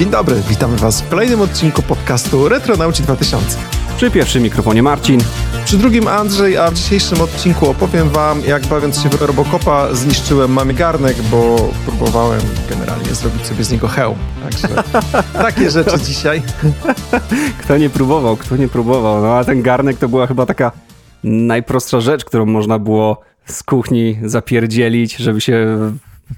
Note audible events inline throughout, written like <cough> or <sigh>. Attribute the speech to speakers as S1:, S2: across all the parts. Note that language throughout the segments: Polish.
S1: Dzień dobry, witamy Was w kolejnym odcinku podcastu Retronauci 2000.
S2: Przy pierwszym mikrofonie Marcin.
S1: Przy drugim Andrzej, a w dzisiejszym odcinku opowiem Wam, jak bawiąc się w Robocopa zniszczyłem mamy garnek, bo próbowałem generalnie zrobić sobie z niego hełm. Także <laughs> takie rzeczy dzisiaj.
S2: Kto nie próbował, kto nie próbował. No a ten garnek to była chyba taka najprostsza rzecz, którą można było z kuchni zapierdzielić, żeby się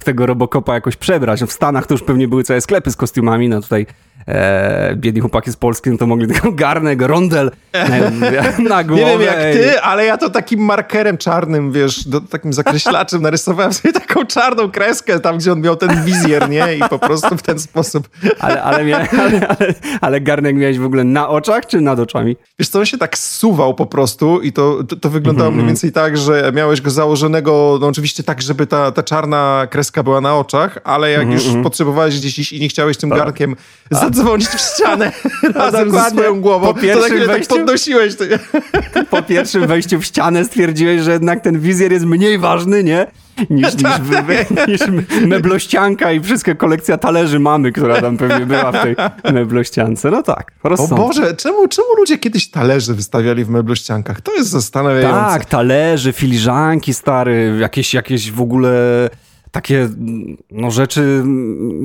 S2: tego Robocopa jakoś przebrać. No w Stanach to już pewnie były całe sklepy z kostiumami, no tutaj e, biedni chłopaki z Polski, no to mogli tylko <laughs> garnek, rondel na, na głowę. <laughs>
S1: Nie wiem jak ty, ale ja to takim markerem czarnym, wiesz, do, takim zakreślaczem <laughs> narysowałem sobie taką czarną kreskę tam, gdzie on miał ten wizjer, nie? I po prostu w ten sposób.
S2: Ale, ale, mia, ale, ale, ale garnek miałeś w ogóle na oczach czy nad oczami?
S1: Wiesz co, on się tak suwał po prostu i to, to, to wyglądało mm -hmm. mniej więcej tak, że miałeś go założonego, no oczywiście tak, żeby ta, ta czarna kreska była na oczach, ale jak mm -hmm. już mhm. potrzebowałeś gdzieś iść i nie chciałeś tym tak. garnkiem zadzwonić w ścianę <laughs> razem ze swoją głową, po pierwszym to tak, wejściu, tak podnosiłeś. To...
S2: Po pierwszym wejściu w ścianę stwierdziłeś, że jednak ten wizjer jest mniej ważny, nie? Niż, niż, <laughs> <laughs> niż meblościanka i wszystkie kolekcja talerzy mamy, która tam pewnie była w tej meblościance. No tak,
S1: rozsądek. O Boże, czemu, czemu ludzie kiedyś talerzy wystawiali w meblościankach? To jest zastanawiające.
S2: Tak, talerzy, filiżanki stare, jakieś, jakieś w ogóle takie no, rzeczy,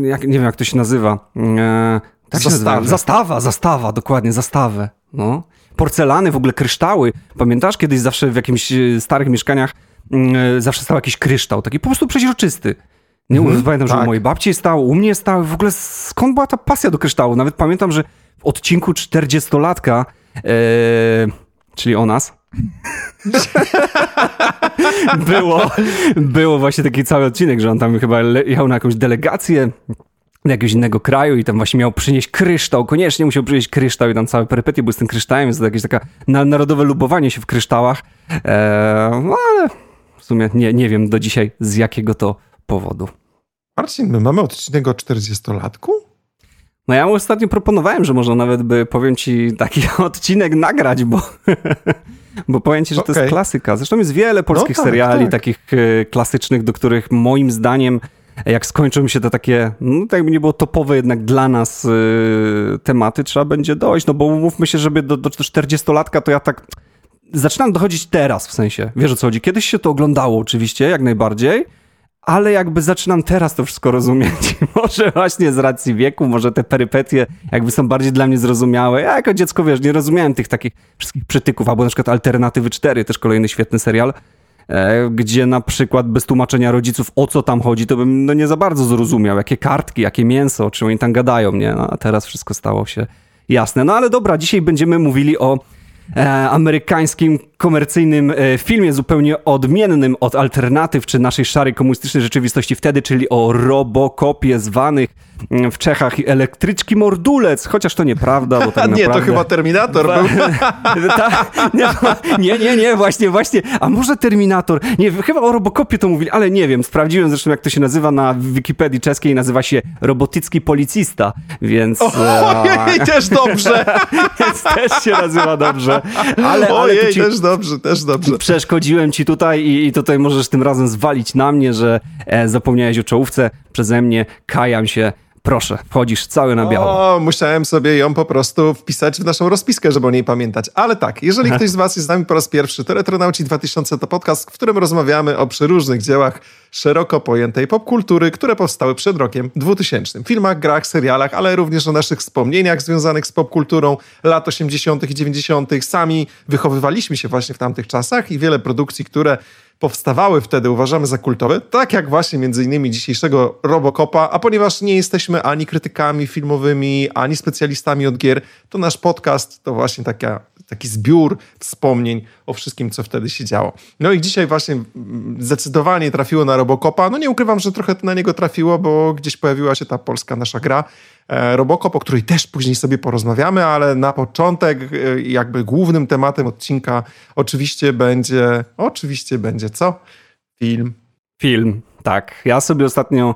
S2: jak, nie wiem jak to się nazywa. E, tak zastawa. zastawa, zastawa, dokładnie, zastawę. No. Porcelany, w ogóle kryształy. Pamiętasz kiedyś zawsze w jakimś e, starych mieszkaniach e, zawsze stał jakiś kryształ, taki po prostu przeźroczysty. Nie mhm, pamiętam, tak. że u mojej babci stał, u mnie stał. W ogóle skąd była ta pasja do kryształu? Nawet pamiętam, że w odcinku 40-latka, e, czyli o nas, <laughs> było, było właśnie taki cały odcinek, że on tam chyba jechał na jakąś delegację do jakiegoś innego kraju i tam właśnie miał przynieść kryształ, koniecznie musiał przynieść kryształ i tam całe perypetie były z tym kryształem, więc to jakieś taka narodowe lubowanie się w kryształach. Eee, no ale w sumie nie, nie wiem do dzisiaj z jakiego to powodu.
S1: Marcin, my mamy odcinek o 40-latku?
S2: No ja mu ostatnio proponowałem, że może nawet by, powiem ci, taki <laughs> odcinek nagrać, bo <laughs> Bo powiem ci, że okay. to jest klasyka. Zresztą jest wiele polskich no tak, seriali tak. takich e, klasycznych, do których moim zdaniem jak skończą się te takie, no tak jakby nie było topowe jednak dla nas yy, tematy, trzeba będzie dojść, no bo mówmy się, żeby do, do 40-latka to ja tak zaczynam dochodzić teraz w sensie, wiesz o co chodzi, kiedyś się to oglądało oczywiście, jak najbardziej, ale jakby zaczynam teraz to wszystko rozumieć. <laughs> może właśnie z racji wieku, może te perypetie jakby są bardziej dla mnie zrozumiałe. Ja jako dziecko, wiesz, nie rozumiałem tych takich wszystkich przytyków, albo na przykład Alternatywy 4, też kolejny świetny serial, e, gdzie na przykład bez tłumaczenia rodziców o co tam chodzi, to bym no nie za bardzo zrozumiał, jakie kartki, jakie mięso, o czym oni tam gadają, nie? No, a teraz wszystko stało się jasne. No ale dobra, dzisiaj będziemy mówili o amerykańskim komercyjnym e, filmie zupełnie odmiennym od alternatyw czy naszej szarej komunistycznej rzeczywistości wtedy, czyli o Robocopie zwanych w Czechach elektryczki mordulec, chociaż to nieprawda, bo tak <laughs>
S1: Nie,
S2: naprawdę...
S1: to chyba Terminator był. <laughs>
S2: nie, nie, nie, właśnie, właśnie. A może Terminator? Nie, chyba o Robocopie to mówili, ale nie wiem. Sprawdziłem zresztą, jak to się nazywa na Wikipedii czeskiej. Nazywa się robotycki policista, więc... <laughs>
S1: Ojej, też dobrze.
S2: więc też się nazywa dobrze. Ale,
S1: Ojej, ale ci... też dobrze, też dobrze.
S2: Przeszkodziłem ci tutaj i, i tutaj możesz tym razem zwalić na mnie, że e, zapomniałeś o czołówce przeze mnie. Kajam się. Proszę, wchodzisz cały na biało.
S1: O, musiałem sobie ją po prostu wpisać w naszą rozpiskę, żeby o niej pamiętać. Ale tak, jeżeli ktoś z was jest z nami po raz pierwszy, to Retronauci 2000 to podcast, w którym rozmawiamy o przeróżnych dziełach szeroko pojętej popkultury, które powstały przed rokiem 2000. Filmach, grach, serialach, ale również o naszych wspomnieniach związanych z popkulturą lat 80. i 90. Sami wychowywaliśmy się właśnie w tamtych czasach i wiele produkcji, które powstawały wtedy, uważamy za kultowe, tak jak właśnie między innymi dzisiejszego Robocopa, a ponieważ nie jesteśmy ani krytykami filmowymi, ani specjalistami od gier, to nasz podcast to właśnie taka, taki zbiór wspomnień o wszystkim, co wtedy się działo. No i dzisiaj właśnie zdecydowanie trafiło na Robocopa. No nie ukrywam, że trochę na niego trafiło, bo gdzieś pojawiła się ta polska nasza gra, Robocop, o której też później sobie porozmawiamy, ale na początek e, jakby głównym tematem odcinka oczywiście będzie, oczywiście będzie co? Film.
S2: Film, tak. Ja sobie ostatnio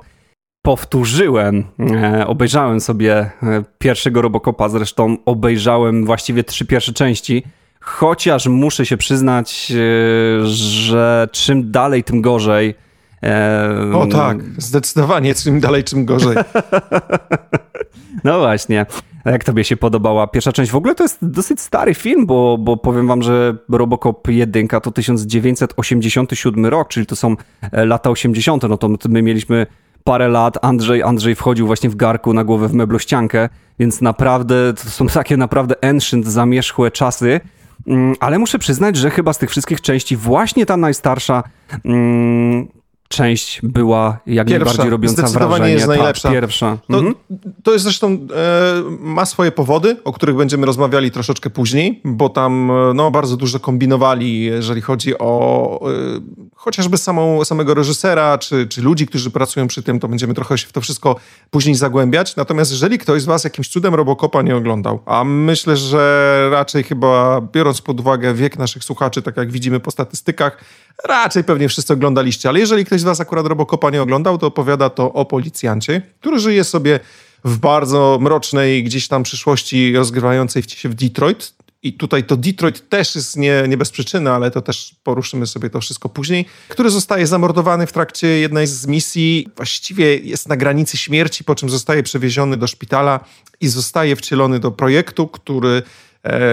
S2: powtórzyłem, e, obejrzałem sobie e, pierwszego Robocopa, zresztą obejrzałem właściwie trzy pierwsze części, chociaż muszę się przyznać, e, że czym dalej, tym gorzej.
S1: O tak, zdecydowanie, czym dalej, czym gorzej. <laughs>
S2: No właśnie. A jak tobie się podobała pierwsza część? W ogóle to jest dosyć stary film, bo, bo powiem wam, że Robocop 1 to 1987 rok, czyli to są e, lata 80. No to my mieliśmy parę lat. Andrzej, Andrzej wchodził właśnie w garku na głowę w meblościankę, więc naprawdę to są takie naprawdę ancient, zamierzchłe czasy. Mm, ale muszę przyznać, że chyba z tych wszystkich części właśnie ta najstarsza mm, część była jak pierwsza, najbardziej robiąca wrażenie.
S1: jest najlepsza.
S2: Tak, pierwsza.
S1: To, mhm. to jest zresztą, e, ma swoje powody, o których będziemy rozmawiali troszeczkę później, bo tam e, no, bardzo dużo kombinowali, jeżeli chodzi o e, chociażby samą, samego reżysera, czy, czy ludzi, którzy pracują przy tym, to będziemy trochę się w to wszystko później zagłębiać. Natomiast jeżeli ktoś z was jakimś cudem Robocopa nie oglądał, a myślę, że raczej chyba biorąc pod uwagę wiek naszych słuchaczy, tak jak widzimy po statystykach, raczej pewnie wszyscy oglądaliście, ale jeżeli ktoś z was akurat Robocopa nie oglądał, to opowiada to o policjancie, który żyje sobie w bardzo mrocznej gdzieś tam przyszłości rozgrywającej się w Detroit. I tutaj to Detroit też jest nie, nie bez przyczyny, ale to też poruszymy sobie to wszystko później, który zostaje zamordowany w trakcie jednej z misji. Właściwie jest na granicy śmierci, po czym zostaje przewieziony do szpitala i zostaje wcielony do projektu, który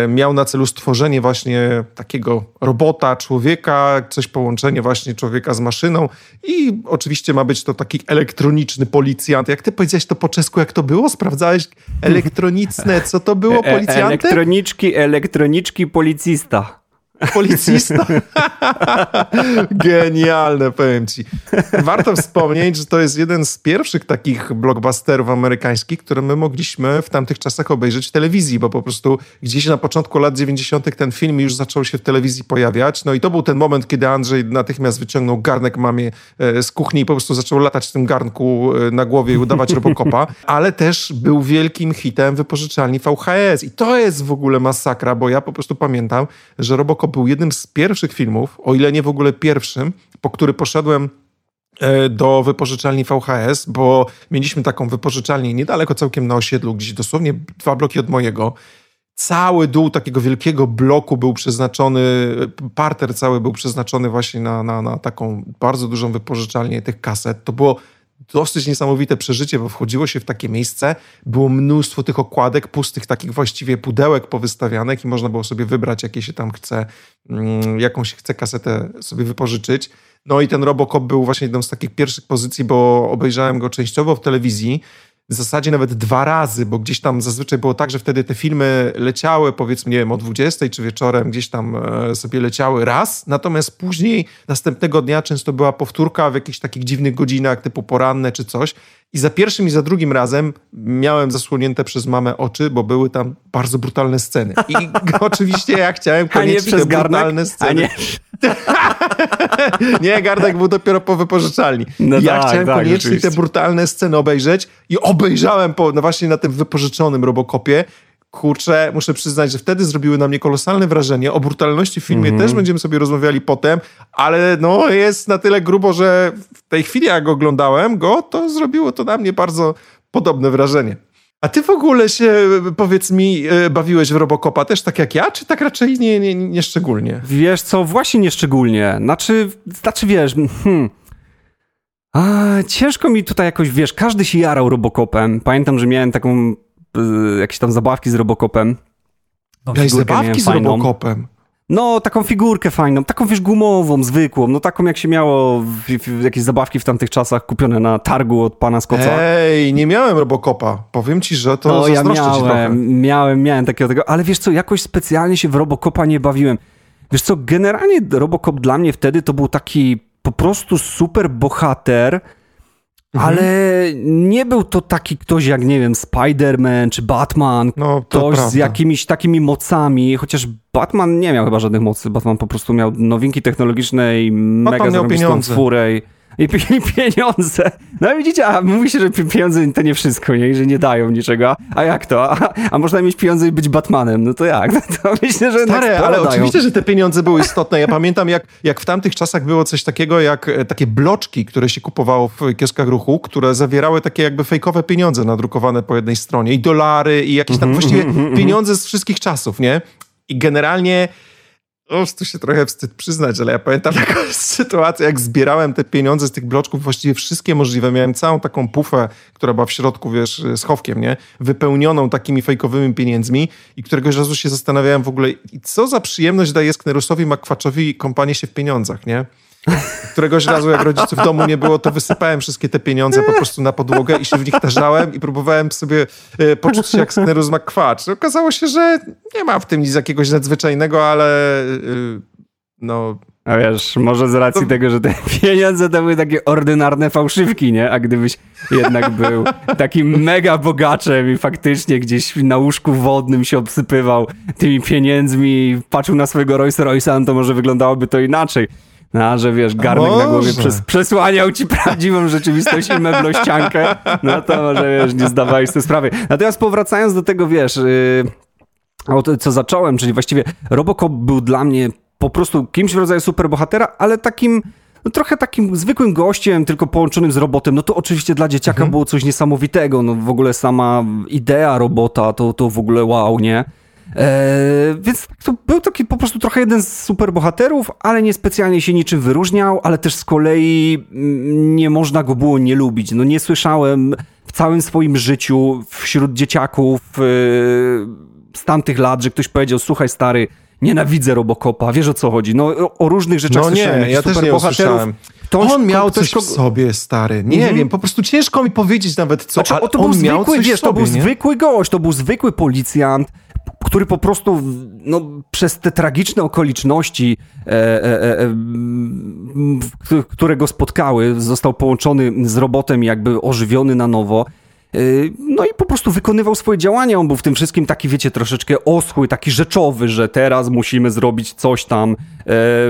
S1: miał na celu stworzenie właśnie takiego robota, człowieka, coś połączenie właśnie człowieka z maszyną i oczywiście ma być to taki elektroniczny policjant. Jak ty powiedziałeś to po czesku, jak to było? Sprawdzałeś elektroniczne, co to było e, e, policjantem?
S2: Elektroniczki, elektroniczki policista.
S1: Policista? <laughs> Genialne, powiem ci. Warto wspomnieć, że to jest jeden z pierwszych takich blockbusterów amerykańskich, które my mogliśmy w tamtych czasach obejrzeć w telewizji, bo po prostu gdzieś na początku lat 90. ten film już zaczął się w telewizji pojawiać. No i to był ten moment, kiedy Andrzej natychmiast wyciągnął garnek mamie e, z kuchni i po prostu zaczął latać w tym garnku e, na głowie i udawać Robocopa, <laughs> ale też był wielkim hitem wypożyczalni VHS. I to jest w ogóle masakra, bo ja po prostu pamiętam, że Robocop był jednym z pierwszych filmów, o ile nie w ogóle pierwszym, po który poszedłem e, do wypożyczalni VHS, bo mieliśmy taką wypożyczalnię niedaleko całkiem na osiedlu, gdzieś dosłownie dwa bloki od mojego. Cały dół takiego wielkiego bloku był przeznaczony, parter cały był przeznaczony właśnie na, na, na taką bardzo dużą wypożyczalnię tych kaset. To było dosyć niesamowite przeżycie, bo wchodziło się w takie miejsce, było mnóstwo tych okładek, pustych takich właściwie pudełek powystawianych i można było sobie wybrać, jakie się tam chce, mm, jakąś chce kasetę sobie wypożyczyć. No i ten Robocop był właśnie jedną z takich pierwszych pozycji, bo obejrzałem go częściowo w telewizji, w zasadzie nawet dwa razy, bo gdzieś tam zazwyczaj było tak, że wtedy te filmy leciały, powiedzmy, nie wiem, o 20 czy wieczorem gdzieś tam e, sobie leciały raz, natomiast później, następnego dnia często była powtórka w jakichś takich dziwnych godzinach, typu poranne czy coś. I za pierwszym i za drugim razem miałem zasłonięte przez mamę oczy, bo były tam bardzo brutalne sceny. I <laughs> oczywiście ja chciałem koniecznie te brutalne sceny. Nie. <laughs> nie, Gardek był dopiero po wypożyczalni. No ja tak, chciałem tak, koniecznie te brutalne sceny obejrzeć i obejrzałem po, no właśnie na tym wypożyczonym Robocopie. Kurczę, muszę przyznać, że wtedy zrobiły na mnie kolosalne wrażenie. O brutalności w filmie mm -hmm. też będziemy sobie rozmawiali potem, ale no jest na tyle grubo, że w tej chwili jak oglądałem go, to zrobiło to na mnie bardzo podobne wrażenie. A ty w ogóle się, powiedz mi, e, bawiłeś w Robocopa też tak jak ja, czy tak raczej nie, nie, nie szczególnie?
S2: Wiesz co, właśnie nie szczególnie. Znaczy, znaczy wiesz, hmm. A, ciężko mi tutaj jakoś, wiesz, każdy się jarał Robocopem. Pamiętam, że miałem taką, jakieś tam zabawki z Robocopem.
S1: Miałeś zabawki z Robocopem?
S2: No, taką figurkę fajną, taką wiesz, gumową, zwykłą, no taką jak się miało w, w, jakieś zabawki w tamtych czasach kupione na targu od pana Skoca.
S1: Ej, nie miałem Robocopa. Powiem ci, że to no, ja
S2: miałem, miałem, miałem takiego tego, ale wiesz co, jakoś specjalnie się w Robocopa nie bawiłem. Wiesz co, generalnie Robocop dla mnie wtedy to był taki po prostu super bohater, Mhm. Ale nie był to taki ktoś jak, nie wiem, Spider-Man czy Batman, no, ktoś prawda. z jakimiś takimi mocami, chociaż Batman nie miał chyba żadnych mocy, Batman po prostu miał nowinki technologiczne i Batman mega zarobistą furę. I i, pieniądze. No i widzicie, a mówi się, że pieniądze to nie wszystko, nie? że nie dają niczego. A jak to? A, a można mieć pieniądze i być Batmanem. No to jak? No to myślę, że
S1: Stare, ale dają. oczywiście, że te pieniądze były istotne. Ja pamiętam, jak, jak w tamtych czasach było coś takiego, jak e, takie bloczki, które się kupowało w kioskach ruchu, które zawierały takie jakby fejkowe pieniądze nadrukowane po jednej stronie i dolary i jakieś tam mm -hmm, właściwie mm -hmm, pieniądze z wszystkich czasów, nie? I generalnie o, tu się trochę wstyd przyznać, ale ja pamiętam <laughs> taką sytuację, jak zbierałem te pieniądze z tych bloczków, właściwie wszystkie możliwe. Miałem całą taką pufę, która była w środku, wiesz, schowkiem, nie? Wypełnioną takimi fejkowymi pieniędzmi i któregoś razu się zastanawiałem w ogóle, co za przyjemność daje Sknerusowi Makwaczowi kąpanie się w pieniądzach, nie? Któregoś razu, jak rodziców w domu nie było, to wysypałem wszystkie te pieniądze po prostu na podłogę i się w nich tarzałem i próbowałem sobie e, poczuć się jak Sknerus McQuatch. Okazało się, że nie ma w tym nic jakiegoś nadzwyczajnego, ale e, no...
S2: A wiesz, może z racji to... tego, że te <laughs> pieniądze to były takie ordynarne fałszywki, nie? A gdybyś jednak był takim mega bogaczem i faktycznie gdzieś na łóżku wodnym się obsypywał tymi pieniędzmi, patrzył na swojego Royce Royce'a, no to może wyglądałoby to inaczej. No, że wiesz, garnek na głowie przes przesłaniał ci prawdziwą rzeczywistość i meblościankę, no to może wiesz, nie zdawałeś sobie sprawy. Natomiast powracając do tego, wiesz, yy, o to, co zacząłem, czyli właściwie Robocop był dla mnie po prostu kimś w rodzaju superbohatera, ale takim no trochę takim zwykłym gościem, tylko połączonym z robotem, no to oczywiście dla dzieciaka mhm. było coś niesamowitego, no w ogóle sama idea robota to, to w ogóle wow, nie? Eee, więc to był taki po prostu trochę jeden z superbohaterów, ale niespecjalnie się niczym wyróżniał, ale też z kolei mm, nie można go było nie lubić. No nie słyszałem w całym swoim życiu wśród dzieciaków yy, z tamtych lat, że ktoś powiedział, słuchaj stary, nienawidzę Robocopa, wiesz o co chodzi. No o, o różnych rzeczach
S1: no słyszałem. nie, ja też nie usłyszałem. Ktoś, on miał ktoś, coś w sobie, stary. Nie mm -hmm. wiem, po prostu ciężko mi powiedzieć nawet co, znaczy,
S2: o, to był zwykły, wiesz, sobie, to był nie? zwykły gość, to był zwykły policjant, który po prostu no, przez te tragiczne okoliczności, e, e, e, które go spotkały, został połączony z robotem, jakby ożywiony na nowo. Y, no i po prostu wykonywał swoje działania. On był w tym wszystkim taki, wiecie, troszeczkę oschły, taki rzeczowy, że teraz musimy zrobić coś tam.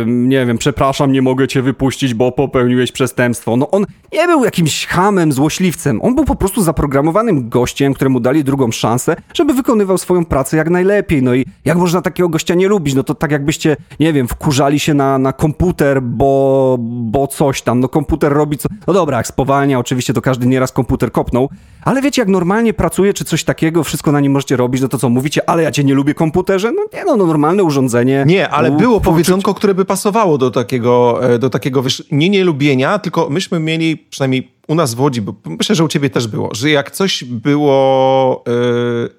S2: Nie wiem, przepraszam, nie mogę cię wypuścić, bo popełniłeś przestępstwo. No on nie był jakimś hamem, złośliwcem. On był po prostu zaprogramowanym gościem, któremu dali drugą szansę, żeby wykonywał swoją pracę jak najlepiej. No i jak można takiego gościa nie lubić? No to tak jakbyście, nie wiem, wkurzali się na, na komputer, bo, bo coś tam. No komputer robi co... No dobra, jak spowalnia, oczywiście to każdy nieraz komputer kopnął, ale wiecie, jak normalnie pracuje, czy coś takiego, wszystko na nim możecie robić, no to co, mówicie, ale ja cię nie lubię komputerze? No nie, no, no normalne urządzenie.
S1: Nie, ale było powiedzonko, które by pasowało do takiego, e, do takiego wiesz, nie nielubienia, tylko myśmy mieli, przynajmniej u nas w Łodzi, bo myślę, że u ciebie też było, że jak coś było, yy,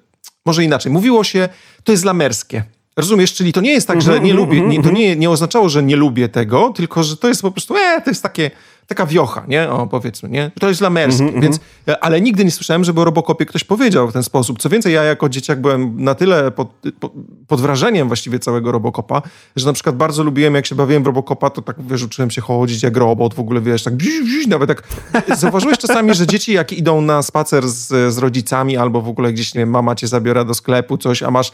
S1: może inaczej, mówiło się, to jest lamerskie. Rozumiesz, czyli to nie jest tak, że mhm, nie lubię, mhm, nie, to mhm. nie, nie oznaczało, że nie lubię tego, tylko że to jest po prostu, e, to jest takie taka wiocha, nie? O, powiedzmy, nie? To jest lamerskie, mm -hmm, więc, e, ale nigdy nie słyszałem, żeby o Robocopie ktoś powiedział w ten sposób. Co więcej, ja jako dzieciak byłem na tyle pod, pod, pod wrażeniem właściwie całego Robocopa, że na przykład bardzo lubiłem, jak się bawiłem w Robocopa, to tak, wiesz, uczyłem się chodzić jak robot, w ogóle, wiesz, tak bziz, bziz, nawet tak. Zauważyłeś czasami, że dzieci jak idą na spacer z, z rodzicami albo w ogóle gdzieś, nie wiem, mama cię zabiera do sklepu, coś, a masz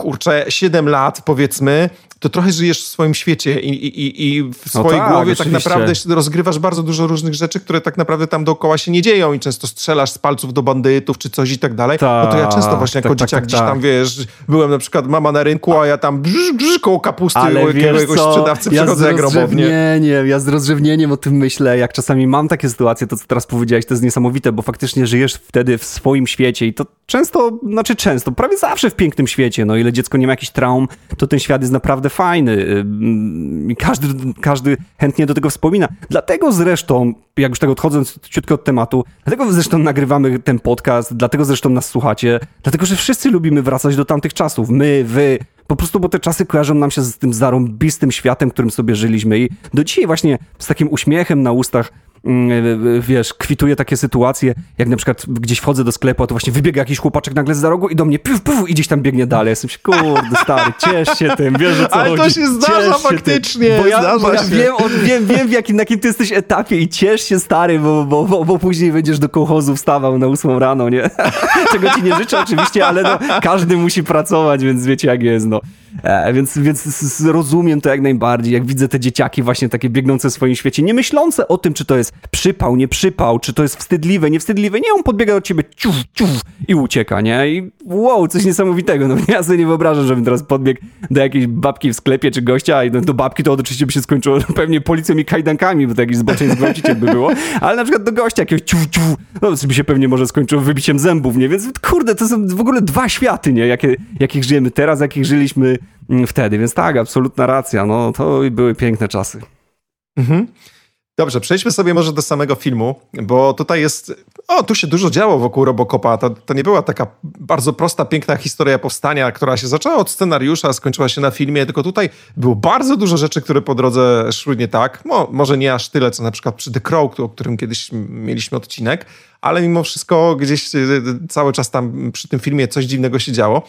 S1: kurczę, 7 lat powiedzmy, to trochę żyjesz w swoim świecie i, i, i w no swojej no tak, głowie tak oczywiście. tak naprawdę rozgrywasz bardzo dużo różnych rzeczy, które tak naprawdę tam dookoła się nie dzieją i często strzelasz z palców do bandytów czy coś i tak dalej. Ta, no to ja często właśnie tak, jako tak, dzieciak tak, gdzieś tam, wiesz, byłem na przykład mama na rynku, a ja tam brz, brz, koło kapusty Ale jakiegoś co? sprzedawcy ja przychodzę jak robownie.
S2: Nie, ja z rozrzewnieniem o tym myślę, jak czasami mam takie sytuacje, to co teraz powiedziałeś, to jest niesamowite, bo faktycznie żyjesz wtedy w swoim świecie i to często, znaczy często, prawie zawsze w pięknym świecie, no ile dziecko nie ma jakichś traum, to ten świat jest naprawdę fajny każdy, każdy chętnie do tego wspomina. Dlatego zresztą, jak już tak odchodząc ciutko od tematu, dlatego zresztą nagrywamy ten podcast, dlatego zresztą nas słuchacie, dlatego, że wszyscy lubimy wracać do tamtych czasów. My, wy, po prostu, bo te czasy kojarzą nam się z tym zarąbistym światem, którym sobie żyliśmy i do dzisiaj właśnie z takim uśmiechem na ustach wiesz, kwituje takie sytuacje, jak na przykład gdzieś wchodzę do sklepu, a to właśnie wybiega jakiś chłopaczek nagle z za rogu i do mnie piu, piu, i gdzieś tam biegnie dalej. Jestem się, kurde, stary, ciesz się tym, wiesz co
S1: Ale
S2: chodzi.
S1: to się zdarza ciesz faktycznie, się
S2: bo ja,
S1: zdarza
S2: bo ja wiem, on, wiem, wiem w jakim, na jakim ty jesteś etapie i ciesz się, stary, bo, bo, bo, bo później będziesz do kołchozu wstawał na ósmą rano, nie? <laughs> Czego ci nie życzę oczywiście, ale no, każdy musi pracować, więc wiecie jak jest, no. E, więc, więc rozumiem to jak najbardziej, jak widzę te dzieciaki właśnie takie biegnące w swoim świecie, nie myślące o tym, czy to jest przypał, nie przypał, czy to jest wstydliwe, niewstydliwe. Nie, on podbiega do ciebie ciuf, ciuf i ucieka, nie? I wow, coś niesamowitego. No <laughs> ja sobie nie wyobrażam, żebym teraz podbiegł do jakiejś babki w sklepie czy gościa i do babki to oczywiście by się skończyło pewnie policją i kajdankami, bo to jakiś zboczeń zgwałciciel by było. Ale na przykład do gościa jakiegoś ciuf, ciuf, no by się pewnie może skończyło wybiciem zębów, nie? Więc kurde, to są w ogóle dwa światy, nie? Jakie, jakich żyjemy teraz, jakich żyliśmy wtedy, więc tak, absolutna racja, no to były piękne czasy.
S1: Mhm. Dobrze, przejdźmy sobie może do samego filmu, bo tutaj jest. O, tu się dużo działo wokół Robocopa. To, to nie była taka bardzo prosta, piękna historia powstania, która się zaczęła od scenariusza, skończyła się na filmie, tylko tutaj było bardzo dużo rzeczy, które po drodze szły nie tak. Może nie aż tyle, co na przykład przy The Crow, o którym kiedyś mieliśmy odcinek, ale mimo wszystko gdzieś e, cały czas tam przy tym filmie coś dziwnego się działo.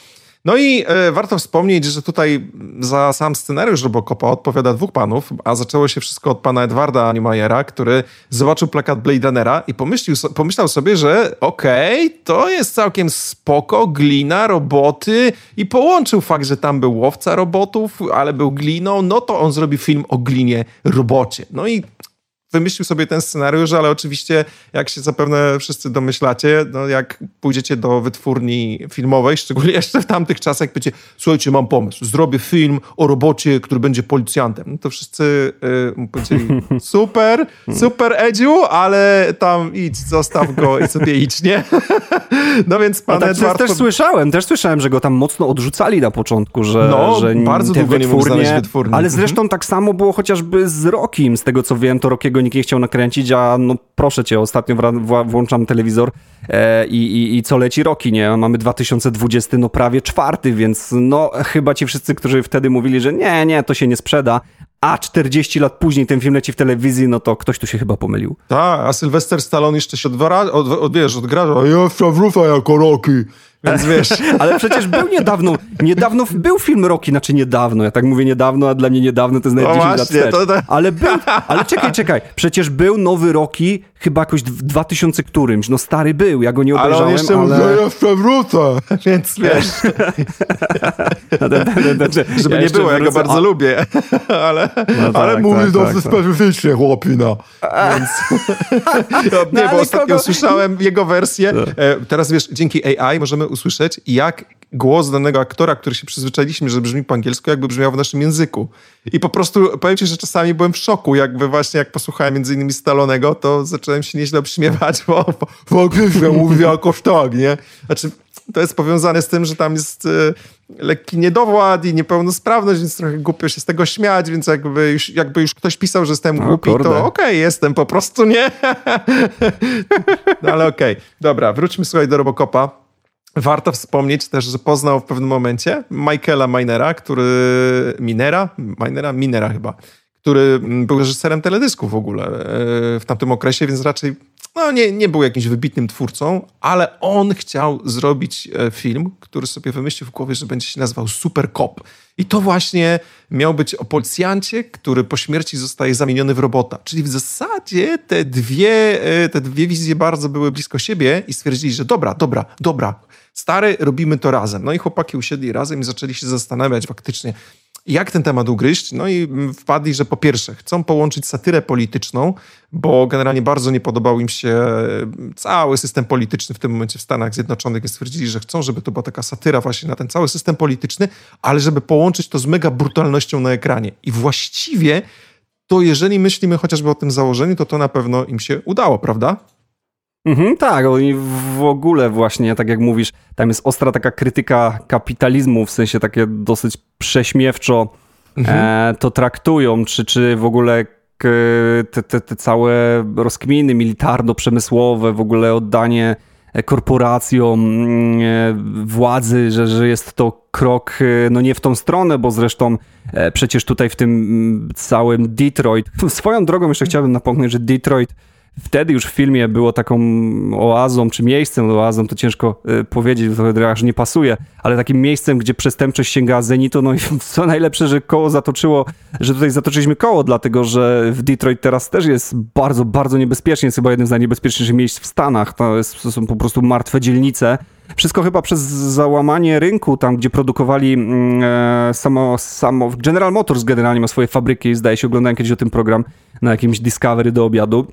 S1: No i e, warto wspomnieć, że tutaj za sam scenariusz Robocopa odpowiada dwóch panów, a zaczęło się wszystko od pana Edwarda Newmayera, który zobaczył plakat Blade Runnera i pomyślił, pomyślał sobie, że okej, okay, to jest całkiem spoko, glina, roboty i połączył fakt, że tam był łowca robotów, ale był gliną, no to on zrobi film o glinie robocie. No i wymyślił sobie ten scenariusz, ale oczywiście, jak się zapewne wszyscy domyślacie, no jak pójdziecie do wytwórni filmowej, szczególnie jeszcze w tamtych czasach, jak powiecie, słuchajcie, mam pomysł, zrobię film o robocie, który będzie policjantem, no to wszyscy yy, powiedzieli, <laughs> super, super Edziu, ale tam idź, zostaw go i sobie idź, nie? <laughs>
S2: no więc pan no tak, Edward... Też słyszałem, też słyszałem, że go tam mocno odrzucali na początku, że,
S1: no,
S2: że
S1: bardzo długo wytwórnie, nie mógł znaleźć wytwórni.
S2: Ale zresztą mhm. tak samo było chociażby z Rokim, z tego co wiem, to Rokiego nikt nie chciał nakręcić, a no proszę cię, ostatnio włączam telewizor e, i, i, co leci roki, nie? Mamy 2020, no prawie czwarty, więc no chyba ci wszyscy, którzy wtedy mówili, że nie, nie, to się nie sprzeda, a 40 lat później ten film leci w telewizji, no to ktoś tu się chyba pomylił.
S1: Tak, a Sylwester Stallone jeszcze się odwara, od, od, wiesz, odgraża, ja wrócę jako Rocky. Więc wiesz. <laughs>
S2: Ale przecież był niedawno, niedawno był film Rocky, znaczy niedawno, ja tak mówię niedawno, a dla mnie niedawno to jest nawet 10 lat wstecz. To, to... Ale był, ale czekaj, czekaj, przecież był nowy Rocky chyba jakoś w 2000 którymś, no stary był, ja go nie obejrzałem, ale...
S1: on jeszcze ale... mówi, ja jeszcze wrócę, <laughs> więc wiesz. Żeby nie było, ja go bardzo a... lubię, <laughs> ale, no tak, ale mówi tak, dosyć tak, tak. specyficznie chłopina. Więc... no, nie, bo ostatnio kogo... słyszałem jego wersję. No. E, teraz wiesz, dzięki AI możemy usłyszeć, jak głos danego aktora, który się przyzwyczailiśmy, że brzmi po angielsku, jakby brzmiał w naszym języku. I po prostu powiem ci, że czasami byłem w szoku, jakby właśnie jak posłuchałem między innymi Stalonego, to zacząłem się nieźle obśmiewać, bo w angielsku mówi jakoś tak, nie? Znaczy, to jest powiązane z tym, że tam jest y, lekki niedowład i niepełnosprawność, więc trochę głupio się z tego śmiać, więc jakby już, jakby już ktoś pisał, że jestem głupi, to okej, okay, jestem po prostu, nie? <laughs> no ale okej. Okay. Dobra, wróćmy słuchaj do Robocopa. Warto wspomnieć też, że poznał w pewnym momencie Michaela Minera, który... Minera? Minera? Minera chyba. Który był reżyserem teledysku w ogóle e, w tamtym okresie, więc raczej no, nie, nie był jakimś wybitnym twórcą, ale on chciał zrobić e, film, który sobie wymyślił w głowie, że będzie się nazywał Super Cop. I to właśnie miał być o policjancie, który po śmierci zostaje zamieniony w robota. Czyli w zasadzie te dwie, e, te dwie wizje bardzo były blisko siebie i stwierdzili, że dobra, dobra, dobra, stary, robimy to razem. No i chłopaki usiedli razem i zaczęli się zastanawiać faktycznie, jak ten temat ugryźć? No i wpadli, że po pierwsze chcą połączyć satyrę polityczną, bo generalnie bardzo nie podobał im się cały system polityczny w tym momencie w Stanach Zjednoczonych, więc stwierdzili, że chcą, żeby to była taka satyra właśnie na ten cały system polityczny, ale żeby połączyć to z mega brutalnością na ekranie. I właściwie to jeżeli myślimy chociażby o tym założeniu, to to na pewno im się udało, prawda?
S2: Mhm, tak, oni w ogóle właśnie, tak jak mówisz, tam jest ostra taka krytyka kapitalizmu, w sensie takie dosyć prześmiewczo mhm. e, to traktują, czy, czy w ogóle te, te, te całe rozkminy militarno-przemysłowe, w ogóle oddanie korporacjom mm, e, władzy, że, że jest to krok e, no nie w tą stronę, bo zresztą e, przecież tutaj w tym mm, całym Detroit, swoją drogą jeszcze chciałbym napomnieć, że Detroit wtedy już w filmie było taką oazą, czy miejscem oazą, to ciężko y, powiedzieć, to aż nie pasuje, ale takim miejscem, gdzie przestępczość sięga zenitu, no i <laughs> co najlepsze, że koło zatoczyło, że tutaj zatoczyliśmy koło, dlatego, że w Detroit teraz też jest bardzo, bardzo niebezpiecznie, jest chyba jednym z najniebezpieczniejszych miejsc w Stanach, to, jest, to są po prostu martwe dzielnice, wszystko chyba przez załamanie rynku, tam gdzie produkowali mm, e, samo, samo General Motors generalnie ma swoje fabryki, zdaje się, oglądałem kiedyś o tym program na jakimś Discovery do obiadu.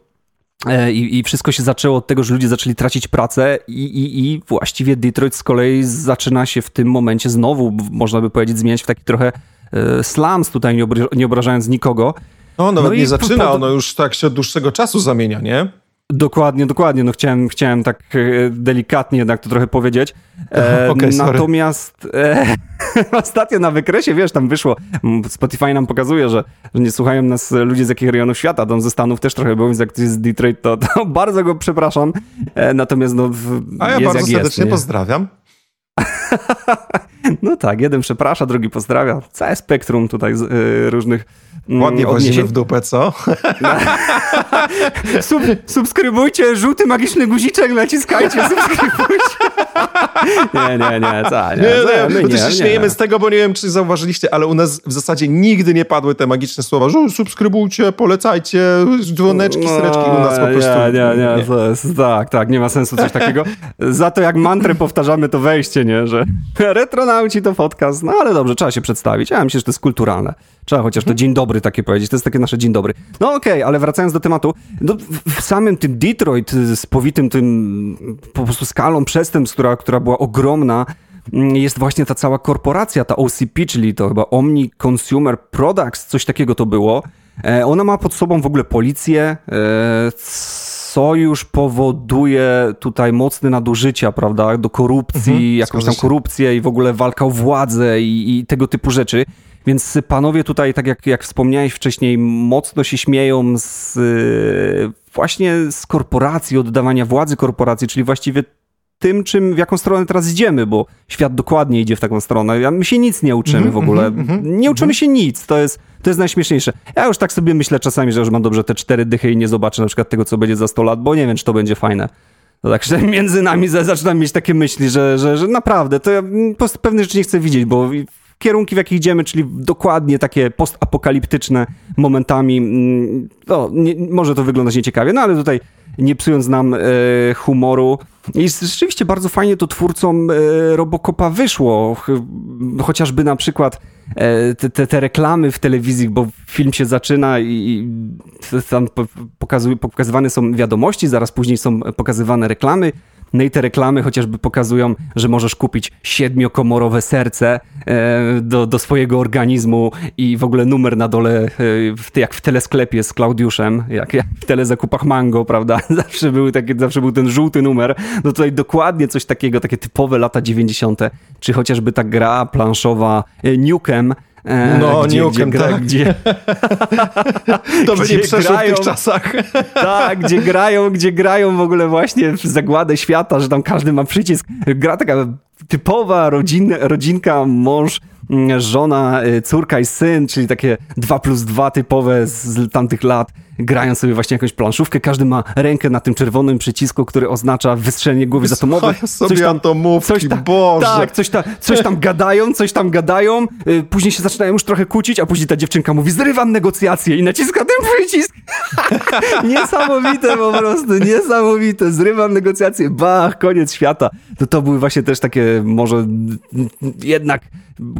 S2: E, I, I, wszystko się zaczęło od tego, że ludzie zaczęli tracić pracę, i, i, i, właściwie Detroit z kolei zaczyna się w tym momencie znowu, można by powiedzieć, zmieniać w taki trochę e, slums, tutaj nie, obra nie obrażając nikogo.
S1: No, nawet no nie zaczyna, po... ono już tak się od dłuższego czasu zamienia, nie?
S2: Dokładnie, dokładnie. No chciałem, chciałem tak e, delikatnie jednak to trochę powiedzieć. E, <laughs> okay, natomiast, e, <laughs> ostatnio na wykresie, wiesz, tam wyszło, Spotify nam pokazuje, że, że nie słuchają nas ludzie z jakich rejonów świata, tam ze Stanów też trochę było, więc jak ktoś jest z Detroit, to, to <laughs> bardzo go przepraszam. E, natomiast no,
S1: A ja bardzo serdecznie jest, pozdrawiam. <laughs>
S2: No tak, jeden przeprasza, drugi pozdrawia. Całe spektrum tutaj z, y, różnych
S1: mm, Ładnie włazimy w dupę, co? <laughs>
S2: Sub, subskrybujcie, żółty magiczny guziczek, naciskajcie, subskrybujcie. <laughs> nie, nie, nie, co, nie.
S1: Nie, nie, my nie, się śmiejemy z tego, bo nie wiem, czy zauważyliście, ale u nas w zasadzie nigdy nie padły te magiczne słowa. Subskrybujcie, polecajcie, dzwoneczki, no, sereczki u nas po prostu.
S2: Nie, nie, nie, nie. Tak, tak, nie ma sensu coś takiego. Za to jak mantrę powtarzamy to wejście, nie, że <laughs> retronauci to podcast, no ale dobrze, trzeba się przedstawić. Ja myślę, że to jest kulturalne. Trzeba chociaż to dzień dobry takie powiedzieć, to jest takie nasze dzień dobry. No okej, okay, ale wracając do tematu, no, w samym tym Detroit z powitym tym po prostu skalą przestępstw, która, która była ogromna, mm, jest właśnie ta cała korporacja, ta OCP, czyli to chyba Omni Consumer Products, coś takiego to było. E, ona ma pod sobą w ogóle policję, e, co już powoduje tutaj mocne nadużycia, prawda, do korupcji, mhm, jakąś tam korupcję i w ogóle walka o władzę i, i tego typu rzeczy. Więc panowie tutaj, tak jak, jak wspomniałeś wcześniej, mocno się śmieją z, właśnie z korporacji, oddawania władzy korporacji, czyli właściwie tym, czym, w jaką stronę teraz idziemy, bo świat dokładnie idzie w taką stronę. My się nic nie uczymy -hmm, w ogóle. Mm -hmm, nie uczymy się nic. To jest, to jest najśmieszniejsze. Ja już tak sobie myślę czasami, że już mam dobrze te cztery dychy i nie zobaczę na przykład tego, co będzie za 100 lat, bo nie wiem, czy to będzie fajne. To tak, że między nami zaczynam mieć takie myśli, że, że, że naprawdę, to ja po prostu pewne rzeczy nie chcę widzieć, bo kierunki, w jakich idziemy, czyli dokładnie takie postapokaliptyczne momentami, no, nie, może to wyglądać nieciekawie, no ale tutaj nie psując nam e, humoru. I rzeczywiście bardzo fajnie to twórcom e, Robocopa wyszło. Chociażby na przykład e, te, te, reklamy w telewizji, bo film się zaczyna i, i tam pokazywane są wiadomości, zaraz później są pokazywane reklamy. No i te reklamy chociażby pokazują, że możesz kupić siedmiokomorowe serce e, do, do swojego organizmu i w ogóle numer na dole, e, jak w telesklepie z Klaudiuszem, jak, jak w telezakupach Mango, prawda? <laughs> Zawsze, były takie, zawsze był ten żółty numer. No tutaj dokładnie coś takiego, takie typowe lata 90. Czy chociażby ta gra planszowa e, Nukem,
S1: E, no, gdzie, nie gdzie, gra, tak. gdzie <laughs> To by nie przeszło grają, w tych czasach. <laughs>
S2: Tak, gdzie grają, gdzie grają w ogóle właśnie w zagładę świata, że tam każdy ma przycisk. Gra taka typowa rodzin, rodzinka, mąż, mm, żona, y, córka i syn, czyli takie dwa plus dwa typowe z tamtych lat grają sobie właśnie jakąś planszówkę, każdy ma rękę na tym czerwonym przycisku, który oznacza wystrzelenie głowy z atomowej.
S1: sobie coś tam, atomówki, coś tam, Boże.
S2: Tak, coś, ta, coś tam gadają, coś tam gadają, y, później się zaczynają już trochę kłócić, a później ta dziewczynka mówi, zrywam negocjacje i naciska ten przycisk. <laughs> niesamowite po prostu, niesamowite, zrywam negocjacje, bach, koniec świata. To to były właśnie też takie może jednak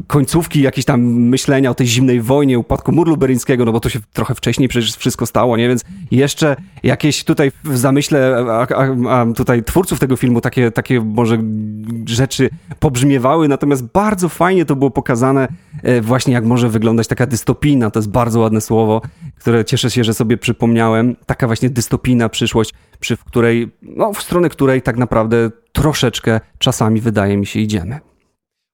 S2: końcówki jakieś tam myślenia o tej zimnej wojnie, upadku muru berlińskiego, no bo to się trochę wcześniej przecież wszystko stało, nie? Więc jeszcze jakieś tutaj w zamyśle a, a, a tutaj twórców tego filmu takie, takie może rzeczy pobrzmiewały, natomiast bardzo fajnie to było pokazane e, właśnie jak może wyglądać taka dystopijna, to jest bardzo ładne słowo, które cieszę się, że sobie przypomniałem. Taka właśnie dystopijna przyszłość, przy której, no w stronę której tak naprawdę troszeczkę czasami wydaje mi się idziemy.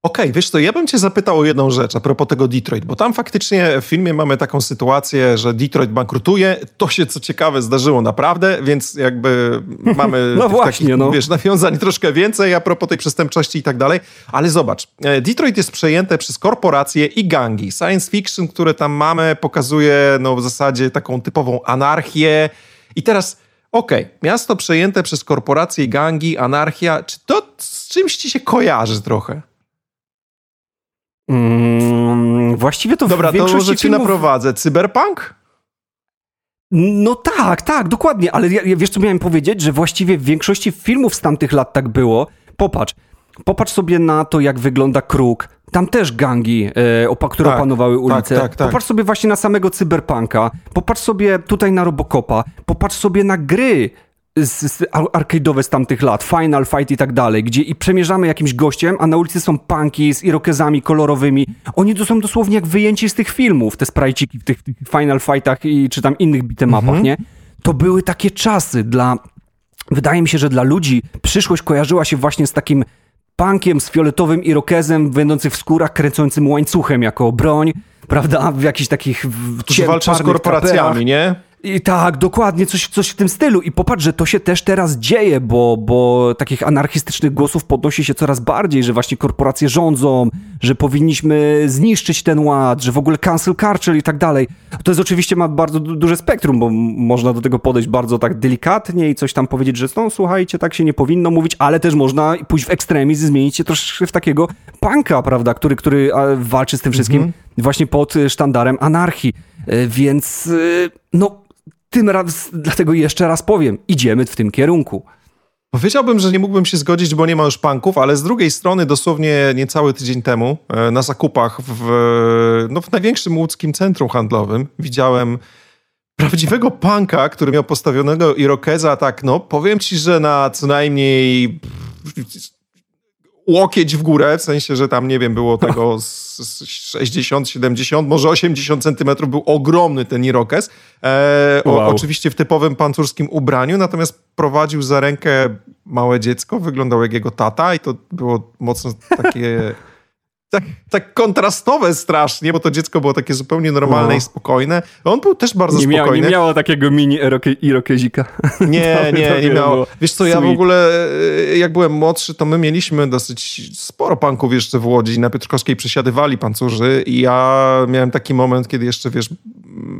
S1: Okej, okay, wiesz co, ja bym cię zapytał o jedną rzecz a propos tego Detroit, bo tam faktycznie w filmie mamy taką sytuację, że Detroit bankrutuje. To się, co ciekawe, zdarzyło naprawdę, więc jakby <laughs> mamy
S2: no właśnie, takich, no.
S1: wiesz, nawiązań troszkę więcej a propos tej przestępczości i tak dalej. Ale zobacz, e, Detroit jest przejęte przez korporacje i gangi. Science fiction, które tam mamy, pokazuje no, w zasadzie taką typową anarchię. I teraz, okej, okay, miasto przejęte przez korporacje i gangi, anarchia, czy to z czymś ci się kojarzy trochę?
S2: Mm, właściwie to
S1: Dobra, w to może cię naprowadzę. Cyberpunk?
S2: No tak, tak, dokładnie, ale ja, wiesz co miałem powiedzieć, że właściwie w większości filmów z tamtych lat tak było. Popatrz, popatrz sobie na to, jak wygląda Kruk. Tam też gangi, e, opa, które tak, opanowały tak, ulice. Tak, tak, tak. Popatrz sobie właśnie na samego Cyberpunka. Popatrz sobie tutaj na Robocopa. Popatrz sobie na gry z, z, arcade'owe z tamtych lat, Final Fight i tak dalej, gdzie i przemierzamy jakimś gościem, a na ulicy są punki z irokezami kolorowymi. Oni to są dosłownie jak wyjęci z tych filmów, te sprajciki w tych, tych Final Fightach i czy tam innych bitemapach, mhm. nie? To były takie czasy dla... Wydaje mi się, że dla ludzi przyszłość kojarzyła się właśnie z takim punkiem z fioletowym irokezem, będących w skórach, kręcącym łańcuchem jako broń, prawda? W jakichś takich
S1: walczą z korporacjami, traperach. nie?
S2: I tak, dokładnie, coś, coś w tym stylu. I popatrz, że to się też teraz dzieje, bo, bo takich anarchistycznych głosów podnosi się coraz bardziej, że właśnie korporacje rządzą, że powinniśmy zniszczyć ten ład, że w ogóle cancel culture i tak dalej. To jest oczywiście ma bardzo duże spektrum, bo można do tego podejść bardzo tak delikatnie i coś tam powiedzieć, że no słuchajcie, tak się nie powinno mówić, ale też można pójść w ekstremizm i zmienić się troszkę w takiego punka, prawda, który, który walczy z tym wszystkim mm -hmm. właśnie pod sztandarem anarchii. E, więc e, no tym raz, dlatego jeszcze raz powiem, idziemy w tym kierunku.
S1: Powiedziałbym, że nie mógłbym się zgodzić, bo nie ma już punków, ale z drugiej strony dosłownie niecały tydzień temu e, na zakupach w, no, w największym łódzkim centrum handlowym widziałem prawdziwego punka, który miał postawionego irokeza tak, no powiem ci, że na co najmniej łokieć w górę, w sensie, że tam, nie wiem, było tego z 60, 70, może 80 centymetrów, był ogromny ten irokez. E, wow. o, oczywiście w typowym pancurskim ubraniu, natomiast prowadził za rękę małe dziecko, wyglądał jak jego tata i to było mocno takie <laughs> tak, tak kontrastowe strasznie, bo to dziecko było takie zupełnie normalne no. i spokojne. On był też bardzo
S2: nie
S1: spokojny.
S2: Miało, nie miało takiego mini irokezika.
S1: Nie, <laughs> nie, nie miało. Wiesz co, ja w ogóle e, jak byłem młodszy, to my mieliśmy dosyć sporo punków jeszcze w Łodzi. Na Piotrkowskiej przesiadywali pancurzy i ja miałem taki moment, kiedy jeszcze, wiesz,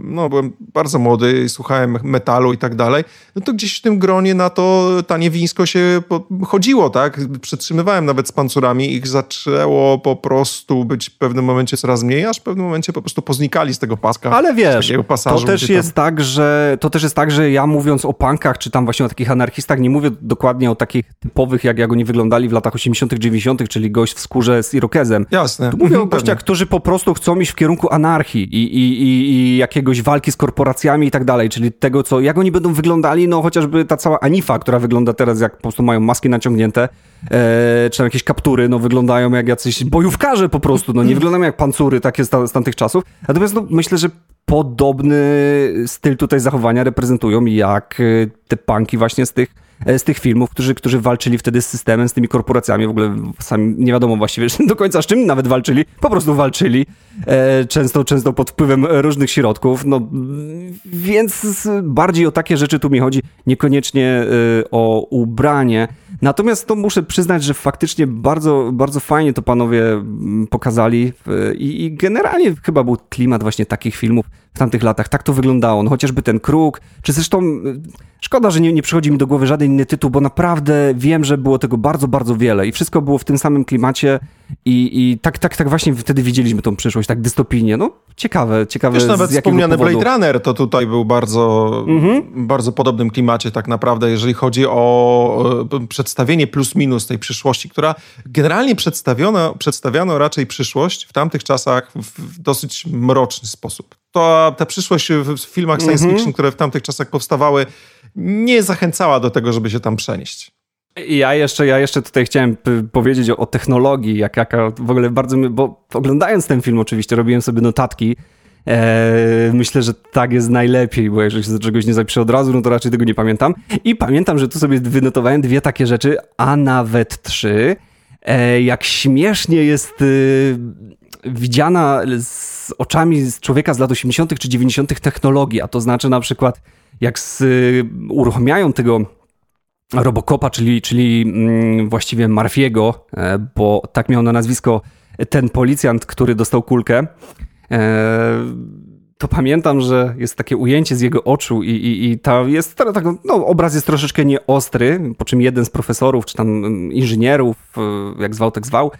S1: no byłem bardzo młody i słuchałem metalu i tak dalej, no to gdzieś w tym gronie na to tanie wińsko się chodziło, tak? Przytrzymywałem nawet z pancurami, ich zaczęło po prostu być w pewnym momencie coraz mniej, aż w pewnym momencie po prostu poznikali z tego paska.
S2: Ale wiesz, pasażu, to też jest tak, że to też jest tak, że ja mówiąc o punkach, czy tam właśnie o takich anarchistach, nie mówię dokładnie o takich typowych, jak, jak oni wyglądali w latach 80 90 czyli gość w skórze z irokezem.
S1: Jasne.
S2: Tu mówię o gościach, którzy po prostu chcą iść w kierunku anarchii i, i, i, i jakiegoś walki z korporacjami i tak dalej, czyli tego, co, jak oni będą wyglądali, no chociażby ta cała Anifa, która wygląda teraz jak po prostu mają maski naciągnięte, e, czy tam jakieś kaptury, no wyglądają jak jacyś bojówkarze po prostu, no nie wyglądają jak pancury takie z, tamtych czasów. Natomiast no, myślę, że podobny styl tutaj zachowania reprezentują jak e, te punki właśnie z tych z tych filmów, którzy, którzy walczyli wtedy z systemem, z tymi korporacjami, w ogóle sami nie wiadomo właściwie <laughs> do końca z czym nawet walczyli, po prostu walczyli, e, często, często pod wpływem różnych środków, no więc bardziej o takie rzeczy tu mi chodzi, niekoniecznie o ubranie, Natomiast to muszę przyznać, że faktycznie bardzo, bardzo fajnie to panowie mm, pokazali i, i generalnie chyba był klimat właśnie takich filmów w tamtych latach. Tak to wyglądało. No chociażby ten kruk, czy zresztą Szkoda, że nie, nie przychodzi mi do głowy żaden inny tytuł, bo naprawdę wiem, że było tego bardzo, bardzo wiele i wszystko było w tym samym klimacie i, i tak, tak, tak właśnie wtedy widzieliśmy tą przyszłość, tak dystopijnie. No ciekawe, ciekawe
S1: Wiesz, nawet wspomniany powodu. Blade Runner to tutaj był bardzo, mhm. bardzo podobnym klimacie tak naprawdę, jeżeli chodzi o przedstawienie plus minus tej przyszłości, która generalnie przedstawiono, przedstawiano raczej przyszłość w tamtych czasach w dosyć mroczny sposób. To ta przyszłość w filmach science mhm. fiction, które w tamtych czasach powstawały, nie zachęcała do tego, żeby się tam przenieść.
S2: Ja jeszcze, ja jeszcze tutaj chciałem powiedzieć o, o technologii, jak, jaka w ogóle bardzo, bo oglądając ten film oczywiście robiłem sobie notatki, Eee, myślę, że tak jest najlepiej, bo jeżeli się do czegoś nie zapiszę od razu, no to raczej tego nie pamiętam. I pamiętam, że tu sobie wynotowałem dwie takie rzeczy, a nawet trzy. Eee, jak śmiesznie jest y, widziana z oczami człowieka z lat 80. czy 90. technologia, to znaczy na przykład jak z, y, uruchamiają tego Robocopa, czyli, czyli mm, właściwie Marfiego, e, bo tak miał na nazwisko ten policjant, który dostał kulkę, e, to pamiętam, że jest takie ujęcie z jego oczu i, i, i ta jest, tak, no, obraz jest troszeczkę nieostry, po czym jeden z profesorów, czy tam mm, inżynierów, e, jak zwał, tak zwał,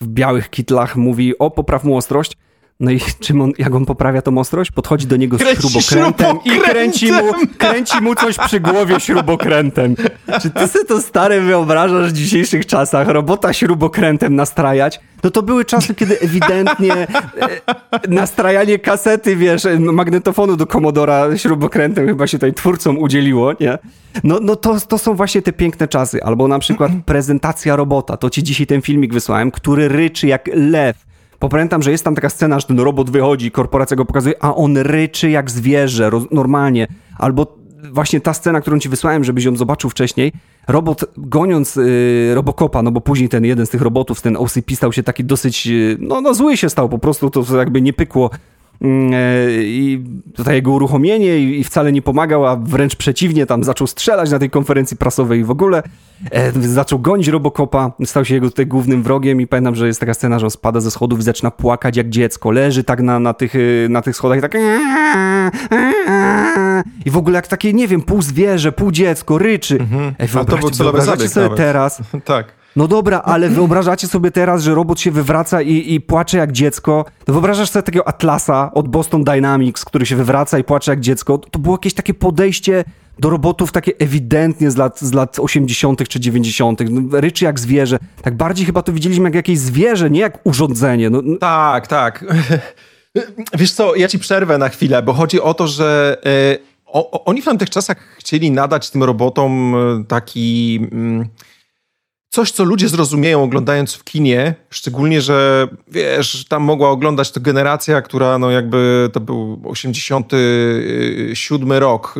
S2: w białych kitlach mówi, o, popraw mu ostrość, no i <laughs> czym on, jak on poprawia tą ostrość? Podchodzi do niego z kręci śrubokrętem, i kręci mu, kręci mu coś przy głowie śrubokrętem. Czy ty sobie to stare wyobrażasz w dzisiejszych czasach? Robota śrubokrętem nastrajać? No to były czasy, kiedy ewidentnie e, nastrajanie kasety, wiesz, magnetofonu do Komodora śrubokrętem chyba się tutaj twórcom udzieliło, nie? No, no to, to są właśnie te piękne czasy. Albo na przykład prezentacja robota. To ci dzisiaj ten filmik wysłałem, który ryczy jak lew bo pamiętam, że jest tam taka scena, że ten robot wychodzi, korporacja go pokazuje, a on ryczy jak zwierzę, normalnie. Albo właśnie ta scena, którą ci wysłałem, żebyś ją zobaczył wcześniej, robot goniąc y, Robocopa, no bo później ten jeden z tych robotów, ten OCP stał się taki dosyć, y, no, no zły się stał, po prostu to jakby nie pykło i tutaj jego uruchomienie i wcale nie pomagał, a wręcz przeciwnie, tam zaczął strzelać na tej konferencji prasowej i w ogóle e, zaczął gonić Robocopa, stał się jego tutaj głównym wrogiem i pamiętam, że jest taka scena, że on spada ze schodów i zaczyna płakać jak dziecko, leży tak na, na, tych, y, na tych schodach i tak i w ogóle jak takie, nie wiem, pół zwierzę, pół dziecko, ryczy. Mhm.
S1: Ej, a to był celowy zabieg
S2: sobie nawet. teraz. <laughs>
S1: tak.
S2: No dobra, ale wyobrażacie sobie teraz, że robot się wywraca i, i płacze jak dziecko? Wyobrażasz sobie takiego Atlasa od Boston Dynamics, który się wywraca i płacze jak dziecko? To było jakieś takie podejście do robotów takie ewidentnie z lat, z lat 80. czy 90. No, ryczy jak zwierzę. Tak bardziej chyba to widzieliśmy jak jakieś zwierzę, nie jak urządzenie. No,
S1: no. Tak, tak. <laughs> Wiesz co, ja ci przerwę na chwilę, bo chodzi o to, że y, o, oni w tamtych czasach chcieli nadać tym robotom e, taki... Y, coś, co ludzie zrozumieją oglądając w kinie, szczególnie, że wiesz, tam mogła oglądać to generacja, która no jakby to był 87 rok,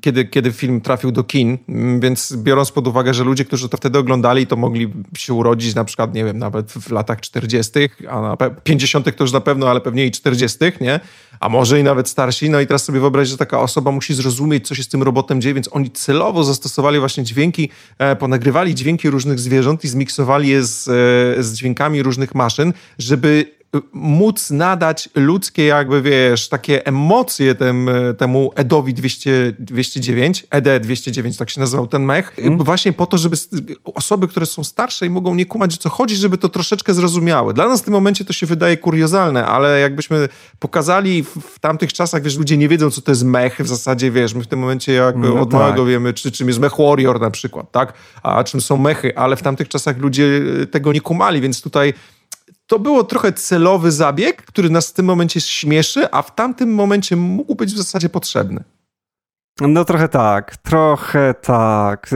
S1: kiedy, kiedy film trafił do kin, więc biorąc pod uwagę, że ludzie, którzy to wtedy oglądali, to mogli się urodzić na przykład, nie wiem, nawet w latach 40., a na 50. to już na pewno, ale pewnie i 40., nie? A może i nawet starsi. No i teraz sobie wyobraź, że taka osoba musi zrozumieć, co się z tym robotem dzieje, więc oni celowo zastosowali właśnie dźwięki, e, ponagrywali dźwięki różnych zwierząt, i zmiksowali je z, e, z dźwiękami różnych maszyn, żeby móc nadać ludzkie jakby, wiesz, takie emocje tem, temu Edowi 200, 209, ED 209, tak się nazywał ten mech, mm. właśnie po to, żeby osoby, które są starsze i mogą nie kumać, o co chodzi, żeby to troszeczkę zrozumiały. Dla nas w tym momencie to się wydaje kuriozalne, ale jakbyśmy pokazali w, w tamtych czasach, wiesz, ludzie nie wiedzą, co to jest mech, w zasadzie, wiesz, my w tym momencie jakby no od tak. małego wiemy, czy, czym jest mech warrior na przykład, tak, a czym są mechy, ale w tamtych czasach ludzie tego nie kumali, więc tutaj to było trochę celowy zabieg, który nas w tym momencie śmieszy, a w tamtym momencie mógł być w zasadzie potrzebny.
S2: No trochę tak, trochę tak.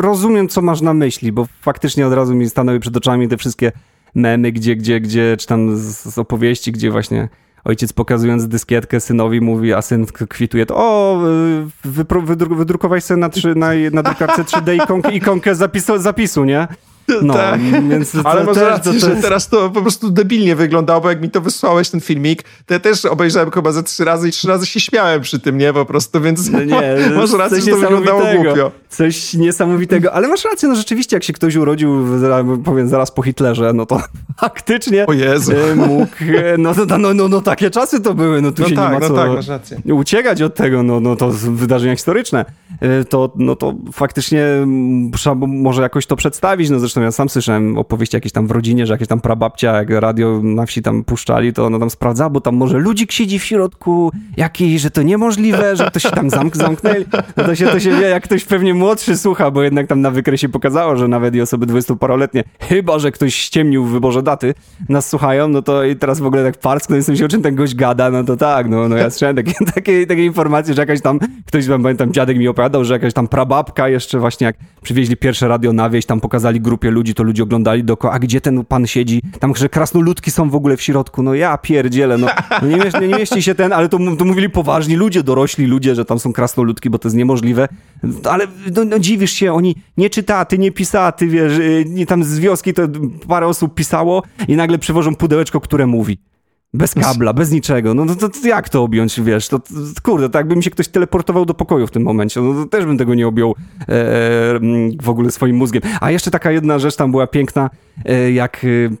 S2: Rozumiem, co masz na myśli, bo faktycznie od razu mi stanęły przed oczami te wszystkie memy, gdzie, gdzie, gdzie czytam z, z opowieści, gdzie właśnie ojciec pokazując dyskietkę synowi mówi, a syn kwituje to, o, wypro, wydrukowałeś sobie na, trzy, na, na drukarce 3D ikonkę, ikonkę zapisu, zapisu, nie?
S1: No, tak. więc to, Ale może rację, to, to jest... że teraz to po prostu debilnie wyglądało, bo jak mi to wysłałeś, ten filmik, to ja też obejrzałem chyba ze trzy razy i trzy razy się śmiałem przy tym, nie? Po prostu, więc no nie, <laughs> masz rację, że to wyglądało głupio.
S2: Coś niesamowitego, ale masz rację, no rzeczywiście, jak się ktoś urodził, powiem, zaraz po Hitlerze, no to <laughs> faktycznie
S1: o Jezu.
S2: E, mógł, e, no, no, no, no, no takie czasy to były, no tu no się tak, nie ma no co
S1: tak, masz rację.
S2: uciekać od tego, no, no to wydarzenia historyczne, to, no to faktycznie trzeba może jakoś to przedstawić, no zresztą ja sam słyszałem opowieści jakieś tam w rodzinie, że jakieś tam prababcia, jak radio na wsi tam puszczali, to ona tam sprawdza, bo tam może ludzik siedzi w środku jakiś, że to niemożliwe, że to się tam zamk zamknęli. No to się, to się wie, jak ktoś pewnie młodszy słucha, bo jednak tam na wykresie pokazało, że nawet i osoby dwudziestoparoletnie, chyba, że ktoś ściemnił w wyborze daty, nas słuchają, no to i teraz w ogóle tak parsknął, jestem się o czym ten gość gada, no to tak, no, no ja słyszałem takie, <laughs> takie, takie informacje, że jakaś tam, ktoś tam, pamiętam, dziadek mi opowiadał, że jakaś tam prababka jeszcze właśnie jak przywieźli pierwsze radio na wieś, tam pokazali grupie ludzi, to ludzie oglądali dookoła, a gdzie ten pan siedzi? Tam, że krasnoludki są w ogóle w środku. No ja pierdzielę, no, no nie, mieści, nie mieści się ten, ale to, to mówili poważni ludzie, dorośli ludzie, że tam są krasnoludki, bo to jest niemożliwe. Ale no, no dziwisz się, oni nie czytaty, nie pisaty, wiesz, y, nie tam z wioski to parę osób pisało i nagle przywożą pudełeczko, które mówi. Bez kabla, bez niczego. No to, to, jak to objąć, wiesz? To, to, kurde, tak jakby mi się ktoś teleportował do pokoju w tym momencie. No to też bym tego nie objął e, w ogóle swoim mózgiem. A jeszcze taka jedna rzecz tam była piękna, e, jak e,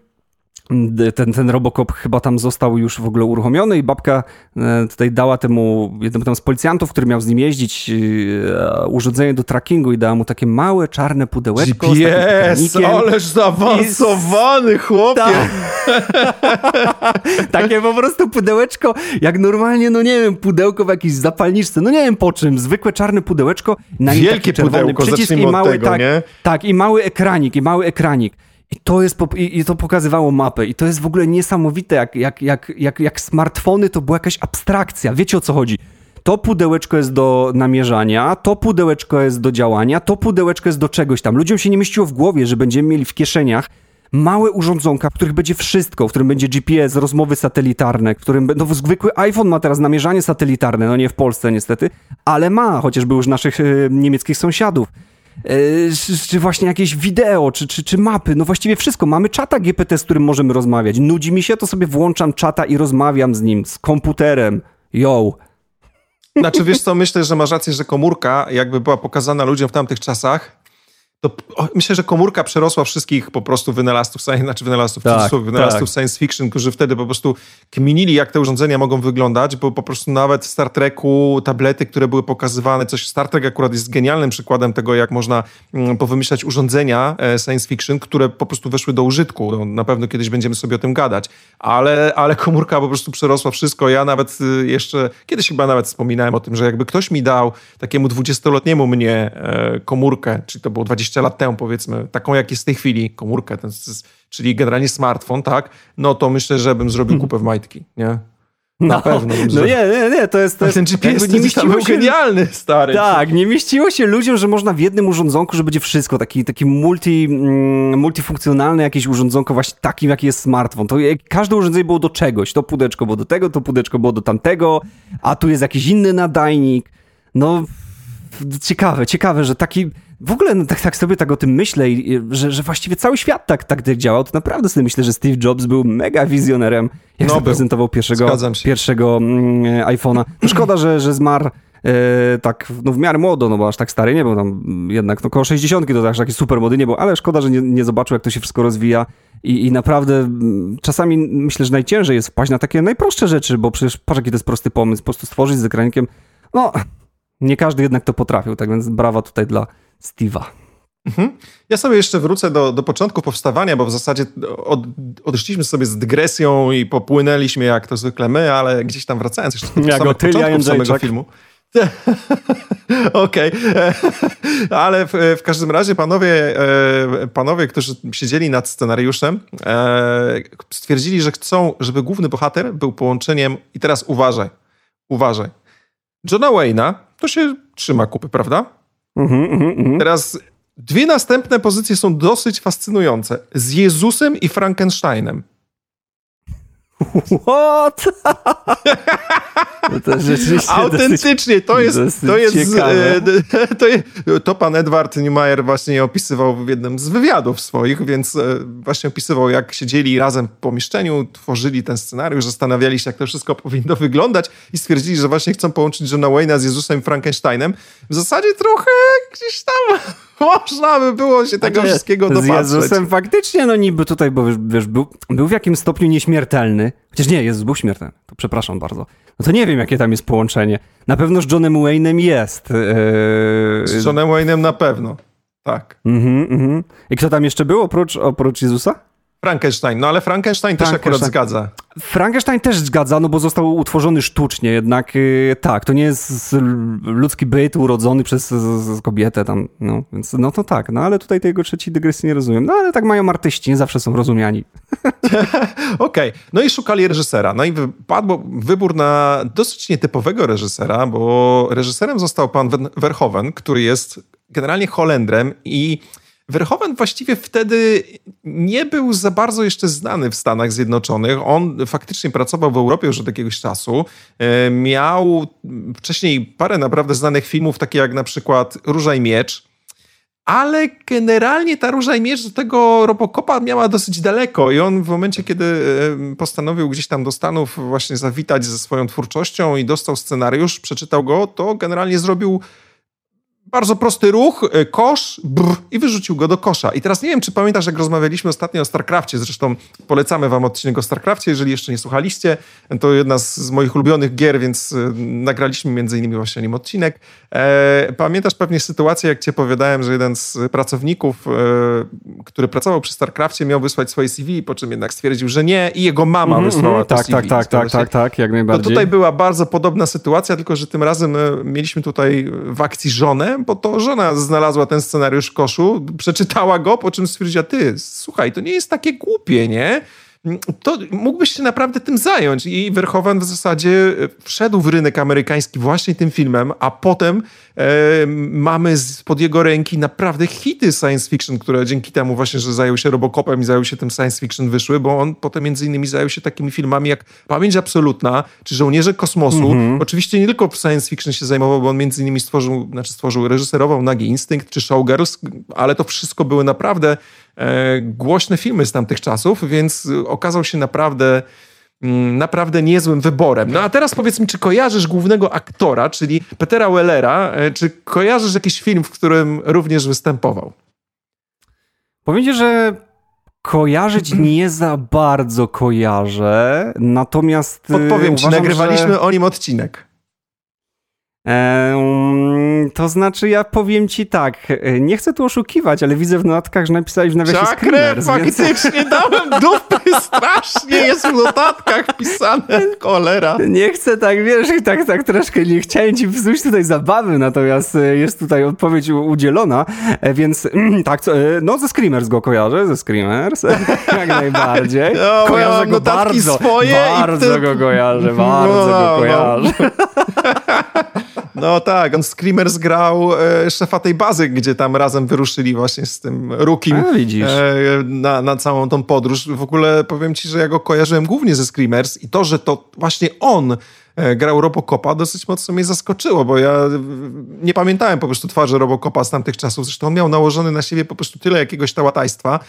S2: ten, ten Robocop chyba tam został już w ogóle uruchomiony i babka e, tutaj dała temu jednemu tam z policjantów, który miał z nim jeździć, e, urządzenie do trackingu i dała mu takie małe czarne pudełeczko
S1: GPS, ależ zaawansowany I... chłopie! <laughs>
S2: takie po prostu pudełeczko, jak normalnie, no nie wiem, pudełko w jakiejś zapalniczce, no nie wiem po czym, zwykłe czarne pudełeczko,
S1: na Wielkie pudełko, przycisk i mały, tego,
S2: tak,
S1: nie?
S2: tak, i mały ekranik, i mały ekranik. I to, jest, i to pokazywało mapę. I to jest w ogóle niesamowite, jak, jak, jak, jak, jak smartfony to była jakaś abstrakcja. Wiecie o co chodzi? To pudełeczko jest do namierzania, to pudełeczko jest do działania, to pudełeczko jest do czegoś tam. Ludziom się nie mieściło w głowie, że będziemy mieli w kieszeniach małe urządzonka, w których będzie wszystko, w którym będzie GPS, rozmowy satelitarne, w którym no, zwykły iPhone ma teraz namierzanie satelitarne, no nie w Polsce niestety, ale ma, chociażby już naszych y, niemieckich sąsiadów. Yy, czy właśnie jakieś wideo, czy, czy, czy mapy, no właściwie wszystko. Mamy czata GPT, z którym możemy rozmawiać. Nudzi mi się, to sobie włączam czata i rozmawiam z nim, z komputerem. Yo.
S1: Znaczy, wiesz co, myślę, że masz rację, że komórka jakby była pokazana ludziom w tamtych czasach, myślę, że komórka przerosła wszystkich po prostu wynalazców, znaczy wynalazców, tak, wynalazców tak. science fiction, którzy wtedy po prostu kminili, jak te urządzenia mogą wyglądać, bo po prostu nawet w Star Treku tablety, które były pokazywane, coś Star Trek akurat jest genialnym przykładem tego, jak można mm, powymyślać urządzenia e, science fiction, które po prostu weszły do użytku. No, na pewno kiedyś będziemy sobie o tym gadać, ale, ale komórka po prostu przerosła wszystko. Ja nawet y, jeszcze, kiedyś chyba nawet wspominałem o tym, że jakby ktoś mi dał takiemu dwudziestoletniemu mnie e, komórkę, czyli to było 20 20 lat temu, powiedzmy, taką jak jest w tej chwili, komórkę, ten, czyli generalnie smartfon, tak, no to myślę, że bym zrobił kupę w majtki, nie? Na no, pewno.
S2: No nie, nie, nie, to jest... To jest
S1: ten GPS nie mieściło się, genialny, stary.
S2: Tak, nie mieściło się ludziom, że można w jednym urządzonku, że będzie wszystko, taki, taki multi, mm, multifunkcjonalny jakieś urządzonko właśnie takim, jaki jest smartfon. To każde urządzenie było do czegoś. To pudełko było do tego, to pudełko było do tamtego, a tu jest jakiś inny nadajnik. No, ciekawe, ciekawe, że taki w ogóle no, tak, tak sobie tak o tym myślę, i, że, że właściwie cały świat tak, tak działał, to naprawdę sobie myślę, że Steve Jobs był mega wizjonerem, jak no, zaprezentował pierwszego, pierwszego mm, iPhone'a. No szkoda, że, że zmarł e, tak no, w miarę młodo, no bo aż tak stary nie był, tam jednak no, około 60 to aż taki super młody nie był, ale szkoda, że nie, nie zobaczył, jak to się wszystko rozwija i, i naprawdę mm, czasami myślę, że najciężej jest wpaść na takie najprostsze rzeczy, bo przecież patrz, jaki to jest prosty pomysł, po prostu stworzyć z ekranikiem, no nie każdy jednak to potrafił, tak więc brawa tutaj dla Steve'a.
S1: Mhm. Ja sobie jeszcze wrócę do, do początku powstawania, bo w zasadzie od, odeszliśmy sobie z dygresją i popłynęliśmy jak to zwykle my, ale gdzieś tam wracając jeszcze do jak samych początków samego filmu. <laughs> Okej, <laughs> ale w, w, każdym razie panowie, e, panowie, którzy siedzieli nad scenariuszem, e, stwierdzili, że chcą, żeby główny bohater był połączeniem, i teraz uważaj, uważaj, Johna Wayne'a, to się trzyma kupy, prawda? Mm -hmm, Teraz dwie następne pozycje są dosyć fascynujące. Z Jezusem i Frankensteinem.
S2: What? <laughs>
S1: No to Autentycznie, to jest, to jest, e, <laughs> to jest, to pan Edward Niemeyer właśnie opisywał w jednym z wywiadów swoich, więc e, właśnie opisywał, jak siedzieli razem w pomieszczeniu, tworzyli ten scenariusz, zastanawiali się, jak to wszystko <laughs> powinno wyglądać i stwierdzili, że właśnie chcą połączyć Johna Wayne'a z Jezusem i Frankensteinem. W zasadzie trochę gdzieś tam można by było się tego wszystkiego dopatrzeć.
S2: Z Jezusem faktycznie, no niby tutaj, bo wiesz, był, był w jakimś stopniu nieśmiertelny. Chociaż nie, Jezus był śmiertelny. To przepraszam bardzo. No to nie wiem, jakie tam jest połączenie. Na pewno z Johnem Wayne'em jest.
S1: Yy... Z Johnem Wayne'em na pewno. Tak. Mhm,
S2: mhm. I kto tam jeszcze był oprócz, oprócz Jezusa?
S1: Frankenstein, no ale Frankenstein, Frankenstein też akurat zgadza.
S2: Frankenstein też zgadza, no bo został utworzony sztucznie, jednak yy, tak, to nie jest ludzki byt urodzony przez z, z kobietę tam, no, więc no to tak, no ale tutaj tego trzeciej dygresji nie rozumiem. No ale tak mają artyści, nie zawsze są rozumiani. <laughs>
S1: Okej, okay. no i szukali reżysera, no i padł wybór na dosyć nietypowego reżysera, bo reżyserem został pan Verhoeven, który jest generalnie Holendrem i Verhoeven właściwie wtedy nie był za bardzo jeszcze znany w Stanach Zjednoczonych. On faktycznie pracował w Europie już od jakiegoś czasu. E, miał wcześniej parę naprawdę znanych filmów, takie jak na przykład Róża i Miecz, ale generalnie ta Róża i Miecz do tego Robocopa miała dosyć daleko i on w momencie, kiedy e, postanowił gdzieś tam do Stanów właśnie zawitać ze swoją twórczością i dostał scenariusz, przeczytał go, to generalnie zrobił bardzo prosty ruch, y, kosz, brr, i wyrzucił go do kosza. I teraz nie wiem, czy pamiętasz, jak rozmawialiśmy ostatnio o StarCraftie, zresztą polecamy wam odcinek o StarCraftie, jeżeli jeszcze nie słuchaliście. To jedna z, moich ulubionych gier, więc y, nagraliśmy między innymi właśnie nim odcinek. E, pamiętasz pewnie sytuację, jak ci opowiadałem, że jeden z pracowników, e, który pracował przy StarCraftie, miał wysłać swoje CV, po czym jednak stwierdził, że nie i jego mama mm -hmm, wysłała to
S2: tak,
S1: CV.
S2: Tak, tak, tak, tak, tak, jak najbardziej.
S1: To tutaj była bardzo podobna sytuacja, tylko że tym razem e, mieliśmy tutaj w akcji żonę, bo to żona znalazła ten scenariusz w koszu, przeczytała go, po czym stwierdziła, ty, słuchaj, to nie jest takie głupie, nie? To mógłbyś się naprawdę tym zająć. I Verhoeven w zasadzie wszedł w rynek amerykański właśnie tym filmem, a potem e, mamy spod jego ręki naprawdę hity science fiction, które dzięki temu właśnie, że zajął się Robocopem i zajął się tym science fiction wyszły, bo on potem między innymi zajął się takimi filmami jak Pamięć Absolutna, czy Żołnierze Kosmosu. -hmm. Oczywiście nie tylko science fiction się zajmował, bo on między innymi stworzył, znaczy stworzył, reżyserował Nagi Instynkt czy Showgirls, ale to wszystko były naprawdę e, głośne filmy z tamtych czasów, więc okazał się naprawdę mm, naprawdę niezłym wyborem. No a teraz powiedz mi, czy kojarzysz głównego aktora, czyli Petera Wellera, e, czy kojarzysz jakiś film, w którym również występował?
S2: Powiem ci, że kojarzyć <clears throat> nie za bardzo kojarzę, natomiast...
S1: Podpowiem uważam, ci, nagrywaliśmy że... o nim odcinek.
S2: To znaczy, ja powiem ci tak, e, nie chcę tu oszukiwać, ale widzę w notatkach, że napisałeś w nawiasie Screamers,
S1: faktycznie więc... dałem dupy, <laughs> strasznie jest w notatkach pisane, cholera.
S2: Nie chcę tak, wiesz, tak, tak troszkę nie chciałem ci psuć tutaj zabawy, natomiast e, jest tutaj odpowiedź udzielona, e, więc tak, no ze Screamers go kojarzę, ze Screamers, <laughs> jak najbardziej.
S1: No, kojarzę ja go bardzo, swoje
S2: bardzo ty... go kojarzę, bardzo no, go kojarzę.
S1: No. <laughs> No tak, on Screamers grał e, szefa tej bazy, gdzie tam razem wyruszyli właśnie z tym Rukim e, na, na całą tą podróż. W ogóle powiem ci, że ja go kojarzyłem głównie ze Screamers i to, że to właśnie on E, grał Robocopa, dosyć mocno mnie zaskoczyło, bo ja nie pamiętałem po prostu twarzy Robocopa z tamtych czasów. Zresztą on miał nałożony na siebie po prostu tyle jakiegoś tałatajstwa,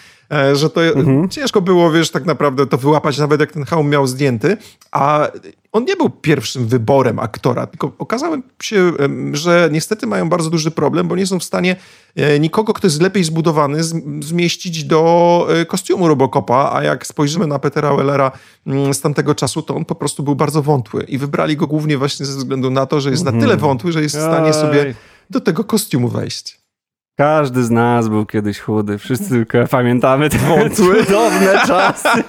S1: że to mhm. ciężko było, wiesz, tak naprawdę to wyłapać, nawet jak ten hełm miał zdjęty, a on nie był pierwszym wyborem aktora, tylko okazało się, że niestety mają bardzo duży problem, bo nie są w stanie e, nikogo, kto jest lepiej zbudowany, zmieścić do kostiumu Robocopa, a jak spojrzymy na Petera Wellera mm, z tamtego czasu, to on po prostu był bardzo wątły i wybrali go głównie właśnie ze względu na to, że jest na tyle mhm. wątły, że jest w stanie sobie do tego kostiumu wejść.
S2: Każdy z nas był kiedyś chudy. Wszyscy pamiętamy te cudowne czasy.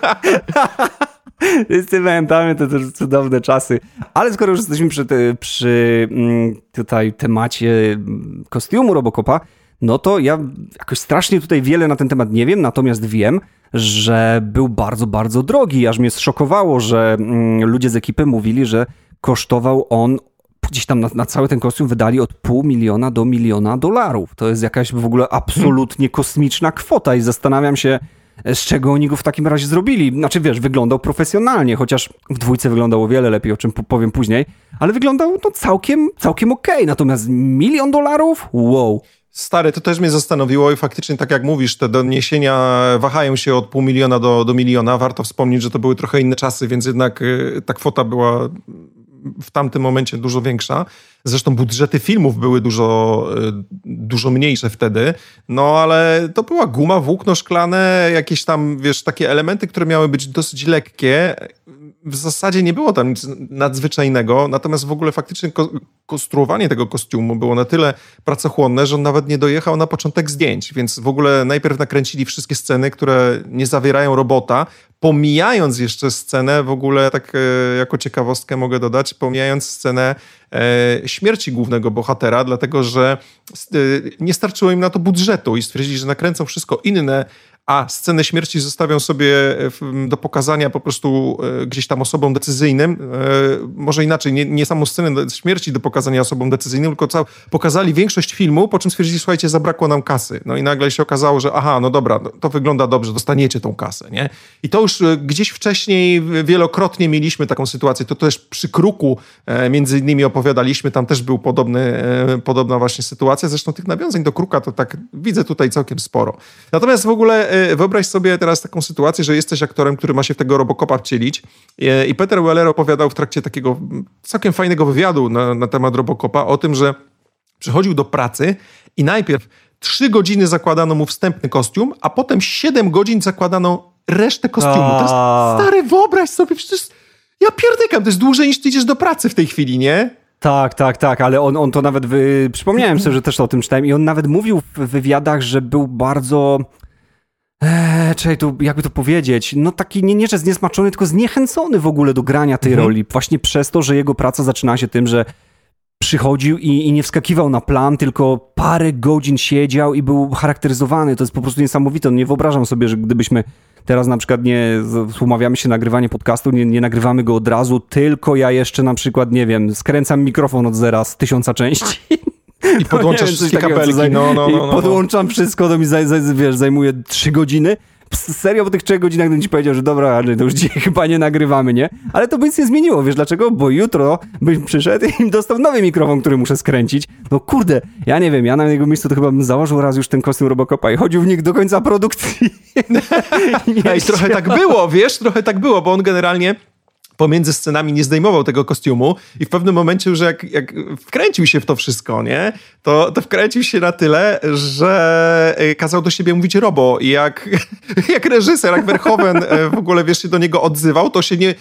S2: <laughs> Wszyscy pamiętamy te, te cudowne czasy. Ale skoro już jesteśmy przy, przy mm, tutaj temacie mm, kostiumu Robocopa, no to ja jakoś strasznie tutaj wiele na ten temat nie wiem, natomiast wiem, że był bardzo, bardzo drogi. Aż mnie zszokowało, że mm, ludzie z ekipy mówili, że kosztował on gdzieś tam na, na, cały ten kostium wydali od pół miliona do miliona dolarów. To jest jakaś w ogóle absolutnie kosmiczna kwota i zastanawiam się, z czego oni go w takim razie zrobili. Znaczy, wiesz, wyglądał profesjonalnie, chociaż w dwójce wyglądał o wiele lepiej, o czym powiem później, ale wyglądał no całkiem, całkiem okej. Okay. Natomiast milion dolarów? Wow.
S1: Stary, to też mnie zastanowiło i faktycznie, tak jak mówisz, te doniesienia wahają się od pół miliona do, do miliona. Warto wspomnieć, że to były trochę inne czasy, więc jednak y, ta kwota była w tamtym momencie dużo większa. Zresztą budżety filmów były dużo, y, dużo mniejsze wtedy, no ale to była guma, włókno szklane, jakieś tam, wiesz, takie elementy, które miały być dosyć lekkie. W zasadzie nie było tam nic nadzwyczajnego, natomiast w ogóle faktycznie ko konstruowanie tego kostiumu było na tyle pracochłonne, że on nawet nie dojechał na początek zdjęć, więc w ogóle najpierw nakręcili wszystkie sceny, które nie zawierają robota, pomijając jeszcze scenę, w ogóle tak e, jako ciekawostkę mogę dodać, pomijając scenę e, śmierci głównego bohatera, dlatego że e, nie starczyło im na to budżetu i stwierdzili, że nakręcą wszystko inne, a scenę śmierci zostawią sobie do pokazania po prostu e, gdzieś tam osobom decyzyjnym. E, może inaczej, nie, nie samą scenę śmierci do pokazania osobom decyzyjnym, tylko cał, pokazali większość filmu, po czym stwierdzili, słuchajcie, zabrakło nam kasy. No i nagle się okazało, że aha, no dobra, no to wygląda dobrze, dostaniecie tą kasę, nie? I to już e, gdzieś wcześniej wielokrotnie mieliśmy taką sytuację. To też przy Kruku między innymi opowiadaliśmy, tam też był podobny, podobna właśnie sytuacja. Zresztą tych nawiązań do Kruka to tak widzę tutaj całkiem sporo. Natomiast w ogóle wyobraź sobie teraz taką sytuację, że jesteś aktorem, który ma się w tego Robocopa wcielić y, i Peter Weller opowiadał w trakcie takiego całkiem fajnego wywiadu na, na temat Robocopa o tym, że przychodził do pracy i najpierw trzy godziny zakładano mu wstępny kostium, a potem siedem godzin zakładano resztę kostiumu. To jest, stary, wyobraź sobie, przecież ja pierdykam, to jest dłużej niż ty idziesz do pracy w tej chwili, nie?
S2: Tak, tak, tak, ale on, on to nawet, wy... przypomniałem sobie, że też o tym czytałem i on nawet mówił w wywiadach, że był bardzo Eee, czekaj, tu jakby to powiedzieć, no taki nie, nie że zniesmaczony, tylko zniechęcony w ogóle do grania tej mhm. roli, właśnie przez to, że jego praca zaczyna się tym, że przychodził i, i, nie wskakiwał na plan, tylko parę godzin siedział i był charakteryzowany. To jest po prostu niesamowite. Nie wyobrażam sobie, że gdybyśmy teraz na przykład nie umawiamy się nagrywanie podcastu, nie, nie nagrywamy go od razu, tylko ja jeszcze na przykład, nie wiem, skręcam mikrofon od zera z tysiąca części. <laughs>
S1: I <laughs> podłączasz no, wszystkie kabelki, no, no, no, no,
S2: Podłączam wszystko, to mi zaj, zaj, wiesz, zajmuje trzy godziny serio po tych trzech godzinach bym ci powiedział, że dobra, ale to już dzisiaj <laughs> chyba nie nagrywamy, nie? Ale to by nic nie zmieniło, wiesz dlaczego? Bo jutro bym przyszedł i dostał nowy mikrofon, który muszę skręcić. No kurde, ja nie wiem, ja na jego miejscu to chyba bym założył raz już ten kostium Robocopa i chodził w nich do końca produkcji. <laughs>
S1: I trochę tak było, wiesz, trochę tak było, bo on generalnie pomiędzy scenami nie zdejmował tego kostiumu i w pewnym momencie już jak, jak wkręcił się w to wszystko, nie? To, to wkręcił się na tyle, że e, kazał do siebie mówić robo i jak, <laughs> jak reżyser, jak Verhoeven e, w ogóle, wiesz, się do niego odzywał, to się nie, e,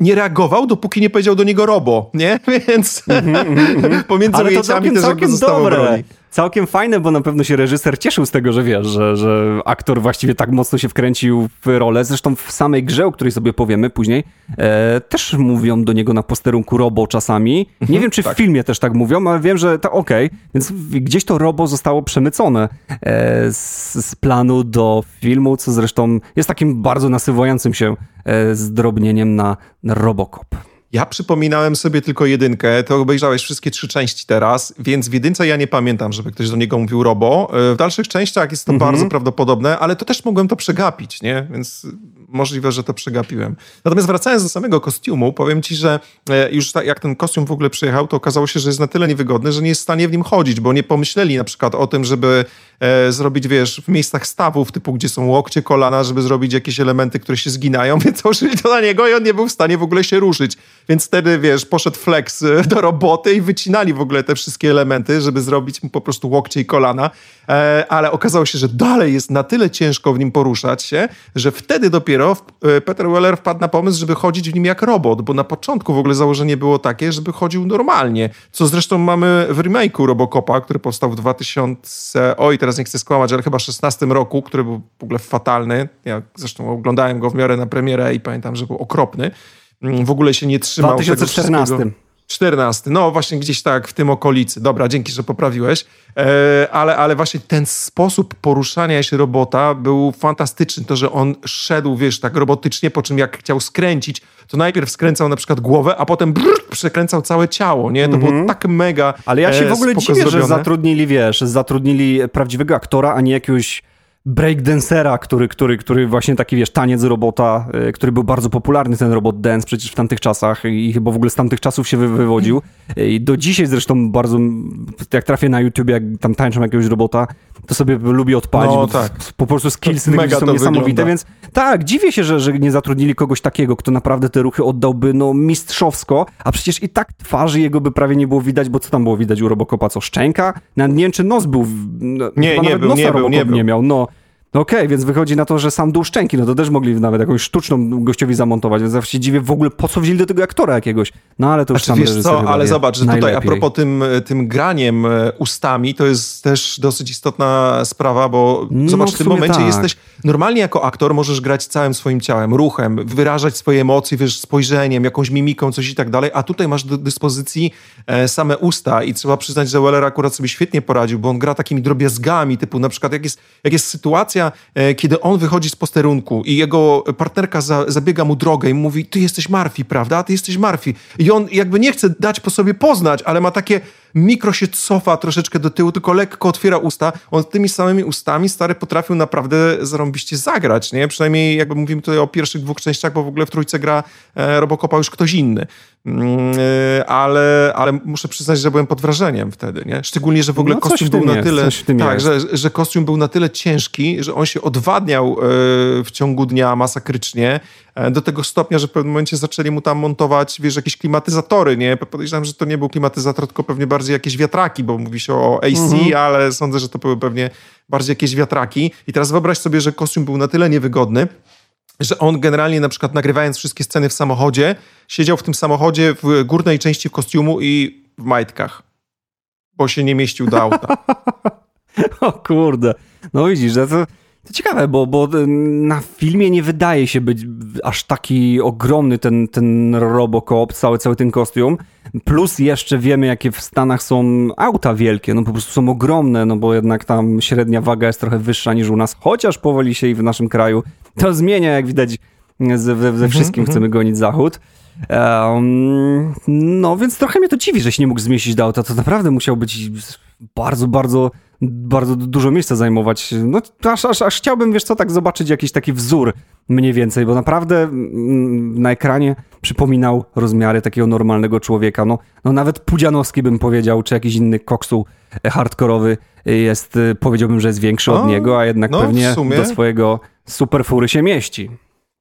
S1: nie reagował, dopóki nie powiedział do niego robo, nie? <laughs> Więc mm -hmm, pomiędzy
S2: Ale to całkiem, też całkiem dobre całkiem fajne, bo na pewno się reżyser cieszył z tego, że wiesz, że, że aktor właściwie tak mocno się wkręcił w rolę. Zresztą w samej grze, o której sobie powiemy później, e, też mówią do niego na posterunku Robo czasami. Nie mhm, wiem, czy tak. w filmie też tak mówią, ale wiem, że to okej. Okay. Więc gdzieś to Robo zostało przemycone e, z, z, planu do filmu, co zresztą jest takim bardzo nasyłającym się e, zdrobnieniem na, na Robocop.
S1: Ja przypominałem sobie tylko jedynkę, to obejrzałeś wszystkie trzy części teraz, więc w jedynce ja nie pamiętam, żeby ktoś do niego mówił robo. E, w dalszych częściach jest to mm -hmm. bardzo prawdopodobne, ale to też mogłem to przegapić, nie? Więc możliwe, że to przegapiłem. Natomiast wracając do samego kostiumu, powiem ci, że e, już tak, jak ten kostium w ogóle przyjechał, to okazało się, że jest na tyle niewygodny, że nie jest w stanie w nim chodzić, bo nie pomyśleli na przykład o tym, żeby e, zrobić, wiesz, w miejscach stawów, typu gdzie są łokcie, kolana, żeby zrobić jakieś elementy, które się zginają, <laughs> więc założyli to na niego i on nie był w stanie w ogóle się ruszyć. Więc wtedy, wiesz, poszedł flex e, do roboty i wycinali w ogóle te wszystkie elementy, żeby zrobić mu po prostu łokcie i kolana. E, ale okazało się, że dalej jest na tyle ciężko w nim poruszać się, że wtedy dopiero e, Peter Weller wpadł na pomysł, żeby chodzić w nim jak robot, bo na początku w ogóle założenie było takie, żeby chodził normalnie, co zresztą mamy w remake'u Robocopa, który powstał w 2000, oj teraz nie chcę skłamać, ale chyba 16 roku, który był w ogóle fatalny. Ja zresztą oglądałem go w miarę na premierę i pamiętam, że był okropny. Mm, w ogóle się nie trzymał.
S2: W 2014.
S1: 14. No właśnie gdzieś tak w tym okolicy. Dobra, dzięki, że poprawiłeś. E, ale, ale właśnie ten sposób poruszania się robota był fantastyczny. To, że on szedł, wiesz, tak robotycznie, po czym jak chciał skręcić, to najpierw skręcał na przykład głowę, a potem brrr, przekręcał całe ciało, nie? To mm -hmm. było mhm. tak mega
S2: Ale ja się w ogóle dziwię, zrobione. że zatrudnili, wiesz, zatrudnili prawdziwego aktora, a nie jakiegoś breakdancera, który, który, który właśnie taki, wiesz, taniec robota, y, który był bardzo popularny, ten robot dance przecież w tamtych czasach i chyba w ogóle z tamtych czasów się wywodził. I do dzisiaj zresztą bardzo, jak trafię na YouTube, jak tam tańczą jakiegoś robota, to sobie lubię odpalić, no, tak. po prostu skillsy mega są niesamowite, wygląda. więc tak, dziwię się, że, że nie zatrudnili kogoś takiego, kto naprawdę te ruchy oddałby, no, mistrzowsko, a przecież i tak twarzy jego by prawie nie było widać, bo co tam było widać u Robocopa, co, szczęka? Nawet nie wiem, czy nos był,
S1: no, nie, nie był, nie był, nie,
S2: był. nie miał, no. No okej, okay, więc wychodzi na to, że sam dół szczęki, no to też mogli nawet jakąś sztuczną gościowi zamontować, więc zawsze się dziwię w ogóle, po co wzięli do tego aktora jakiegoś. No ale to już znaczy, sam wiesz co,
S1: ale zobacz, że tutaj a propos tym, tym graniem e, ustami, to jest też dosyć istotna sprawa, bo no, zobacz, w, w tym momencie tak. jesteś, normalnie jako aktor możesz grać całym swoim ciałem, ruchem, wyrażać swoje emocje, wiesz, spojrzeniem, jakąś mimiką, coś i tak dalej, a tutaj masz do dyspozycji e, same usta i trzeba przyznać, że Weller akurat sobie świetnie poradził, bo on gra takimi drobiazgami, typu na przykład jak jest, jak jest sytuacja, sytuacja, e, kiedy on wychodzi z posterunku i jego partnerka za, zabiega mu drogę i mówi, ty jesteś Marfi, prawda? Ty jesteś Marfi. I on jakby nie chce dać po sobie poznać, ale ma takie mikro się cofa troszeczkę do tyłu, tylko lekko otwiera usta. On tymi samymi ustami stary potrafił naprawdę zarąbiście zagrać, nie? Przynajmniej jakby mówimy tutaj o pierwszych dwóch częściach, bo w ogóle w trójce gra e, Robocopa już ktoś inny. Mm, e, ale, ale muszę przyznać, że byłem pod wrażeniem wtedy, nie? Szczególnie, że w ogóle no, kostium był na jest, tyle... tak, że, że kostium był na tyle ciężki, że on się odwadniał e, w ciągu dnia masakrycznie, do tego stopnia, że w pewnym momencie zaczęli mu tam montować, wiesz, jakieś klimatyzatory, nie? Podejrzewam, że to nie był klimatyzator, tylko pewnie bardziej jakieś wiatraki, bo mówi się o AC, mhm. ale sądzę, że to były pewnie bardziej jakieś wiatraki. I teraz wyobraź sobie, że kostium był na tyle niewygodny, że on generalnie na przykład nagrywając wszystkie sceny w samochodzie, siedział w tym samochodzie w górnej części w kostiumu i w majtkach, bo się nie mieścił do auta. <laughs>
S2: o kurde. No widzisz, że to to ciekawe, bo, bo na filmie nie wydaje się być aż taki ogromny ten, ten Robocop, cały, cały ten kostium. Plus jeszcze wiemy, jakie w Stanach są auta wielkie, no po prostu są ogromne, no bo jednak tam średnia waga jest trochę wyższa niż u nas, chociaż powoli się i w naszym kraju to zmienia, jak widać, ze, ze mhm, wszystkim -hmm. chcemy gonić zachód. Um, no, więc trochę mnie to dziwi, że się nie mógł zmieścić do auta. To naprawdę musiał być bardzo, bardzo, bardzo dużo miejsca zajmować. No, aż, aż, aż chciałbym, wiesz co, tak zobaczyć jakiś taki wzór mniej więcej, bo naprawdę mm, na ekranie przypominał rozmiary takiego normalnego człowieka. No, no nawet Pudzianowski bym powiedział, czy jakiś inny koksu hardkorowy jest, powiedziałbym, że jest większy o, od niego, a jednak no, pewnie do swojego superfury się mieści.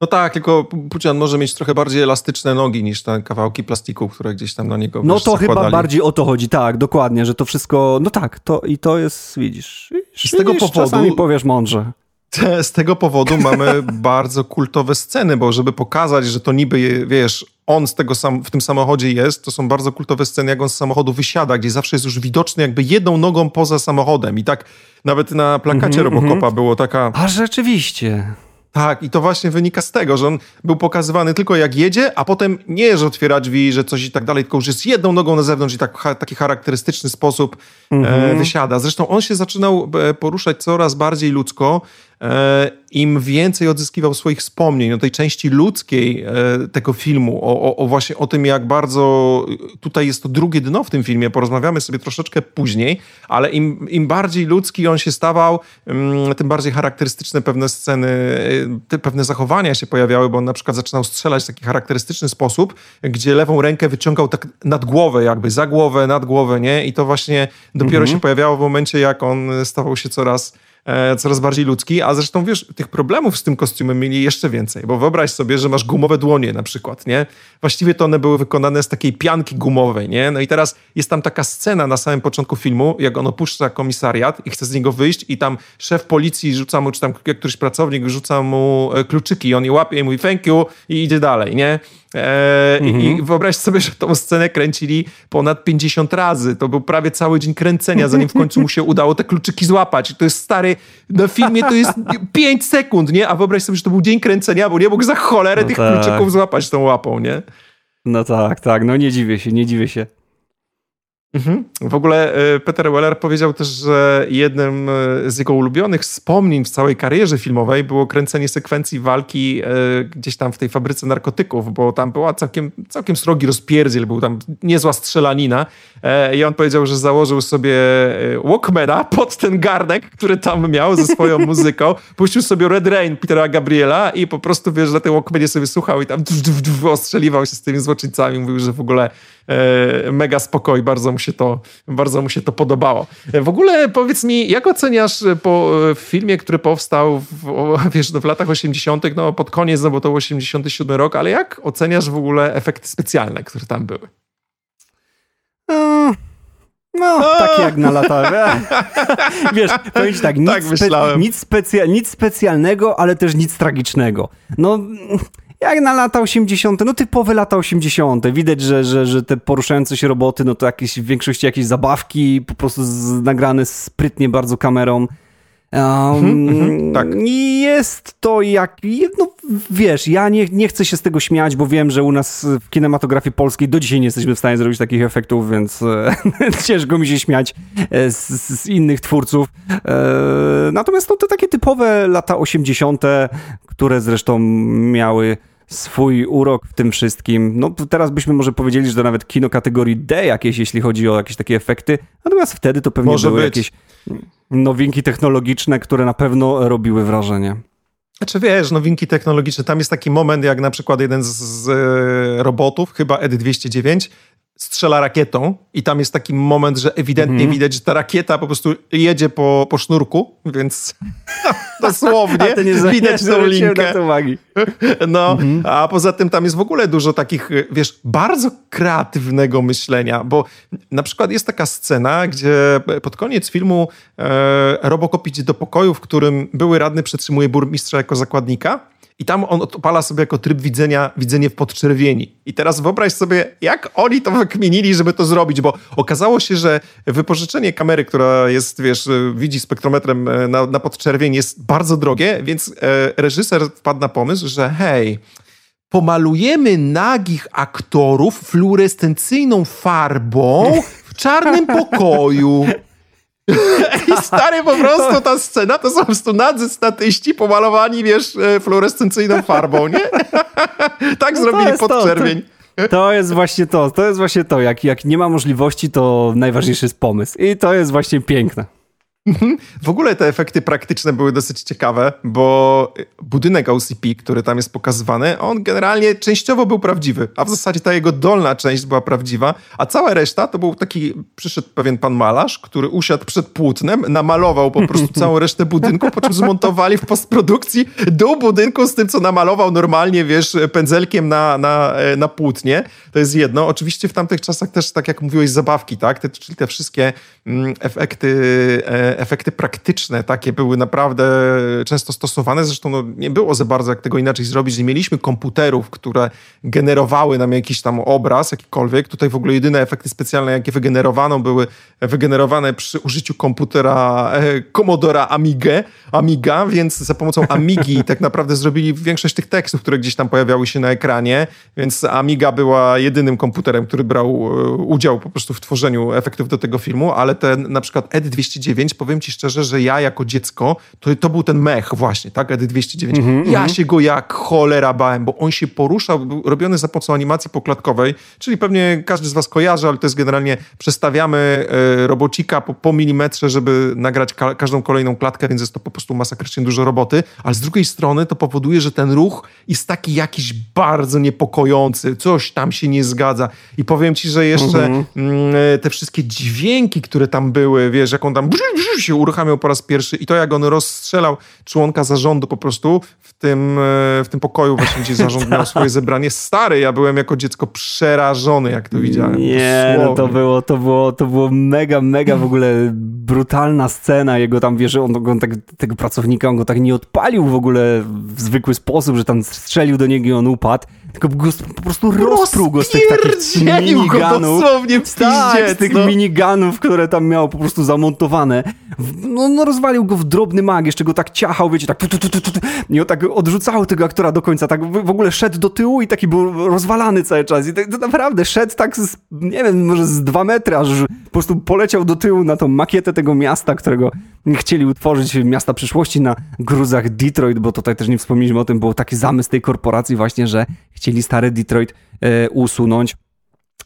S1: No tak, tylko Pucian może mieć trochę bardziej elastyczne nogi niż te kawałki plastiku, które gdzieś tam na niego
S2: No to zakładali. chyba bardziej o to chodzi, tak, dokładnie, że to wszystko, no tak, to i to jest, widzisz,
S1: z tego powodu
S2: czasami powiesz mądrze.
S1: Te, z tego powodu mamy <laughs> bardzo kultowe sceny, bo żeby pokazać, że to niby, wiesz, on z tego sam, w tym samochodzie jest, to są bardzo kultowe sceny, jak on z samochodu wysiada, gdzie zawsze jest już widoczny jakby jedną nogą poza samochodem i tak nawet na plakacie mm -hmm, Robocopa mm -hmm. było taka...
S2: A rzeczywiście...
S1: Tak, i to właśnie wynika z tego, że on był pokazywany tylko jak jedzie, a potem nie, że otwiera drzwi, że coś i tak dalej, tylko już jest jedną nogą na zewnątrz i tak, taki charakterystyczny sposób mm -hmm. e, mhm. wysiada. Zresztą on się zaczynał e, poruszać coraz bardziej ludzko im więcej odzyskiwał swoich wspomnień o tej części ludzkiej e, tego filmu, o, o, o, właśnie o tym, jak bardzo tutaj jest to drugie dno w tym filmie, porozmawiamy sobie troszeczkę później, ale im, im bardziej ludzki on się stawał, mm, tym bardziej charakterystyczne pewne sceny, e, pewne zachowania się pojawiały, bo on na przykład zaczynał strzelać w taki charakterystyczny sposób, gdzie lewą rękę wyciągał tak nad głowę jakby, za głowę, nad głowę, nie? I to właśnie dopiero mhm. się pojawiało w momencie, jak on stawał się coraz E, coraz bardziej ludzki, a zresztą wiesz, tych problemów z tym kostiumem mieli jeszcze więcej, bo wyobraź sobie, że masz gumowe dłonie na przykład, nie? Właściwie to one były wykonane z takiej pianki gumowej, nie? No i teraz jest tam taka scena na samym początku filmu, jak on opuszcza komisariat i chce z niego wyjść i tam szef policji rzuca mu, czy tam któryś pracownik rzuca mu e, kluczyki, on je łapie i mówi thank you i idzie dalej, nie? E, mhm. I wyobraź sobie, że tą scenę kręcili ponad 50 razy. To był prawie cały dzień kręcenia, zanim w końcu mu się udało te kluczyki złapać. I to jest stary, na filmie to jest 5 sekund, nie? A wyobraź sobie, że to był dzień kręcenia, bo nie mógł za cholerę no tych tak. kluczyków złapać tą łapą, nie?
S2: No tak, tak, no nie dziwię się, nie dziwię się.
S1: Mhm. W ogóle e, Peter Weller powiedział też, że jednym e, z jego ulubionych wspomnień w całej karierze filmowej było kręcenie sekwencji walki e, gdzieś tam w tej fabryce narkotyków, bo tam była całkiem, całkiem srogi rozpierdziel, był tam niezła strzelanina i on powiedział, że założył sobie Walkmana pod ten garnek, który tam miał ze swoją <laughs> muzyką, puścił sobie Red Rain Petera Gabriela i po prostu, wiesz, na tym Walkmanie sobie słuchał i tam ostrzeliwał się z tymi złoczyńcami, mówił, że w ogóle mega spokoj, bardzo mu się to, bardzo mu się to podobało. W ogóle powiedz mi, jak oceniasz po filmie, który powstał w, <laughs> wiesz, no w latach 80., no pod koniec, no bo to był 87 rok, ale jak oceniasz w ogóle efekty specjalne, które tam były?
S2: No, no takie jak na lata. <laughs> Wiesz, powiem ci tak, nic, tak spe, nic, specja, nic specjalnego, ale też nic tragicznego. No jak na lata 80., no typowe lata 80. Widać, że, że, że te poruszające się roboty, no to jakieś, w większości jakieś zabawki, po prostu z, nagrane sprytnie bardzo kamerą. Um, mm-hmm, tak. Jest to jak. No wiesz, ja nie, nie chcę się z tego śmiać, bo wiem, że u nas w kinematografii polskiej do dzisiaj nie jesteśmy w stanie zrobić takich efektów, więc e, <laughs> ciężko mi się śmiać e, z, z innych twórców. E, natomiast no, to takie typowe lata 80., które zresztą miały swój urok w tym wszystkim. No teraz byśmy może powiedzieli, że to nawet kino kategorii D jakieś, jeśli chodzi o jakieś takie efekty, natomiast wtedy to pewnie może były być. jakieś nowinki technologiczne, które na pewno robiły wrażenie.
S1: Znaczy wiesz, nowinki technologiczne, tam jest taki moment, jak na przykład jeden z, z e, robotów, chyba ED209, strzela rakietą i tam jest taki moment, że ewidentnie -hmm. widać, że ta rakieta po prostu jedzie po, po sznurku, więc <laughs> dosłownie <laughs> widać tą linkę. <laughs> No, -hmm. a poza tym tam jest w ogóle dużo takich, wiesz, bardzo kreatywnego myślenia, bo na przykład jest taka scena, gdzie pod koniec filmu e, Robocop idzie do pokoju, w którym były radny przetrzymuje burmistrza jako zakładnika i tam on odpala sobie jako tryb widzenia, widzenie w podczerwieni. I teraz wyobraź sobie, jak oni to wykminili, żeby to zrobić, bo okazało się, że wypożyczenie kamery, która jest, wiesz, widzi spektrometrem e, na, na podczerwień jest bardzo drogie, więc e, reżyser wpadł na pomysł, że hej, pomalujemy nagich aktorów fluorescencyjną farbą w czarnym pokoju. <laughs> I stary, po prostu ta scena to są po prostu nadzy statyści pomalowani, wiesz, e, fluorescencyjną farbą, nie? <laughs> tak no zrobili pod to, czerwień.
S2: To, to, jest właśnie to, to jest właśnie to. Jak, jak nie ma możliwości, to najważniejszy jest pomysł. I to jest właśnie piękne.
S1: Mhm. W ogóle te efekty praktyczne były dosyć ciekawe, bo budynek OCP, który tam jest pokazywany, on generalnie częściowo był prawdziwy, a w zasadzie ta jego dolna część była prawdziwa, a cała reszta to był taki, przyszedł pewien pan malarz, który usiadł przed płótnem, namalował po prostu całą resztę budynku, po czym zmontowali w postprodukcji dół budynku z tym, co namalował normalnie, wiesz, pędzelkiem na, na, na płótnie. To jest jedno. Oczywiście w tamtych czasach też, tak jak mówiłeś, zabawki, tak? Te, czyli te wszystkie mm, efekty e, efekty praktyczne takie były naprawdę często stosowane. Zresztą no, nie było za bardzo jak tego inaczej zrobić. Nie mieliśmy komputerów, które generowały nam jakiś tam obraz, jakikolwiek. Tutaj w ogóle jedyne efekty specjalne, jakie wygenerowano, były wygenerowane przy użyciu komputera e, Commodora Amigę, Amiga, więc za pomocą Amigi <laughs> tak naprawdę zrobili większość tych tekstów, które gdzieś tam pojawiały się na ekranie, więc Amiga była jedynym komputerem, który brał e, udział po prostu w tworzeniu efektów do tego filmu, ale ten na przykład ED209 powiem ci szczerze, że ja jako dziecko, to, to był ten mech właśnie, tak, ED 209. Mm -hmm, ja mm -hmm. się go jak cholera bałem, bo on się poruszał, był robiony za pomocą animacji poklatkowej, czyli pewnie każdy z was kojarzy, ale to jest generalnie przestawiamy e, robocika po, po milimetrze, żeby nagrać ka każdą kolejną klatkę, więc jest to po prostu masakrycznie dużo roboty, ale z drugiej strony to powoduje, że ten ruch jest taki jakiś bardzo niepokojący, coś tam się nie zgadza i powiem ci, że jeszcze mm -hmm. te wszystkie dźwięki, które tam były, wiesz, jak on tam się uruchamiał po raz pierwszy i to jak on rozstrzelał członka zarządu po prostu w tym, e, w tym pokoju właśnie, gdzie <laughs> zarząd miał swoje zebranie. Stary, ja byłem jako dziecko przerażony, jak to widziałem.
S2: Nie, no to było, to było, to było mega, mega w ogóle brutalna scena jego tam, wiesz, on, on tak, tego pracownika, on go tak nie odpalił w ogóle w zwykły sposób, że tam strzelił do niego i on upadł, tylko po prostu rozpruł go z tych takich miniganów.
S1: dosłownie w tak,
S2: z tych no. miniganów, które tam miał po prostu zamontowane no, no rozwalił go w drobny mag, jeszcze go tak ciachał, wiecie, tak tu, tu, tu, tu, i on tak odrzucał tego aktora do końca, tak w ogóle szedł do tyłu i taki był rozwalany cały czas i tak, to naprawdę szedł tak, z, nie wiem, może z dwa metry, aż po prostu poleciał do tyłu na tą makietę tego miasta, którego chcieli utworzyć, miasta przyszłości na gruzach Detroit, bo tutaj też nie wspomnieliśmy o tym, był taki zamysł tej korporacji właśnie, że chcieli stare Detroit e, usunąć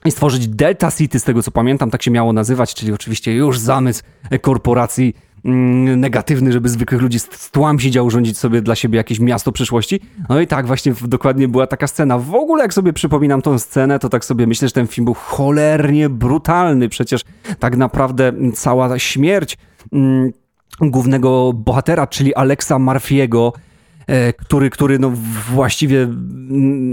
S2: i stworzyć Delta City, z tego co pamiętam, tak się miało nazywać, czyli oczywiście już zamysł korporacji mm, negatywny, żeby zwykłych ludzi z tłam siedział urządzić sobie dla siebie jakieś miasto przyszłości. No i tak właśnie dokładnie była taka scena. W ogóle jak sobie przypominam tą scenę, to tak sobie myślę, że ten film był cholernie brutalny. Przecież tak naprawdę cała śmierć mm, głównego bohatera, czyli Alexa Marfiego, który, który no właściwie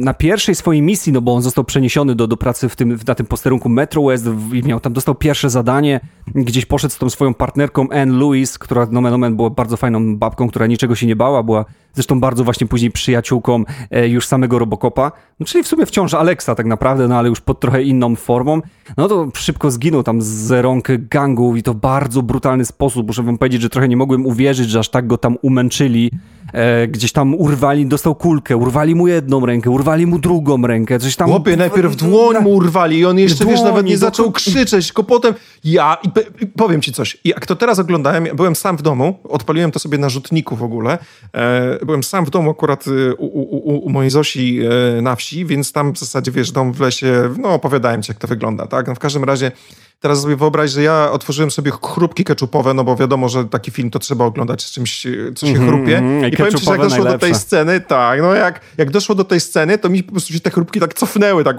S2: na pierwszej swojej misji, no bo on został przeniesiony do, do pracy w tym, na tym posterunku Metro West i miał tam, dostał pierwsze zadanie, gdzieś poszedł z tą swoją partnerką Anne Lewis, która nomen omen była bardzo fajną babką, która niczego się nie bała, była zresztą bardzo właśnie później przyjaciółką e, już samego Robocopa, no, czyli w sumie wciąż Alexa tak naprawdę, no ale już pod trochę inną formą, no to szybko zginął tam z rąk gangu i to bardzo brutalny sposób, muszę wam powiedzieć, że trochę nie mogłem uwierzyć, że aż tak go tam umęczyli, e, gdzieś tam urwali, dostał kulkę, urwali mu jedną rękę, urwali mu drugą rękę, coś tam...
S1: Chłopie, najpierw dłoń mu urwali i on jeszcze, dłoń, wiesz, nawet nie zaczął krzyczeć, tylko potem ja... I powiem ci coś, jak to teraz oglądałem, byłem sam w domu, odpaliłem to sobie na rzutniku w ogóle, e, byłem sam w domu akurat y, u, u, u, mojej Zosi e, na wsi, więc tam w zasadzie, wiesz, dom w lesie, no opowiadałem ci, jak to wygląda, tak? No w każdym razie teraz sobie wyobraź, że ja otworzyłem sobie chrupki keczupowe, no bo wiadomo, że taki film to trzeba oglądać z czymś, co się mm -hmm, chrupie. I powiem ci, że jak doszło najlepsze. do tej sceny, tak, no jak, jak doszło do tej sceny, to mi po prostu się te chrupki tak cofnęły, tak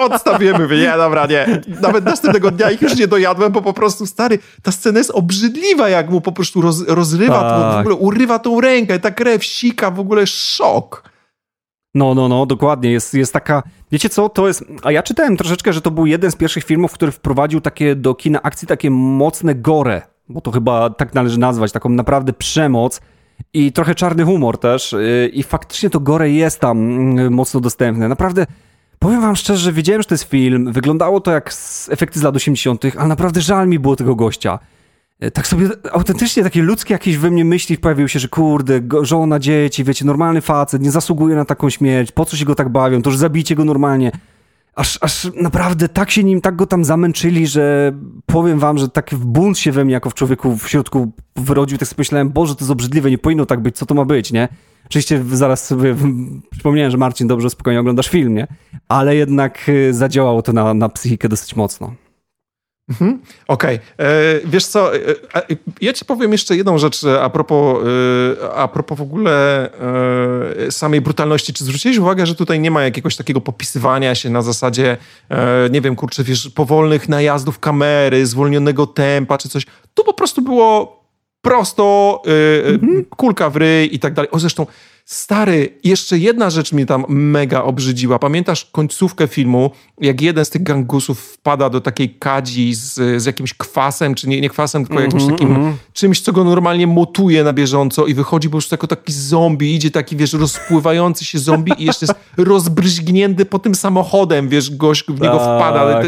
S1: odstawimy, wie, nie, dobra, nie. Nawet następnego dnia ich już nie dojadłem, bo po prostu, stary, ta scena jest obrzydliwa, jak mu po prostu roz, rozrywa, tak. w ogóle urywa tą rękę, ta krew sika, w ogóle szok.
S2: No, no, no, dokładnie. Jest, jest taka. Wiecie co, to jest. A ja czytałem troszeczkę, że to był jeden z pierwszych filmów, który wprowadził takie do kina akcji takie mocne gore, bo to chyba tak należy nazwać, taką naprawdę przemoc i trochę czarny humor też. Y, I faktycznie to gore jest tam mm, mocno dostępne. Naprawdę. Powiem wam szczerze, że wiedziałem, że to jest film, wyglądało to jak efekty z lat 80., ale naprawdę żal mi było tego gościa. E, tak sobie autentycznie takie ludzkie jakieś we mnie myśli pojawiły się, że kurde, żona, dzieci, wiecie, normalny facet, nie zasługuje na taką śmierć, po co się go tak bawią, to już zabijcie go normalnie. aż, aż naprawdę tak się nim, tak go tam zamęczyli, że powiem wam, że taki bunt się we mnie jako w człowieku w środku wyrodził, tak sobie myślałem, Boże, to jest obrzydliwe, nie powinno tak być, co to ma być, nie? Oczywiście zaraz sobie <laughs> przypomniałem, że Marcin, dobrze, spokojnie oglądasz film, nie? Ale jednak y, zadziałało to na, na psychikę dosyć mocno.
S1: Mhm. Okej. Okay. E, wiesz co, e, e, ja ci powiem jeszcze jedną rzecz a propos, a propos w ogóle samej brutalności. Czy zwróciłeś uwagę, że tutaj nie ma jakiegoś takiego popisywania się na zasadzie, nie wiem, kurczę, wiesz, powolnych najazdów kamery, zwolnionego tempa czy coś. Tu po prostu było prosto, mhm. kulka w ryj i tak dalej. O, zresztą Stary, jeszcze jedna rzecz mnie tam mega obrzydziła. Pamiętasz końcówkę filmu, jak jeden z tych gangusów wpada do takiej kadzi z, z jakimś kwasem, czy nie, nie kwasem, tylko jakimś mm -hmm, takim mm -hmm. czymś, co go normalnie motuje na bieżąco i wychodzi po prostu jako taki zombie, idzie taki, wiesz, rozpływający się zombie i jeszcze jest <laughs> rozbryźgnięty po tym samochodem, wiesz, gość w niego tak. wpada.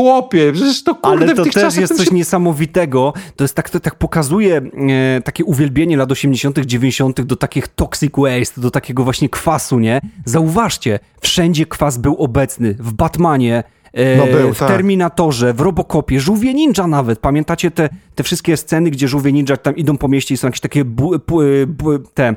S1: Chłopie, przecież to kurde
S2: Ale to
S1: w tych
S2: też jest coś się... niesamowitego. To jest tak, to tak pokazuje e, takie uwielbienie lat 80., 90. do takich toxic waste, do takiego właśnie kwasu, nie? Zauważcie, wszędzie kwas był obecny. W Batmanie, e, no był, w tak. Terminatorze, w Robocopie, Żółwie Ninja nawet. Pamiętacie te, te wszystkie sceny, gdzie Żółwie Ninja tam idą po mieście i są jakieś takie bu, bu, bu, te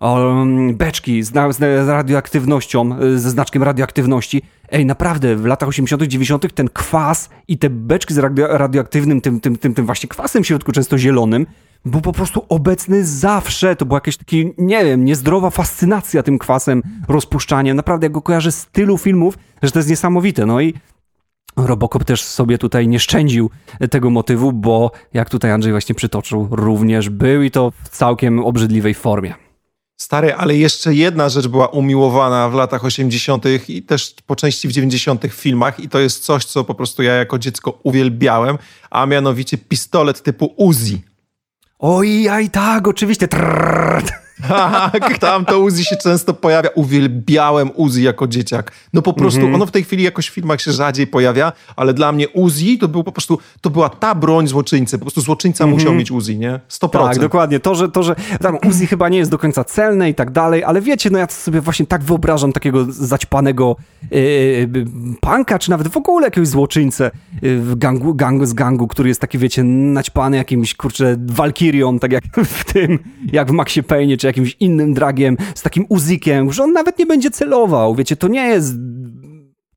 S2: um, beczki z, z radioaktywnością, ze znaczkiem radioaktywności. Ej, naprawdę, w latach 80., 90. ten kwas i te beczki z radio, radioaktywnym, tym, tym, tym, tym właśnie kwasem w środku, często zielonym, był po prostu obecny zawsze. To była jakaś taki, nie wiem, niezdrowa fascynacja tym kwasem, rozpuszczaniem. Naprawdę, jak go kojarzę z tylu filmów, że to jest niesamowite. No i Robocop też sobie tutaj nie szczędził tego motywu, bo jak tutaj Andrzej właśnie przytoczył, również był i to w całkiem obrzydliwej formie.
S1: Stary, ale jeszcze jedna rzecz była umiłowana w latach 80. i też po części w 90. w filmach, i to jest coś, co po prostu ja jako dziecko uwielbiałem, a mianowicie pistolet typu Uzi.
S2: Oj, aj tak, oczywiście. Trrr.
S1: Tak, tam to Uzi się często pojawia. Uwielbiałem Uzi jako dzieciak. No po prostu mm -hmm. ono w tej chwili jakoś w filmach się rzadziej pojawia, ale dla mnie Uzi to był po prostu, to była ta broń złoczyńcy. Po prostu złoczyńca mm -hmm. musiał mieć Uzi, nie? 100%.
S2: Tak, dokładnie. To, że, to, że tam Uzi chyba nie jest do końca celne i tak dalej, ale wiecie, no ja sobie właśnie tak wyobrażam takiego zaćpanego yy, panka, czy nawet w ogóle jakiegoś złoczyńcę w gangu, gangu z gangu, który jest taki, wiecie, naćpany jakimś, kurczę, walkirią, tak jak w tym, jak w Maxie Payne, czy jakimś innym dragiem, z takim uzikiem, że on nawet nie będzie celował. Wiecie, to nie jest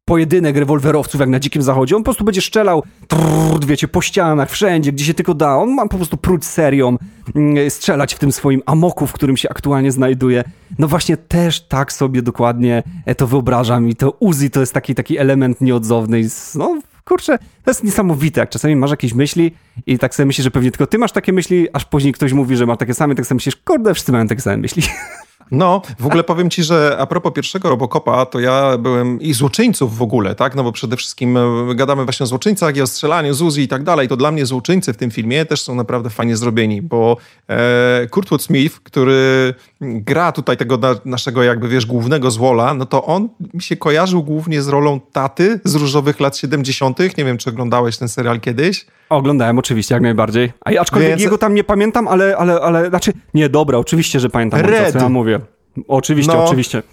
S2: pojedynek rewolwerowców jak na Dzikim Zachodzie. On po prostu będzie strzelał, trrr, wiecie, po ścianach, wszędzie, gdzie się tylko da. On ma po prostu próć serią, mm, strzelać w tym swoim amoku, w którym się aktualnie znajduje. No właśnie też tak sobie dokładnie e, to wyobrażam i to Uzi to jest taki, taki element nieodzowny. No, kurczę, to jest niesamowite, jak czasami masz jakieś myśli i tak sobie myślisz, że pewnie tylko ty masz takie myśli, aż później ktoś mówi, że ma takie same, tak sobie myślisz, kurde, wszyscy mają takie same myśli. <laughs>
S1: No, w ogóle powiem ci, że a propos pierwszego Robocopa, to ja byłem i złoczyńców w ogóle, tak? No bo przede wszystkim e, gadamy właśnie o złoczyńcach i o strzelaniu z Uzi i tak dalej. To dla mnie złoczyńcy w tym filmie też są naprawdę fajnie zrobieni, bo e, Kurtwood Smith, który gra tutaj tego na, naszego jakby, wiesz, głównego złola, no to on mi się kojarzył głównie z rolą taty z różowych lat 70. Nie wiem, czy oglądałeś ten serial kiedyś.
S2: Oglądałem oczywiście, jak najbardziej. A aczkolwiek Więc... jego tam nie pamiętam, ale, ale, ale, znaczy, nie, dobra, oczywiście, że pamiętam, Red. co ja mówię. Oczywiście, no. oczywiście.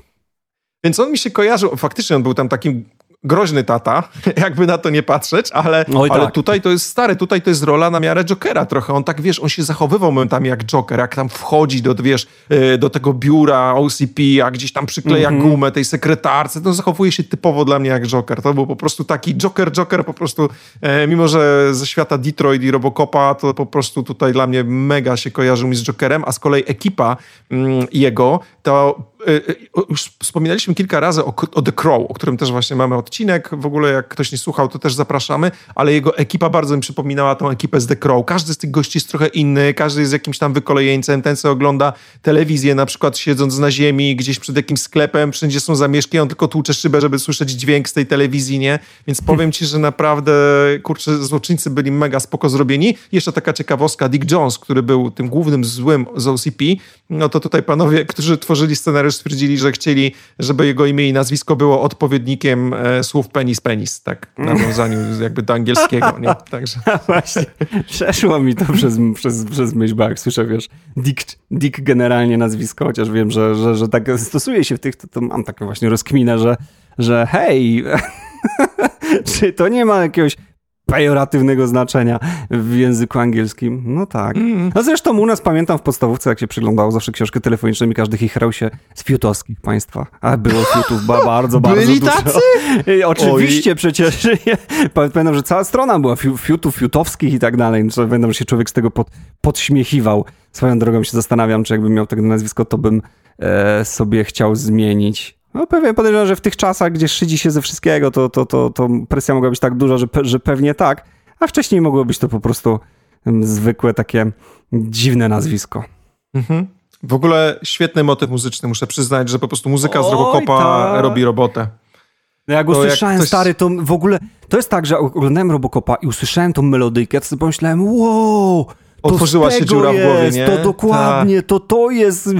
S1: Więc on mi się kojarzył, faktycznie on był tam takim groźny tata, <laughs> jakby na to nie patrzeć, ale, ale tak. tutaj to jest stary, tutaj to jest rola na miarę Jokera trochę. On tak, wiesz, on się zachowywał momentami jak Joker, jak tam wchodzi do, wiesz, e, do tego biura OCP, a gdzieś tam przykleja mm -hmm. gumę tej sekretarce, to zachowuje się typowo dla mnie jak Joker. To był po prostu taki Joker, Joker po prostu, e, mimo że ze świata Detroit i Robocopa, to po prostu tutaj dla mnie mega się kojarzył mi z Jokerem, a z kolei ekipa mm, jego, to Y, y, już wspominaliśmy kilka razy o, o, The Crow, o którym też właśnie mamy odcinek. W ogóle jak ktoś nie słuchał, to też zapraszamy, ale jego ekipa bardzo mi przypominała tą ekipę z The Crow. Każdy z tych gości jest trochę inny, każdy jest jakimś tam wykolejeńcem, ten co ogląda telewizję, na przykład siedząc na ziemi, gdzieś przed jakimś sklepem, wszędzie są zamieszki, on tylko tłucze szybę, żeby słyszeć dźwięk z tej telewizji, nie? Więc powiem ci, że naprawdę, kurczę, złoczyńcy byli mega spoko zrobieni. Jeszcze taka ciekawostka, Dick Jones, który był tym głównym złym z OCP, no to tutaj panowie, którzy tworzyli scenariusz Warriors stwierdzili, że chcieli, żeby jego imię i nazwisko było odpowiednikiem e, słów penis penis, tak, w nawiązaniu jakby do angielskiego, nie? <laughs> Także. <laughs>
S2: Właśnie, przeszło mi to przez, przez, przez myśl, bo jak słyszę, wiesz, Dick, Dick generalnie nazwisko, chociaż wiem, że, że, że tak stosuje się w tych, to, to mam taką właśnie rozkminę, że, że hej, <laughs> czy to nie ma jakiegoś pejoratywnego znaczenia w języku angielskim. No tak. Mm. No zresztą u nas pamiętam w podstawówce, jak się przyglądało zawsze książki telefoniczne i każdy chichrał się z fiutowskich państwa. A było fiutów ba bardzo, bardzo
S1: Byli
S2: dużo.
S1: tacy? <laughs>
S2: I oczywiście Oj. przecież. <laughs> Pamiętam, że cała strona była fiutów, fiutowskich i tak dalej. No, pamiętam, że się człowiek z tego pod, podśmiechiwał. Swoją drogą się zastanawiam, czy jakbym miał tego nazwisko, to bym e, sobie chciał zmienić. No pewnie podejrzewam, że w tych czasach, gdzie szydzi się ze wszystkiego, to, to, to, to presja mogła być tak duża, że, pe, że pewnie tak, a wcześniej mogło być to po prostu zwykłe takie dziwne nazwisko.
S1: Mhm. W ogóle świetny motyw muzyczny, muszę przyznać, że po prostu muzyka Oj, z Robocopa ta... robi robotę.
S2: No jak to usłyszałem, jak ktoś... stary, to w ogóle... To jest tak, że oglądałem Robocopa i usłyszałem tą melodyjkę, to sobie pomyślałem, wow,
S1: Otworzyła się dziura
S2: jest,
S1: w głowie, nie?
S2: To dokładnie, Ta. to to jest...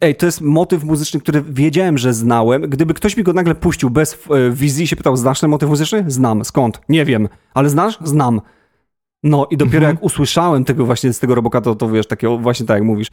S2: Ej, to jest motyw muzyczny, który wiedziałem, że znałem. Gdyby ktoś mi go nagle puścił bez e, wizji i się pytał, znasz ten motyw muzyczny? Znam. Skąd? Nie wiem. Ale znasz? Znam. No i dopiero mhm. jak usłyszałem tego właśnie z tego roboka, to, to wiesz, takie właśnie tak jak mówisz,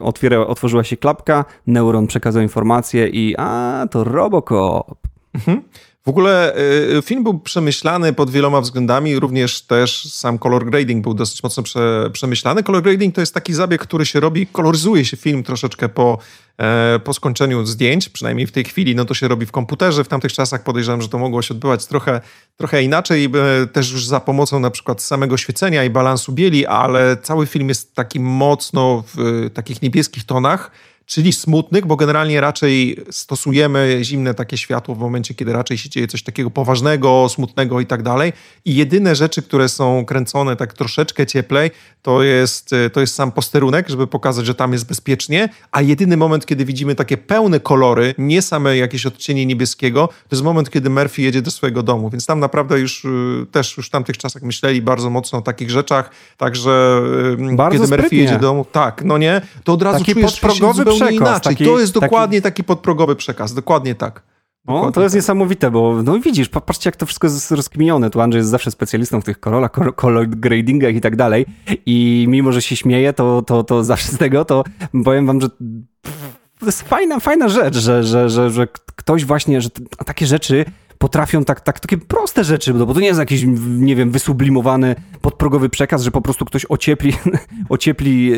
S2: otwiera, otworzyła się klapka, neuron przekazał informację i a, to Robocop. Mhm.
S1: W ogóle y, film był przemyślany pod wieloma względami, również też sam color grading był dosyć mocno prze, przemyślany. Color grading to jest taki zabieg, który się robi, koloryzuje się film troszeczkę po, e, po skończeniu zdjęć, przynajmniej w tej chwili, no to się robi w komputerze. W tamtych czasach podejrzewam, że to mogło się odbywać trochę, trochę inaczej, e, też już za pomocą na przykład samego świecenia i balansu bieli, ale cały film jest taki mocno w takich niebieskich tonach, czyli smutnych, bo generalnie raczej stosujemy zimne takie światło w momencie, kiedy raczej się dzieje coś takiego poważnego, smutnego i tak dalej. I jedyne rzeczy, które są kręcone tak troszeczkę cieplej, to jest, to jest sam posterunek, żeby pokazać, że tam jest bezpiecznie, a jedyny moment, kiedy widzimy takie pełne kolory, nie same jakieś odcienie niebieskiego, to jest moment, kiedy Murphy jedzie do swojego domu, więc tam naprawdę już y, też już w tamtych czasach myśleli bardzo mocno o takich rzeczach, także
S2: y, bardzo kiedy
S1: sprytnie. Murphy jedzie do domu, tak, no nie, to od razu
S2: Taki
S1: czujesz
S2: podprogowy
S1: zupełnie przekaz, inaczej. Taki, to jest dokładnie taki... taki podprogowy przekaz, dokładnie tak.
S2: Dokładnie o, to jest tak. niesamowite, bo no widzisz, patrzcie jak to wszystko jest rozkminione. Tu Andrzej jest zawsze specjalistą w tych kolorach, color gradingach i tak dalej i mimo, że się śmieje, to, to, to zawsze z tego, to powiem wam, że to jest fajna, fajna rzecz, że, że, że, że ktoś właśnie, że takie rzeczy potrafią tak, tak, takie proste rzeczy, bo to nie jest jakiś, nie wiem, wysublimowany podprogowy przekaz, że po prostu ktoś ociepli, <laughs> ociepli e,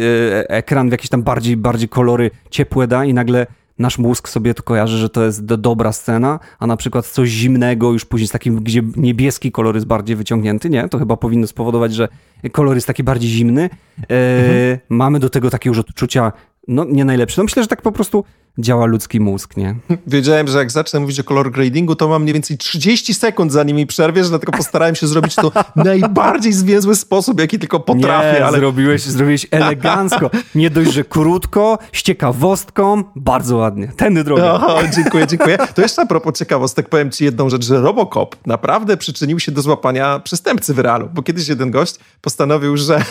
S2: ekran w jakieś tam bardziej, bardziej kolory ciepłe da i nagle nasz mózg sobie to kojarzy, że to jest do, dobra scena, a na przykład coś zimnego już później z takim, gdzie niebieski kolor jest bardziej wyciągnięty, nie? To chyba powinno spowodować, że kolor jest taki bardziej zimny. E, mhm. Mamy do tego takie już odczucia, no nie najlepsze. No myślę, że tak po prostu działa ludzki mózg, nie? <laughs>
S1: Wiedziałem, że jak zacznę mówić o color gradingu, to mam mniej więcej 30 sekund zanim mi przerwiesz, dlatego postarałem się zrobić to <laughs> najbardziej zwięzły sposób, jaki tylko potrafię.
S2: Nie,
S1: ale...
S2: zrobiłeś, zrobiłeś <laughs> elegancko. Nie dość, że krótko, z ciekawostką, bardzo ładnie. Tędy drogą.
S1: Oho, dziękuję, dziękuję. To jeszcze a propos ciekawostek powiem ci jedną rzecz, że Robocop naprawdę przyczynił się do złapania przestępcy w realu, bo kiedyś jeden gość postanowił, że,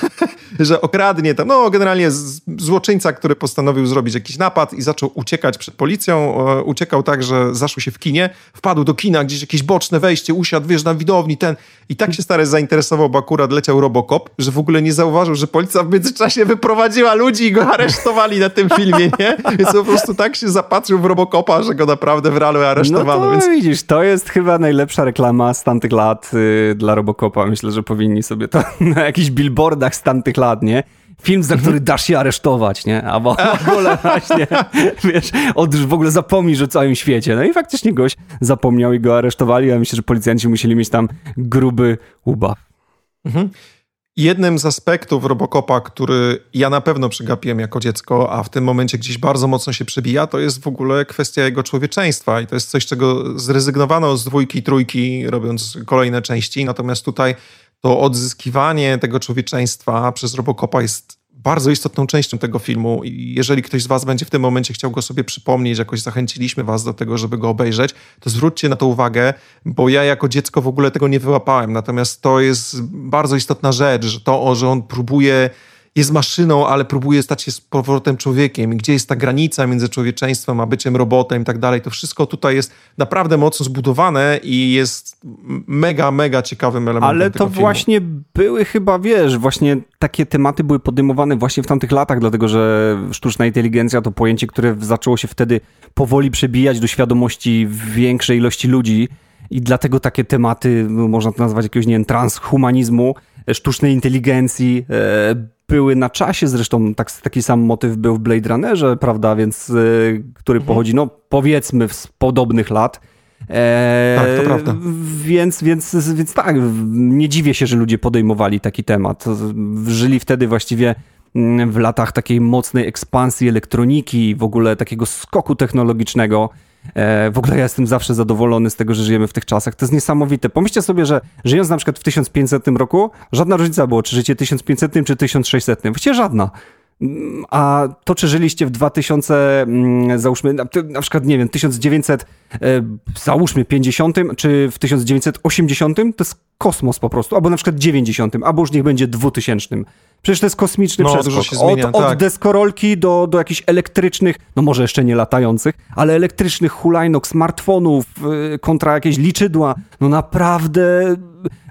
S1: że okradnie tam, no generalnie złoczyńca, który postanowił zrobić jakiś napad i zaczął uciekać uciekać przed policją. E, uciekał tak, że zaszło się w kinie, wpadł do kina, gdzieś jakieś boczne wejście, usiadł, wiesz, na widowni, ten. I tak się stary zainteresował, bo akurat leciał Robocop, że w ogóle nie zauważył, że policja w międzyczasie wyprowadziła ludzi i go aresztowali na tym filmie, nie? Więc po prostu tak się zapatrzył w Robocopa, że go naprawdę w realu aresztowano.
S2: No to
S1: więc...
S2: widzisz, to jest chyba najlepsza reklama z tamtych lat yy, dla Robocopa. Myślę, że powinni sobie to <laughs> na jakichś billboardach z tamtych lat, nie? Film, za który dasz się aresztować, nie? A w ogóle właśnie, <laughs> wiesz, od, w ogóle zapomnisz o całym świecie. No i faktycznie gość zapomniał i go aresztowali, a myślę, że policjanci musieli mieć tam gruby ubaw. Mhm.
S1: Jednym z aspektów Robocopa, który ja na pewno przegapiłem jako dziecko, a w tym momencie gdzieś bardzo mocno się przebija, to jest w ogóle kwestia jego człowieczeństwa i to jest coś, czego zrezygnowano z dwójki trójki, robiąc kolejne części. Natomiast tutaj to odzyskiwanie tego człowieczeństwa przez Robocopa jest bardzo istotną częścią tego filmu i jeżeli ktoś z was będzie w tym momencie chciał go sobie przypomnieć, jakoś zachęciliśmy was do tego, żeby go obejrzeć, to zwróćcie na to uwagę, bo ja jako dziecko w ogóle tego nie wyłapałem. Natomiast to jest bardzo istotna rzecz, że to, że on próbuje jest maszyną, ale próbuje stać się z powrotem człowiekiem. I gdzie jest ta granica między człowieczeństwem a byciem robotem i tak dalej. To wszystko tutaj jest naprawdę mocno zbudowane i jest mega, mega ciekawym elementem
S2: Ale to
S1: filmu.
S2: właśnie były chyba, wiesz, właśnie takie tematy były podejmowane właśnie w tamtych latach, dlatego że sztuczna inteligencja to pojęcie, które zaczęło się wtedy powoli przebijać do świadomości większej ilości ludzi i dlatego takie tematy, można to nazwać jakiegoś, nie wiem, transhumanizmu, sztucznej inteligencji, e, były na czasie, zresztą tak, taki sam motyw był w Blade Runnerze, prawda, więc, e, który mhm. pochodzi, no powiedzmy, z podobnych lat.
S1: E, tak, to prawda.
S2: Więc, więc, więc tak, nie dziwię się, że ludzie podejmowali taki temat. Żyli wtedy właściwie mm, w latach takiej mocnej ekspansji elektroniki, w ogóle takiego skoku technologicznego. E, w ogóle ja jestem zawsze zadowolony z tego, że żyjemy w tych czasach. To jest niesamowite. Pomyślcie sobie, że żyjąc na przykład w 1500 roku, żadna różnica było, czy życie 1500 czy 1600. Właściwie żadna. A to, czy żyliście w 2000, mm, załóżmy, na przykład, nie wiem, 1900, e, załóżmy 50, czy w 1980, to jest kosmos po prostu, albo na przykład 90, albo już niech będzie 2000. Przecież to jest kosmiczny no, przeskok. Zmienia, od, tak. od deskorolki do, do jakichś elektrycznych, no może jeszcze nie latających, ale elektrycznych hulajnok, smartfonów, y, kontra jakieś liczydła. No naprawdę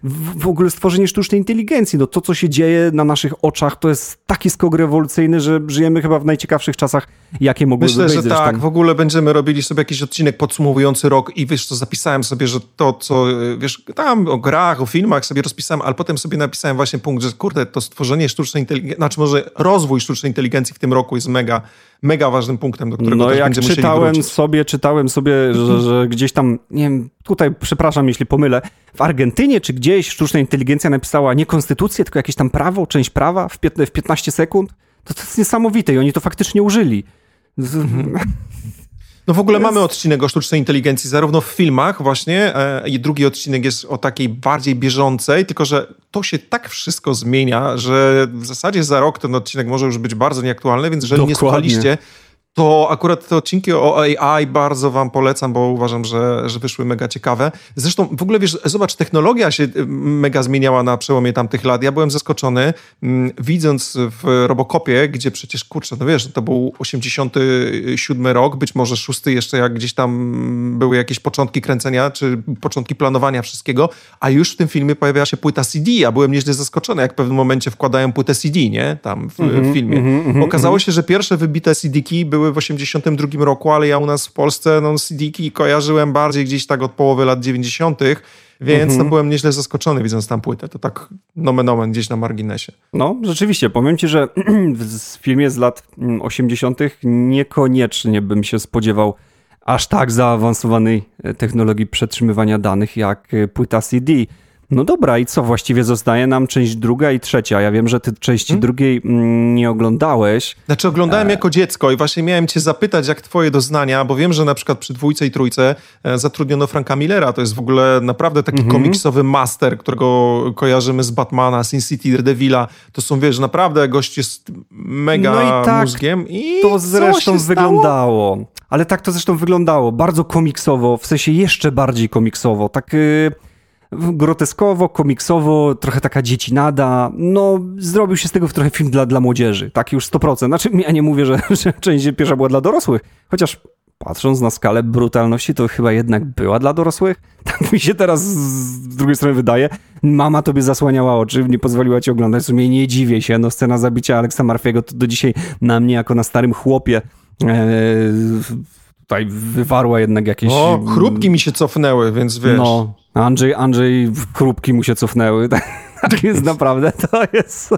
S2: w, w ogóle stworzenie sztucznej inteligencji. No to, co się dzieje na naszych oczach, to jest taki skok rewolucyjny, że żyjemy chyba w najciekawszych czasach, jakie mogły
S1: Myślę,
S2: być.
S1: Myślę, że tak. W ogóle będziemy robili sobie jakiś odcinek podsumowujący rok i wiesz, co zapisałem sobie, że to, co, wiesz, tam o grach, o filmach sobie rozpisałem, ale potem sobie napisałem właśnie punkt, że kurde, to stworzenie sztucznej inteligencji, znaczy może rozwój sztucznej inteligencji w tym roku jest mega, mega ważnym punktem, do którego no, też jak
S2: czytałem sobie, czytałem sobie, że, że gdzieś tam, nie wiem, tutaj przepraszam, jeśli pomylę, w Argentynie czy gdzieś sztuczna inteligencja napisała nie konstytucję, tylko jakieś tam prawo, część prawa w, w 15 sekund, to to jest niesamowite i oni to faktycznie użyli. Mhm. <laughs>
S1: No w ogóle jest... mamy odcinek o sztucznej inteligencji, zarówno w filmach właśnie, e, i drugi odcinek jest o takiej bardziej bieżącej, tylko że to się tak wszystko zmienia, że w zasadzie za rok ten odcinek może już być bardzo nieaktualny, więc jeżeli Dokładnie. nie słuchaliście, to akurat te odcinki o AI bardzo wam polecam, bo uważam, że, że wyszły mega ciekawe. Zresztą w ogóle wiesz, zobacz, technologia się y, mega zmieniała na przełomie tamtych lat. Ja byłem zaskoczony, mm, widząc w Robocopie, gdzie przecież, kurczę, no wiesz, to był 87 rok, być może szósty jeszcze, jak gdzieś tam były jakieś początki kręcenia, czy początki planowania wszystkiego, a już w tym filmie pojawiała się płyta CD. Ja byłem nieźle zaskoczony, jak w pewnym momencie wkładają płytę CD, nie? Tam w, mm -hmm, w filmie. Mm -hmm, Okazało -hmm. się, że pierwsze wybite CD-ki były były w 82 roku, ale ja u nas w Polsce no, CD-ki kojarzyłem bardziej gdzś tak od połowy lat 90., więc mhm. no, byłem nieźle zaskoczony widząc tam płytę. To tak nomen omen gdzieś na marginesie.
S2: No, rzeczywiście. Powiem ci, że <clears throat> w filmie z lat 80. niekoniecznie bym się spodziewał aż tak zaawansowanej e, technologii przetrzymywania danych jak e, płyta CD. No dobra, i co właściwie zostaje nam część druga i trzecia? Ja wiem, że ty części hmm? drugiej mm, nie oglądałeś.
S1: Znaczy oglądałem e... jako dziecko i właśnie miałem cię zapytać, jak twoje doznania, bo wiem, że na przykład przy dwójce i trójce e, zatrudniono Franka Millera. To jest w ogóle naprawdę taki mhm. komiksowy master, którego kojarzymy z Batmana, Sin City, Daredevila. To są, wiesz, naprawdę gość jest mega no i tak, mózgiem. I
S2: to zresztą wyglądało. Ale tak to zresztą wyglądało. Bardzo komiksowo, w sensie jeszcze bardziej komiksowo. Tak... Yy groteskowo, komiksowo, trochę taka dziecinada. No, zrobił się z tego trochę film dla, dla młodzieży. Tak już 100%. Znaczy, ja nie mówię, że, <laughs> że część pierwsza była dla dorosłych, chociaż patrząc na skalę brutalności, to chyba jednak była dla dorosłych. <laughs> Tak mi się teraz z drugiej strony wydaje. Mama tobie zasłaniała oczy, nie pozwoliła ci oglądać. W sumie nie dziwię się. No, scena zabicia Aleksa Marfiego to do dzisiaj na mnie, jako na starym chłopie, e, tutaj wywarła jednak jakieś...
S1: O, chrupki mi się cofnęły, więc wiesz... No,
S2: Andrzej, Andrzej, chrupki mu się cofnęły. Tak <laughs> jest naprawdę, <laughs> to jest,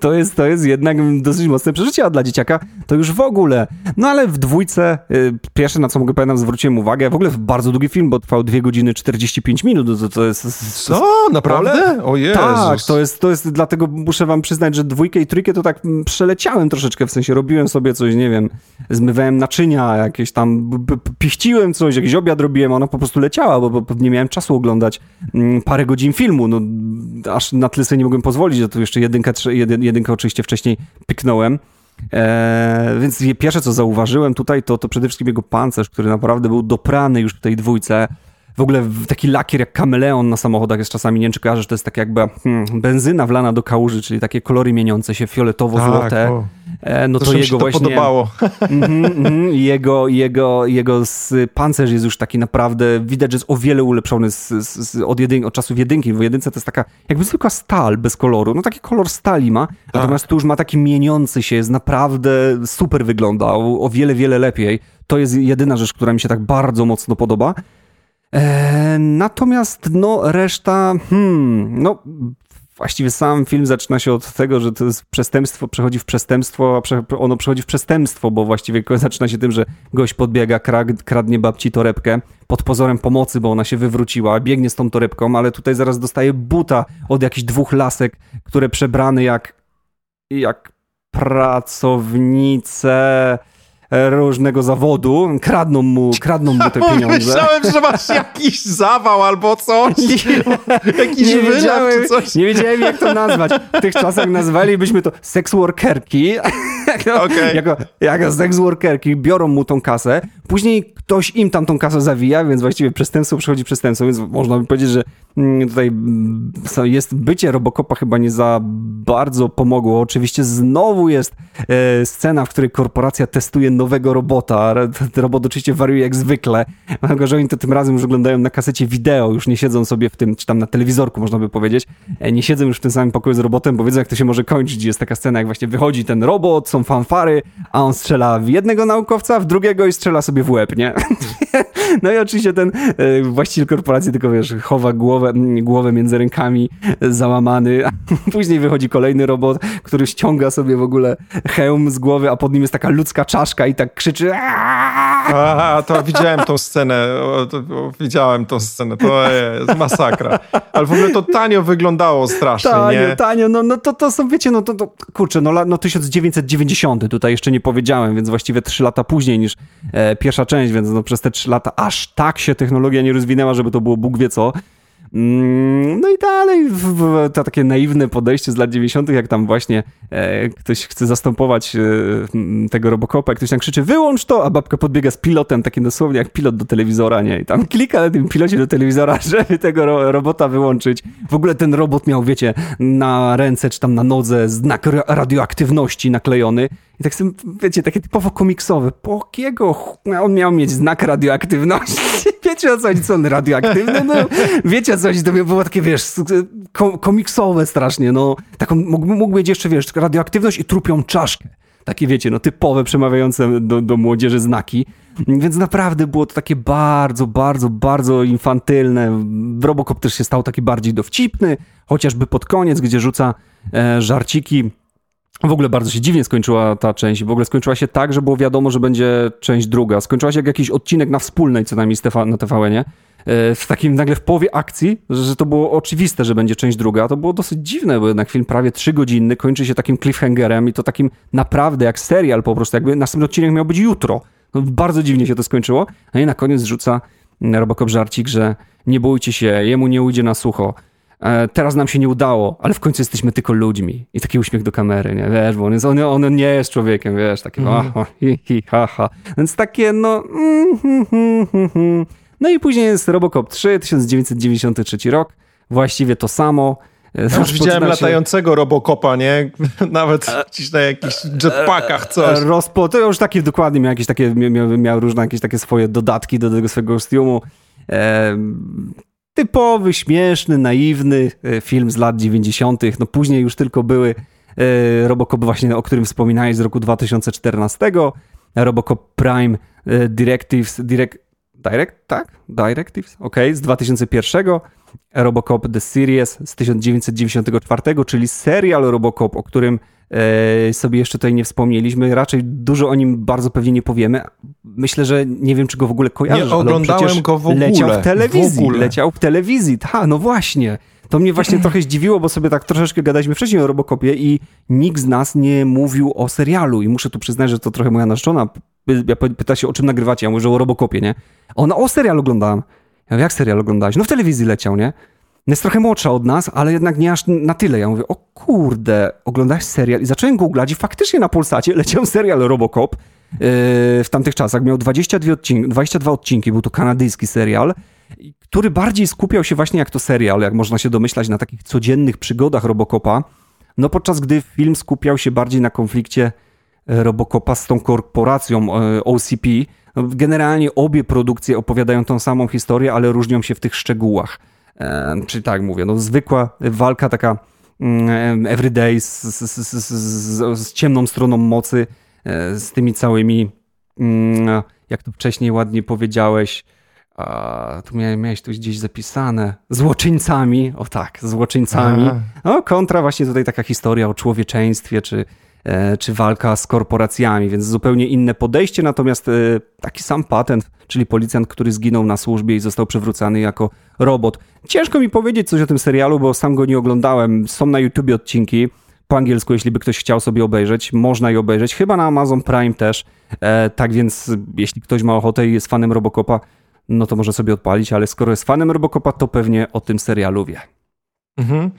S2: to jest, to jest jednak dosyć mocne przeżycie, a dla dzieciaka to już w ogóle. No ale w dwójce, y, pierwsze na co mogę pamiętam, zwróciłem uwagę, w ogóle bardzo długi film, bo trwał 2 godziny 45 minut, to, to jest...
S1: Co? Naprawdę? O Jezus.
S2: Tak, to jest, to jest, dlatego muszę wam przyznać, że dwójkę i trójkę to tak przeleciałem troszeczkę, w sensie robiłem sobie coś, nie wiem, zmywałem naczynia, jakieś tam piściłem coś, jakiś obiad robiłem, ona po prostu leciała, bo, bo nie miałem czasu oglądać mm, parę godzin filmu, no aż na tyle sobie nie mogłem pozwolić, że tu jeszcze jedynkę, jedynkę oczywiście wcześniej pyknąłem. Eee, więc pierwsze, co zauważyłem tutaj, to, to przede wszystkim jego pancerz, który naprawdę był doprany już w tej dwójce. W ogóle taki lakier jak kameleon na samochodach jest czasami, nie wiem czy kojarzysz, to jest tak jakby hmm, benzyna wlana do kałuży, czyli takie kolory mieniące się, fioletowo-złote. Tak,
S1: e, no to, to jego to właśnie... podobało.
S2: Mm, mm, jego, jego, jego pancerz jest już taki naprawdę, widać, że jest o wiele ulepszony z, z, od, jedyn, od czasów jedynki, bo jedynce to jest taka jakby zwykła stal bez koloru, no taki kolor stali ma, tak. natomiast tu już ma taki mieniący się, jest naprawdę super wygląda, o, o wiele, wiele lepiej. To jest jedyna rzecz, która mi się tak bardzo mocno podoba. E, natomiast no reszta, hmm, no właściwie sam film zaczyna się od tego, że to jest przestępstwo, przechodzi w przestępstwo, a ono przechodzi w przestępstwo, bo właściwie zaczyna się tym, że gość podbiega, kradnie babci torebkę pod pozorem pomocy, bo ona się wywróciła, biegnie z tą torebką, ale tutaj zaraz dostaje buta od jakichś dwóch lasek, które przebrany jak jak pracownice różnego zawodu, kradną mu, kradną mu te <laughs> pieniądze.
S1: Myślałem, że masz jakiś zawał albo coś. <laughs> jakiś
S2: nie wiedziałem, czy coś. Nie wiedziałem, jak to nazwać. W tych czasach nazwalibyśmy to sex workerki. <laughs> jako, okay. jako, jako sex workerki biorą mu tą kasę, później ktoś im tam tą kasę zawija, więc właściwie przestępstwo przychodzi przestępstwo, więc można by powiedzieć, że mm, tutaj mm, jest bycie Robocopa chyba nie za bardzo pomogło. Oczywiście znowu jest e, scena, w której korporacja testuje nowego robota. Ten robot oczywiście wariuje jak zwykle, że oni to tym razem już oglądają na kasecie wideo, już nie siedzą sobie w tym, czy tam na telewizorku można by powiedzieć, e, nie siedzą już w tym samym pokoju z robotem, bo wiedzą jak to się może kończyć. Jest taka scena, jak właśnie wychodzi ten robot, są fanfary, a on strzela w jednego naukowca, w drugiego i strzela sobie w łeb, nie? <laughs> No i oczywiście ten e, właściciel korporacji tylko, wiesz, chowa głowę, głowę między rękami, załamany. A <laughs> później wychodzi kolejny robot, który ściąga sobie w ogóle hełm z głowy, a pod nim jest taka ludzka czaszka i tak krzyczy
S1: Aha, to widziałem tą scenę, o, to, o, widziałem tą scenę, to jest masakra. Ale w ogóle to tanio wyglądało strasznie,
S2: Tanio,
S1: nie?
S2: tanio, no, no to, to są, wiecie, no to, to kurczę, no, no 1990 tutaj jeszcze nie powiedziałem, więc właściwie trzy lata później niż e, pierwsza część, więc no przez te trzy lata aż tak się technologia nie rozwinęła, żeby to było Bóg wie co. Mm, no i dalej to takie naiwne podejście z lat 90., jak tam właśnie e, ktoś chce zastępować e, tego Robocopa, ktoś tam krzyczy wyłącz to, a babka podbiega z pilotem, takim dosłownie jak pilot do telewizora, nie? I tam klika na tym pilocie do telewizora, <laughs> żeby tego ro robota wyłączyć. W ogóle ten robot miał, wiecie, na ręce czy tam na nodze znak radioaktywności naklejony i tak sobie, wiecie, takie typowo komiksowe. Po jakiego on miał mieć znak radioaktywności? <laughs> Wiecie o co chodzi, co on radioaktywny był? Wiecie o co chodzi, to było takie, wiesz, komiksowe strasznie, no. Taką, mógł, mógł mieć jeszcze, wiesz, radioaktywność i trupią czaszkę. Takie, wiecie, no typowe, przemawiające do, do młodzieży znaki. Więc naprawdę było to takie bardzo, bardzo, bardzo infantylne. Robocop też się stał taki bardziej dowcipny, chociażby pod koniec, gdzie rzuca e, żarciki w ogóle bardzo się dziwnie skończyła ta część. W ogóle skończyła się tak, że było wiadomo, że będzie część druga. Skończyła się jak jakiś odcinek na wspólnej, co najmniej na TVN-ie. E, w takim nagle w połowie akcji, że to było oczywiste, że będzie część druga. To było dosyć dziwne, bo jednak film prawie trzygodzinny kończy się takim cliffhangerem i to takim naprawdę jak serial po prostu. Jakby następny odcinek miał być jutro. No, bardzo dziwnie się to skończyło. No i na koniec rzuca Robocop żarcik, że nie bójcie się, jemu nie ujdzie na sucho. E, teraz nam się nie udało, ale w końcu jesteśmy tylko ludźmi. I taki uśmiech do kamery, nie? Wiesz, bo on, jest, on, on nie jest człowiekiem, wiesz, takie mm. aha, hi, hi, ha, ha. Więc takie, no... Mm, mm, mm, mm. No i później jest Robocop 3, 1993 rok. Właściwie to samo.
S1: Ja już widziałem się... latającego Robocopa, nie? <laughs> Nawet gdzieś na jakichś jetpackach coś.
S2: Rozpo... To już takie dokładnie miał jakieś takie, miał, miał różne jakieś takie swoje dodatki do tego swojego kostiumu. E, typowy, śmieszny, naiwny e, film z lat 90. No później już tylko były e, Robocop właśnie, o którym wspominałeś z roku 2014, Robocop Prime e, Directives, direct, direct, tak? Directives, ok, z 2001, Robocop The Series z 1994, czyli serial Robocop, o którym E, sobie jeszcze tutaj nie wspomnieliśmy. Raczej dużo o nim bardzo pewnie nie powiemy. Myślę, że nie wiem, czy go w ogóle kojarzysz.
S1: Nie oglądałem go w ogóle.
S2: Leciał w telewizji. W leciał w telewizji. Ha, no właśnie. To mnie właśnie trochę zdziwiło, bo sobie tak troszeczkę gadaliśmy wcześniej o Robocopie i nikt z nas nie mówił o serialu. I muszę tu przyznać, że to trochę moja narzeczona pyta się, o czym nagrywacie. Ja mówię, że o Robocopie, nie? Ona o serial oglądałam. Ja mówię, jak serial oglądałeś? No w telewizji leciał, nie? jest trochę młodsza od nas, ale jednak nie aż na tyle. Ja mówię, o kurde, oglądasz serial i zacząłem googlać i faktycznie na Polsacie <laughs> leciał serial Robocop yy, w tamtych czasach. Miał 22 odcinki, 22 odcinki, był to kanadyjski serial. który bardziej skupiał się właśnie jak to serial, jak można się domyślać, na takich codziennych przygodach Robocopa, no podczas gdy film skupiał się bardziej na konflikcie e, Robocopa z tą korporacją e, OCP. No, generalnie obie produkcje opowiadają tą samą historię, ale różnią się w tych szczegółach. E, czyli tak mówię, no zwykła walka taka mm, everyday z, z, z, z ciemną stroną mocy, z tymi całymi, mm, jak to wcześniej ładnie powiedziałeś, a, tu miałeś, miałeś tu gdzieś zapisane. Złoczyńcami, o tak, złoczyńcami. No, kontra właśnie tutaj taka historia o człowieczeństwie, czy, e, czy walka z korporacjami, więc zupełnie inne podejście, natomiast e, taki sam patent, czyli policjant, który zginął na służbie i został przywrócony jako robot. Ciężko mi powiedzieć coś o tym serialu, bo sam go nie oglądałem. Są na YouTubie odcinki po angielsku, jeśli by ktoś chciał sobie obejrzeć, można je obejrzeć, chyba na Amazon Prime też. E, tak więc, jeśli ktoś ma ochotę i jest fanem Robocopa, no to może sobie odpalić, ale skoro jest fanem Robocopa, to pewnie o tym serialu wie. Mhm.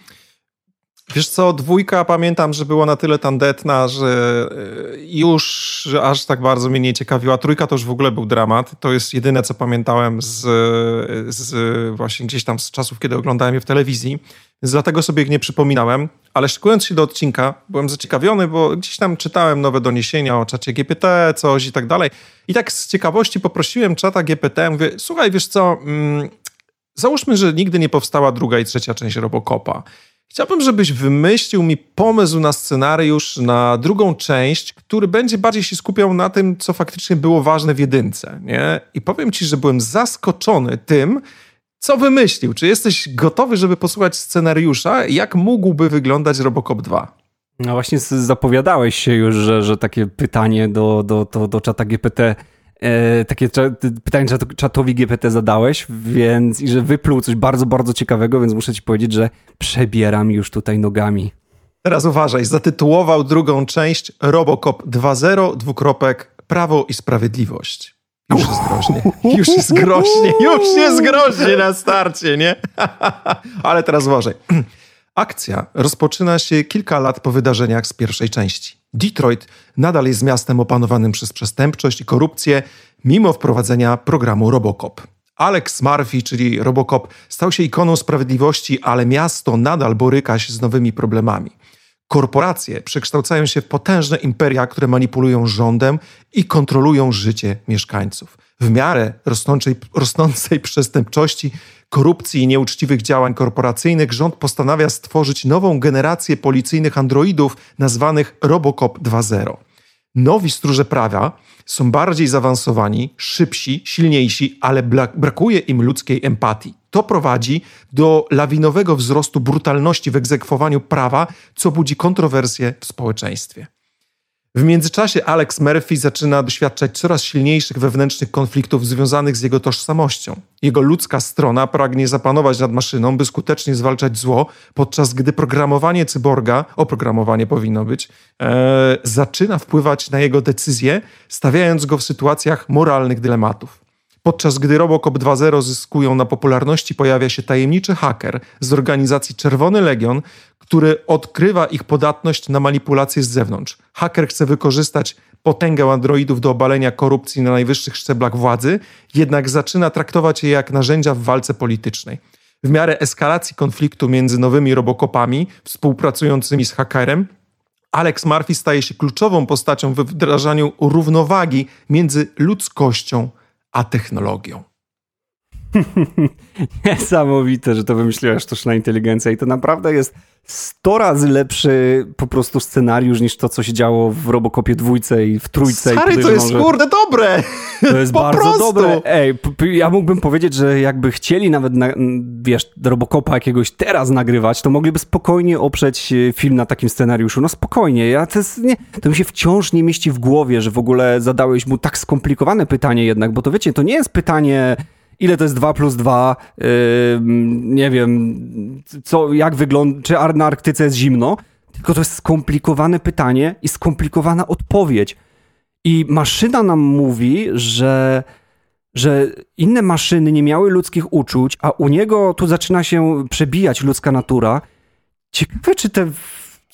S1: Wiesz co, dwójka pamiętam, że była na tyle tandetna, że e, już aż tak bardzo mnie nie ciekawiła. Trójka to już w ogóle był dramat. To jest jedyne, co pamiętałem z, z właśnie gdzieś tam z czasów, kiedy oglądałem je w telewizji. Więc dlatego sobie ich nie przypominałem. Ale szykując się do odcinka, byłem zaciekawiony, bo gdzieś tam czytałem nowe doniesienia o czacie GPT, coś i tak dalej. I tak z ciekawości poprosiłem czata GPT, mówię, słuchaj, wiesz co, mm, załóżmy, że nigdy nie powstała druga i trzecia część Robocopa. Chciałbym, żebyś wymyślił mi pomysł na scenariusz na drugą część, który będzie bardziej się skupiał na tym, co faktycznie było ważne w jedynce. Nie? I powiem ci, że byłem zaskoczony tym, co wymyślił. Czy jesteś gotowy, żeby posłuchać scenariusza? Jak mógłby wyglądać Robocop 2?
S2: No właśnie zapowiadałeś się już, że, że takie pytanie do, do, do, do czata GPT E, takie pytanie czatowi GPT zadałeś, więc i że wypluł coś bardzo, bardzo ciekawego, więc muszę ci powiedzieć, że przebieram już tutaj nogami.
S1: Teraz uważaj, zatytułował drugą część Robocop 2.0, dwukropek, Prawo i Sprawiedliwość. Już jest groźnie, już jest groźnie, już jest groźnie na starcie, nie? <laughs> Ale teraz uważaj. <clears throat> Akcja rozpoczyna się kilka lat po wydarzeniach z pierwszej części. Detroit nadal jest miastem opanowanym przez przestępczość i korupcję, mimo wprowadzenia programu Robocop. Alex Murphy, czyli Robocop, stał się ikoną sprawiedliwości, ale miasto nadal boryka się z nowymi problemami. Korporacje przekształcają się w potężne imperia, które manipulują rządem i kontrolują życie mieszkańców. W miarę rosnącej, rosnącej przestępczości korupcji i nieuczciwych działań korporacyjnych rząd postanawia stworzyć nową generację policyjnych androidów nazwanych Robocop 2.0. Nowi stróże prawa są bardziej zaawansowani, szybsi, silniejsi, ale brakuje im ludzkiej empatii. To prowadzi do lawinowego wzrostu brutalności w egzekwowaniu prawa, co budzi kontrowersje w społeczeństwie. W międzyczasie Alex Murphy zaczyna doświadczać coraz silniejszych wewnętrznych konfliktów związanych z jego tożsamością. Jego ludzka strona pragnie zapanować nad maszyną, by skutecznie zwalczać zło, podczas gdy programowanie cyborga, oprogramowanie powinno być, e, zaczyna wpływać na jego decyzje, stawiając go w sytuacjach moralnych dylematów. Podczas gdy Robocop 2.0 zyskują na popularności, pojawia się tajemniczy haker z organizacji Czerwony Legion, który odkrywa ich podatność na manipulacje z zewnątrz. Haker chce wykorzystać potęgę androidów do obalenia korupcji na najwyższych szczeblach władzy, jednak zaczyna traktować je jak narzędzia w walce politycznej. W miarę eskalacji konfliktu między nowymi robokopami współpracującymi z hakerem, Alex Murphy staje się kluczową postacią we wdrażaniu równowagi między ludzkością a technologią. <laughs>
S2: Niesamowite, że to wymyśliła sztuczna inteligencja i to naprawdę jest 100 razy lepszy po prostu scenariusz niż to, co się działo w Robocopie dwójce i w trójce.
S1: Stary, to jest że... kurde dobre!
S2: To jest <laughs> bardzo prostu. dobre. Ej, ja mógłbym powiedzieć, że jakby chcieli nawet, na, wiesz, Robocopa jakiegoś teraz nagrywać, to mogliby spokojnie oprzeć e, film na takim scenariuszu. No spokojnie, ja to, jest, nie, to mi się wciąż nie mieści w głowie, że w ogóle zadałeś mu tak skomplikowane pytanie jednak, bo to wiecie, to nie jest pytanie ile to jest 2 plus 2, yy, nie wiem, co, jak wygląda, czy na Arktyce jest zimno, tylko to jest skomplikowane pytanie i skomplikowana odpowiedź. I maszyna nam mówi, że, że inne maszyny nie miały ludzkich uczuć, a u niego tu zaczyna się przebijać ludzka natura. Ciekawe, czy te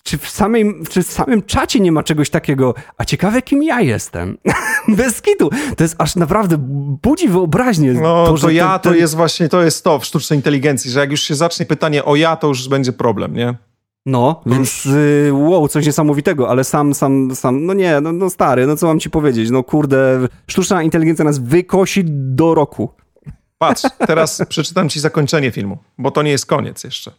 S2: czy w, samej, czy w samym czacie nie ma czegoś takiego, a ciekawe kim ja jestem. <laughs> Bez kitu. To jest aż naprawdę budzi wyobraźnię.
S1: No to, to ja ten, ten... to jest właśnie, to jest to w sztucznej inteligencji, że jak już się zacznie pytanie o ja, to już będzie problem, nie?
S2: No, więc y, wow, coś niesamowitego, ale sam, sam, sam, no nie, no, no stary, no co mam ci powiedzieć, no kurde, sztuczna inteligencja nas wykosi do roku.
S1: Patrz, teraz przeczytam ci zakończenie filmu, bo to nie jest koniec jeszcze.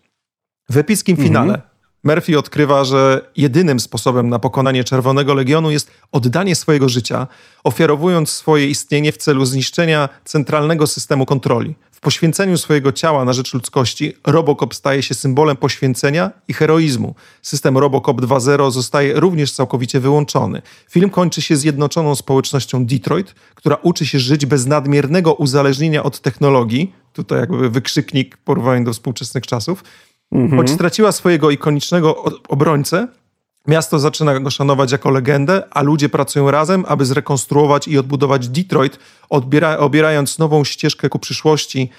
S1: W epickim finale mhm. Murphy odkrywa, że jedynym sposobem na pokonanie Czerwonego Legionu jest oddanie swojego życia, ofiarowując swoje istnienie w celu zniszczenia centralnego systemu kontroli. W poświęceniu swojego ciała na rzecz ludzkości Robocop staje się symbolem poświęcenia i heroizmu. System Robocop 2.0 zostaje również całkowicie wyłączony. Film kończy się zjednoczoną społecznością Detroit, która uczy się żyć bez nadmiernego uzależnienia od technologii. Tutaj jakby wykrzyknik porównania do współczesnych czasów Mhm. Choć straciła swojego ikonicznego obrońcę, miasto zaczyna go szanować jako legendę, a ludzie pracują razem, aby zrekonstruować i odbudować Detroit, odbiera, obierając nową ścieżkę ku przyszłości,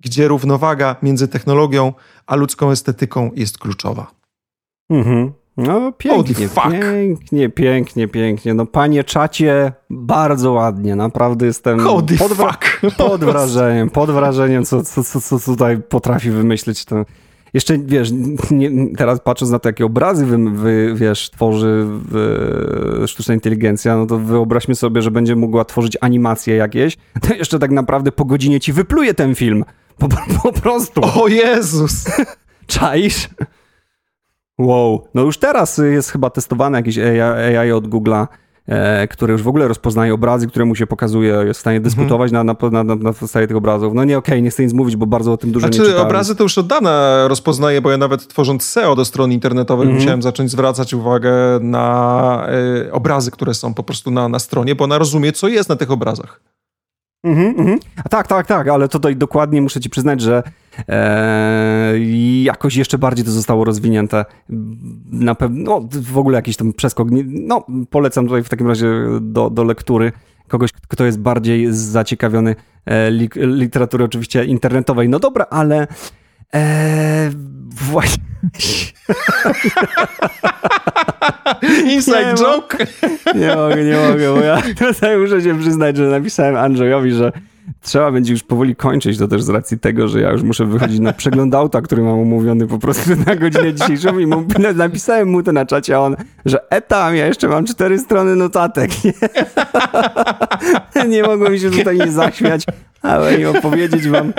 S1: gdzie równowaga między technologią a ludzką estetyką jest kluczowa.
S2: Mhm. No pięknie, pięknie, pięknie, pięknie. No panie czacie, bardzo ładnie, naprawdę jestem
S1: Holy pod, fuck.
S2: pod wrażeniem, pod wrażeniem, co, co, co, co tutaj potrafi wymyślić ten jeszcze, wiesz, nie, teraz patrząc na to, jakie obrazy, wy, wy, wiesz, tworzy sztuczna inteligencja, no to wyobraźmy sobie, że będzie mogła tworzyć animacje jakieś, to jeszcze tak naprawdę po godzinie ci wypluje ten film. Po, po prostu.
S1: O Jezus! <laughs>
S2: Czaisz? Wow. No już teraz jest chyba testowane jakieś AI, AI od Google'a, e, który już w ogóle rozpoznaje obrazy, które mu się pokazuje, jest w stanie mhm. dyskutować na, na, na, na podstawie tych obrazów. No nie, okej, okay, nie chcę nic mówić, bo bardzo o tym dużo znaczy, nie czytałem.
S1: obrazy to już od dawna rozpoznaje, bo ja nawet tworząc SEO do strony internetowej mhm. musiałem zacząć zwracać uwagę na y, obrazy, które są po prostu na, na stronie, bo ona rozumie, co jest na tych obrazach.
S2: Mhm, mhm. A tak, tak, tak, ale tutaj dokładnie muszę ci przyznać, że e, jakoś jeszcze bardziej to zostało rozwinięte. Na pewno, no, w ogóle jakiś tam przeskok. No, polecam tutaj w takim razie do, do lektury kogoś, kto jest bardziej zaciekawiony e, literatury oczywiście internetowej. No dobra, ale e, właśnie... <laughs>
S1: Inside nie, joke? <laughs>
S2: Nie mogę, nie mogę, bo ja <laughs> tutaj muszę się przyznać, że napisałem Andrzejowi, że trzeba będzie już powoli kończyć, to też z racji tego, że ja już muszę wychodzić na przegląd auta, który mam umówiony po prostu na godzinę dzisiejszą i mu, <laughs> napisałem mu to na czacie, a on, że etam, ja jeszcze mam cztery strony notatek. <laughs> Nie, nie mogłem się tutaj nie zaśmiać, ale i opowiedzieć wam,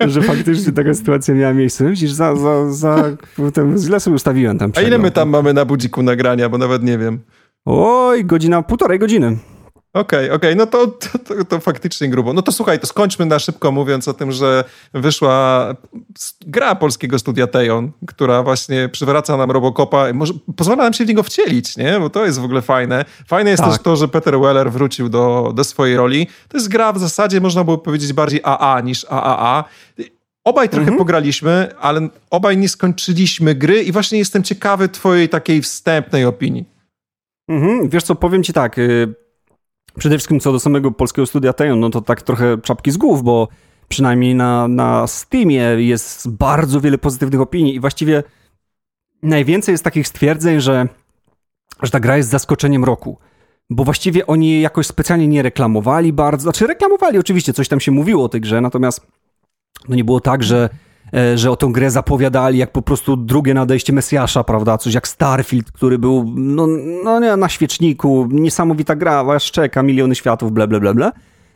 S2: że faktycznie taka sytuacja miała miejsce. Myślisz, za, za, za ten, źle sobie ustawiłem tam.
S1: Przegląd. A ile my tam mamy na budziku nagrania, bo nawet nie wiem.
S2: Oj, godzina, półtorej godziny.
S1: Okej, okay, okej, okay. no to, to, to, faktycznie grubo. No to słuchaj, to skończmy na szybko mówiąc o tym, że wyszła gra polskiego studia Tejon, która właśnie przywraca nam Robocopa, może pozwala nam się w niego wcielić, nie? Bo to jest w ogóle fajne. Fajne jest tak. też to, że Peter Weller wrócił do, do swojej roli. To jest gra w zasadzie, można by powiedzieć, bardziej AA niż AAA. Obaj trochę mhm. pograliśmy, ale obaj nie skończyliśmy gry i właśnie jestem ciekawy twojej takiej wstępnej opinii.
S2: Mhm. Wiesz co, powiem ci tak, y, Przede wszystkim co do samego polskiego studia Tejon, no to tak trochę czapki z głów, bo przynajmniej na, na Steamie jest bardzo wiele pozytywnych opinii i właściwie najwięcej jest takich stwierdzeń, że, że ta gra jest zaskoczeniem roku. Bo właściwie oni jakoś specjalnie nie reklamowali bardzo. Znaczy, reklamowali oczywiście, coś tam się mówiło o tej grze, natomiast no nie było tak, że że o tę grę zapowiadali jak po prostu drugie nadejście Mesjasza, prawda? Coś jak Starfield, który był no, no nie, na świeczniku, niesamowita gra, aż czeka, miliony światów, bla, bla, bla, bla.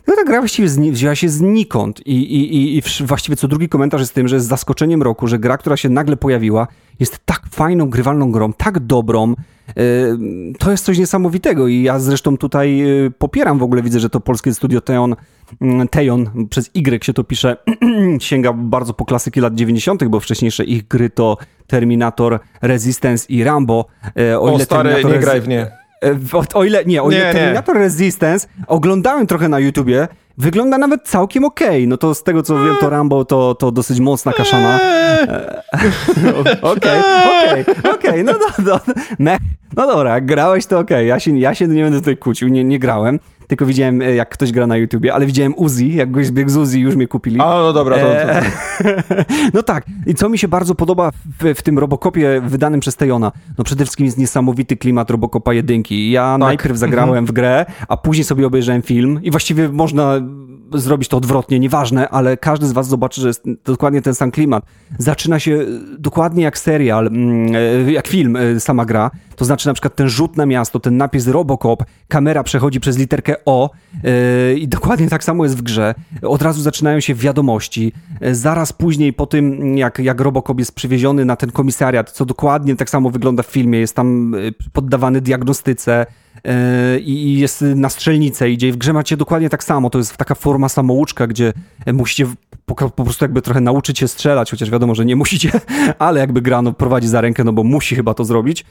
S2: No ta gra właściwie wzięła się znikąd I, i, i, właściwie co drugi komentarz jest tym, że jest zaskoczeniem roku, że gra, która się nagle pojawiła, jest tak fajną, grywalną grą, tak dobrą, e, to jest coś niesamowitego i ja zresztą tutaj e, popieram w ogóle, widzę, że to polskie studio Teon, mm, Teon przez Y się to pisze, <clears throat> sięga bardzo po klasyki lat 90., bo wcześniejsze ich gry to Terminator, Resistance i Rambo.
S1: E, o, ile stary, Terminator nie graj w nie.
S2: O, o, ile, nie, o ile nie, Terminator nie. Resistance oglądałem trochę na YouTubie, wygląda nawet całkiem okej. Okay. No to z tego, co wiem, to Rambo to, to dosyć mocna kaszana. <laughs> Okej, okej, okej, no, no, no, no dobra, grałeś to okej, okay. ja, się, ja się nie będę tutaj kłócił, nie, nie grałem. Tylko widziałem jak ktoś gra na YouTubie, ale widziałem Uzi, jak goś zbiegł z Uzi, już mnie kupili.
S1: A, no dobra, to... to... <laughs>
S2: no tak, i co mi się bardzo podoba w, w tym Robocopie wydanym przez Tejona, no przede wszystkim jest niesamowity klimat Robocopa jedynki. Ja tak. najpierw zagrałem mhm. w grę, a później sobie obejrzałem film i właściwie można zrobić to odwrotnie, nieważne, ale każdy z was zobaczy, że jest dokładnie ten sam klimat. Zaczyna się dokładnie jak serial, mm, e, jak film e, sama gra, to znaczy na przykład ten rzut na miasto, ten napis Robocop, kamera przechodzi przez literkę O yy, i dokładnie tak samo jest w grze. Od razu zaczynają się wiadomości. Yy, zaraz później po tym, jak, jak Robocop jest przywieziony na ten komisariat, co dokładnie tak samo wygląda w filmie, jest tam poddawany diagnostyce, i jest na strzelnicę idzie. W grze macie dokładnie tak samo. To jest taka forma samouczka, gdzie musicie po, po, prostu jakby trochę nauczyć się strzelać, chociaż wiadomo, że nie musicie, <laughs> ale jakby grano prowadzi za rękę, no bo musi chyba to zrobić.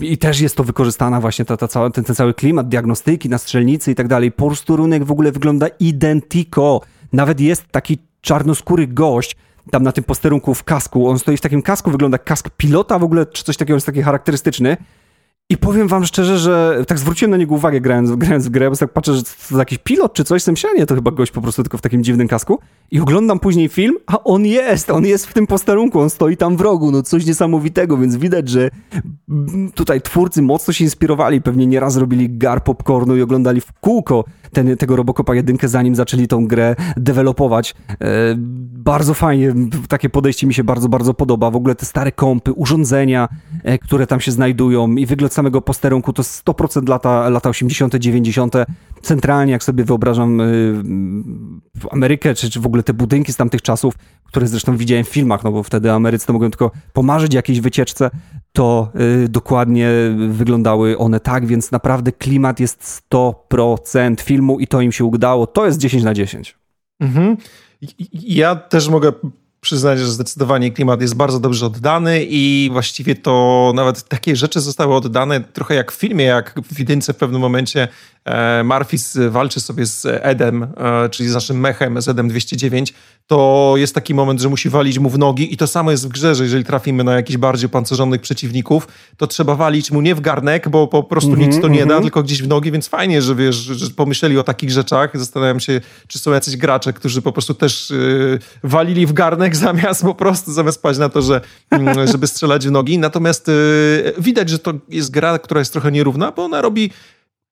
S2: I też jest to wykorzystana właśnie ta, ta cała, ten, ten cały klimat diagnostyki na strzelnicy i tak dalej. Po prostu rynek w ogóle wygląda identico. Nawet jest taki czarnoskóry gość, tam na tym posterunku w kasku. On stoi w takim kasku, wygląda kask pilota w ogóle, czy coś takiego jest taki charakterystyczny. I powiem wam szczerze, że tak zwróciłem na niego uwagę grając, grając w grę, bo tak patrzę, że to jakiś pilot czy coś, jestem nie, to chyba gość po prostu tylko w takim dziwnym kasku. I oglądam później film, a on jest, on jest w tym posterunku, on stoi tam w rogu, no coś niesamowitego, więc widać, że tutaj twórcy mocno się inspirowali, pewnie nieraz robili gar popcornu i oglądali w kółko ten, tego Robocopa jedynkę, zanim zaczęli tą grę dewelopować. E, bardzo fajnie, takie podejście mi się bardzo, bardzo podoba. W ogóle te stare kompy, urządzenia, e, które tam się znajdują i wygląd samego posterunku to 100% lata, lata 80., 90. Centralnie, jak sobie wyobrażam y, Amerykę, czy, czy w ogóle te budynki z tamtych czasów, które zresztą widziałem w filmach, no bo wtedy Amerycy to mogłem tylko pomarzyć jakiejś wycieczce, to y, dokładnie wyglądały one tak, więc naprawdę klimat jest 100% filmu i to im się udało. To jest 10 na 10. Mhm.
S1: Ja też mogę przyznać, że zdecydowanie klimat jest bardzo dobrze oddany i właściwie to nawet takie rzeczy zostały oddane trochę jak w filmie, jak w jedynce w pewnym momencie Marfis walczy sobie z Edem, e, czyli z naszym mechem, z Edem 209, to jest taki moment, że musi walić mu w nogi i to samo jest w grze, że jeżeli trafimy na jakichś bardziej pancerzonych przeciwników, to trzeba walić mu nie w garnek, bo po prostu mm -hmm, nic to nie mm -hmm. da, mhm. tylko gdzieś w nogi, więc fajnie, że wiesz, że pomyśleli o takich rzeczach. Zastanawiam się, czy są jacyś gracze, którzy po prostu też yy, walili w garnek <laughs> zamiast po prostu, zamiast paść na to, że, yy, żeby strzelać w nogi. Natomiast yy, widać, że to jest gra, która jest trochę nierówna, bo ona robi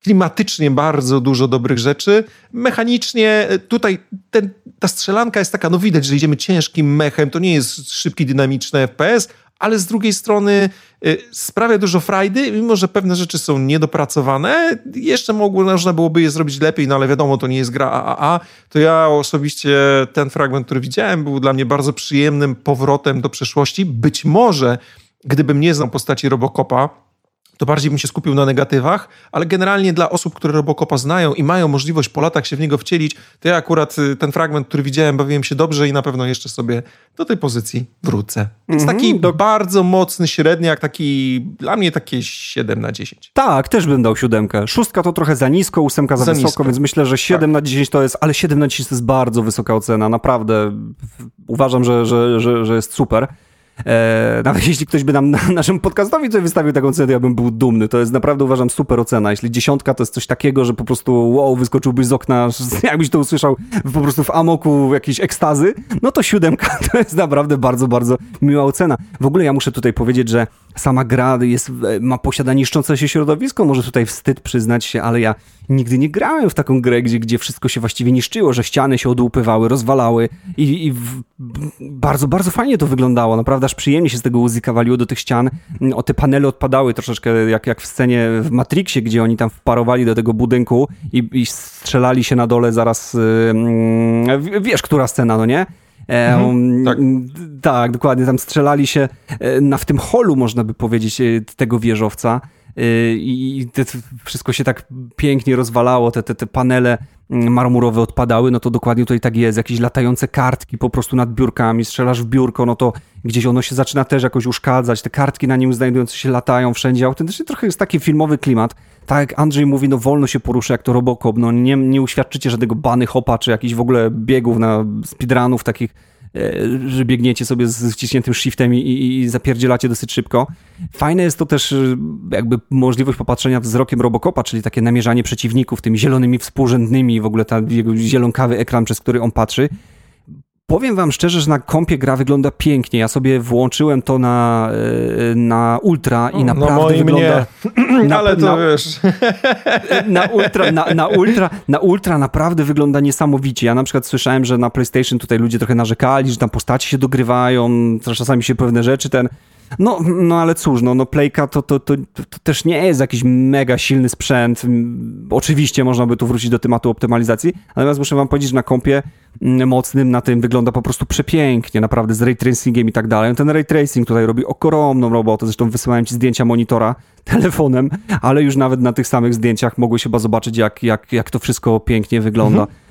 S1: klimatycznie bardzo dużo dobrych rzeczy. Mechanicznie e, tutaj ten, ta strzelanka jest taka, no widać, że idziemy ciężkim mechem, to nie jest szybki, dynamiczny FPS, ale z drugiej strony e, sprawia dużo frajdy, mimo że pewne rzeczy są niedopracowane. Jeszcze mogło, można byłoby je zrobić lepiej, no ale wiadomo, to nie jest gra AAA. To ja osobiście ten fragment, który widziałem, był dla mnie bardzo przyjemnym powrotem do przeszłości. Być może, gdybym nie znał postaci Robocopa, to bardziej bym się skupił na negatywach, ale generalnie dla osób, które Robocopa znają i mają możliwość po latach się w niego wcielić, to ja akurat y, ten fragment, który widziałem, bawiłem się dobrze i na pewno jeszcze sobie do tej pozycji wrócę. Więc mm -hmm. taki do... bardzo mocny średniak, taki dla mnie takie 7 na 10.
S2: Tak, też bym dał siódemkę. Szóstka to trochę za nisko, ósemka za, za wysoko, nisko. więc myślę, że 7 tak. na 10 to jest, ale 7 na 10 to jest bardzo wysoka ocena, naprawdę uważam, że, że, że, że jest super. E, nawet jeśli ktoś by nam na naszym podcastowi coś wystawił taką cenę, ja bym był dumny. To jest naprawdę uważam super ocena. Jeśli dziesiątka to jest coś takiego, że po prostu wow, wyskoczyłbyś z okna, <laughs> jakbyś to usłyszał po prostu w amoku jakiejś ekstazy, no to siódemka <laughs> to jest naprawdę bardzo, bardzo miła ocena. W ogóle ja muszę tutaj powiedzieć, że sama gra jest, e, ma posiada niszczące się środowisko, może tutaj wstyd przyznać się, ale ja nigdy nie grałem w taką grę, gdzie, gdzie wszystko się właściwie niszczyło, że ściany się odłupywały, rozwalały i, i w, bardzo, bardzo fajnie to wyglądało, naprawdę aż przyjemnie się z tego łzyka waliło do tych ścian, o te panele odpadały troszeczkę jak, jak w scenie w Matrixie, gdzie oni tam wparowali do tego budynku i, i strzelali się na dole zaraz, yy, wiesz, która scena, no nie? E, mhm, tak. tak. dokładnie. Tam strzelali się e, na, w tym holu, można by powiedzieć, e, tego wieżowca. I te, wszystko się tak pięknie rozwalało, te, te, te panele mm, marmurowe odpadały, no to dokładnie tutaj tak jest. Jakieś latające kartki po prostu nad biurkami, strzelasz w biurko, no to gdzieś ono się zaczyna też jakoś uszkadzać. Te kartki na nim znajdujące się latają wszędzie. Autentycznie trochę jest taki filmowy klimat. Tak jak Andrzej mówi, no wolno się porusza jak to Robocop, no nie, nie uświadczycie żadnego bany hopa, czy jakichś w ogóle biegów na speedrunów takich że biegniecie sobie z wciśniętym shiftem i, i zapierdzielacie dosyć szybko. Fajne jest to też jakby możliwość popatrzenia wzrokiem Robocopa, czyli takie namierzanie przeciwników tymi zielonymi współrzędnymi, w ogóle jego zielonkawy ekran, przez który on patrzy. Powiem wam szczerze, że na kompie gra wygląda pięknie. Ja sobie włączyłem to na, e, na ultra i no, naprawdę no wygląda... <clears throat>
S1: Na, Ale to na, wiesz...
S2: Na ultra, na, na, ultra, na ultra naprawdę wygląda niesamowicie. Ja na przykład słyszałem, że na PlayStation tutaj ludzie trochę narzekali, że tam postaci się dogrywają, czasami się pewne rzeczy ten... No, no ale cóż, no, no Playka to, to, to, to, też nie jest jakiś mega silny sprzęt. Oczywiście można by tu wrócić do tematu optymalizacji, natomiast muszę wam powiedzieć, że na kompie mm, mocnym na tym wygląda po prostu przepięknie, naprawdę z ray tracingiem i tak dalej. Ten ray tracing tutaj robi ogromną robotę, zresztą wysyłałem ci zdjęcia monitora <laughs> telefonem, ale już nawet na tych samych zdjęciach mogłeś chyba zobaczyć, jak, jak, jak to wszystko pięknie wygląda. Mhm.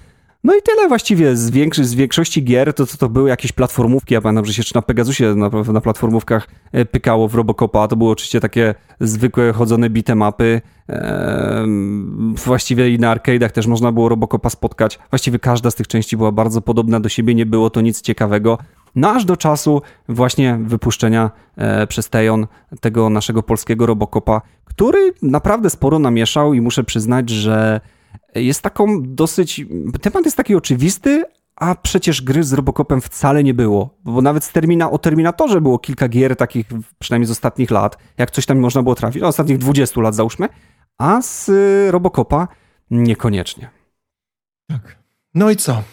S2: No i tyle właściwie. Z, większy, z większości gier to, to, były jakieś platformówki. Ja pamiętam, że się jeszcze na Pegasusie na, na platformówkach e, pykało w Robocopa. To były oczywiście takie zwykłe chodzone bitemapy. Eee, właściwie i na arcade'ach też można było Robocopa spotkać. Właściwie każda z tych części była bardzo podobna do siebie. Nie było to nic ciekawego. No aż do czasu właśnie wypuszczenia e, przez Tejon tego naszego polskiego Robocopa, który naprawdę sporo namieszał i muszę przyznać, że jest taką dosyć. Temat jest taki oczywisty, a przecież gry z Robocopem wcale nie było. Bo nawet z termina, o Terminatorze było kilka gier takich, przynajmniej z ostatnich lat, jak coś tam można było trafić, no, ostatnich 20 lat załóżmy, a z Robocopa niekoniecznie.
S1: Tak. No i co?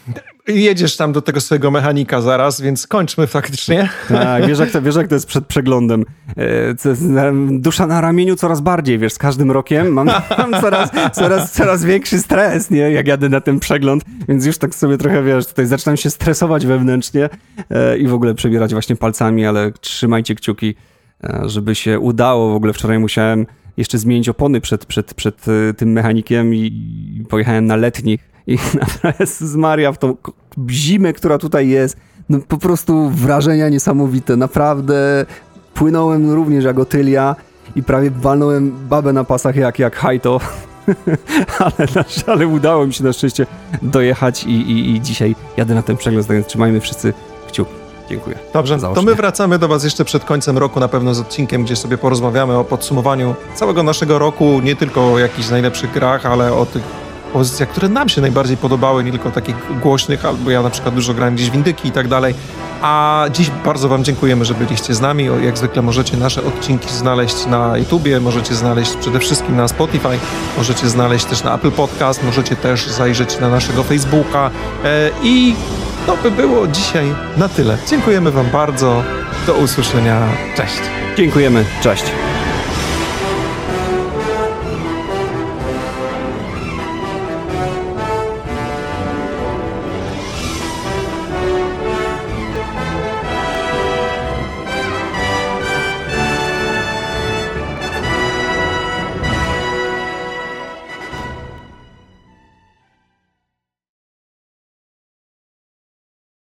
S1: jedziesz tam do tego swojego mechanika zaraz, więc kończmy faktycznie.
S2: Tak, wiesz jak to, wiesz, jak to jest przed przeglądem. E, dusza na ramieniu coraz bardziej, wiesz, z każdym rokiem mam, mam coraz, coraz, coraz większy stres, nie, jak jadę na ten przegląd, więc już tak sobie trochę, wiesz, tutaj zaczynam się stresować wewnętrznie e, i w ogóle przebierać właśnie palcami, ale trzymajcie kciuki, e, żeby się udało. W ogóle wczoraj musiałem jeszcze zmienić opony przed, przed, przed tym mechanikiem i pojechałem na letnich i <laughs> naprawdę z Maria w tą zimę, która tutaj jest, no po prostu wrażenia niesamowite. Naprawdę płynąłem również jak otylia i prawie walnąłem babę na pasach jak, jak hajto. <laughs> ale, ale udało mi się na szczęście dojechać i, i, i dzisiaj jadę na ten przegląd, więc trzymajmy wszyscy kciuki. Dziękuję.
S1: Dobrze, Zaocznie. to my wracamy do Was jeszcze przed końcem roku, na pewno z odcinkiem, gdzie sobie porozmawiamy o podsumowaniu całego naszego roku, nie tylko o jakichś najlepszych grach, ale o tych pozycjach, które nam się najbardziej podobały, nie tylko takich głośnych, albo ja na przykład dużo grałem gdzieś w Indyki i tak dalej. A dziś bardzo Wam dziękujemy, że byliście z nami. Jak zwykle możecie nasze odcinki znaleźć na YouTubie, możecie znaleźć przede wszystkim na Spotify, możecie znaleźć też na Apple Podcast, możecie też zajrzeć na naszego Facebooka e, i to by było dzisiaj na tyle. Dziękujemy Wam bardzo. Do usłyszenia. Cześć.
S2: Dziękujemy. Cześć.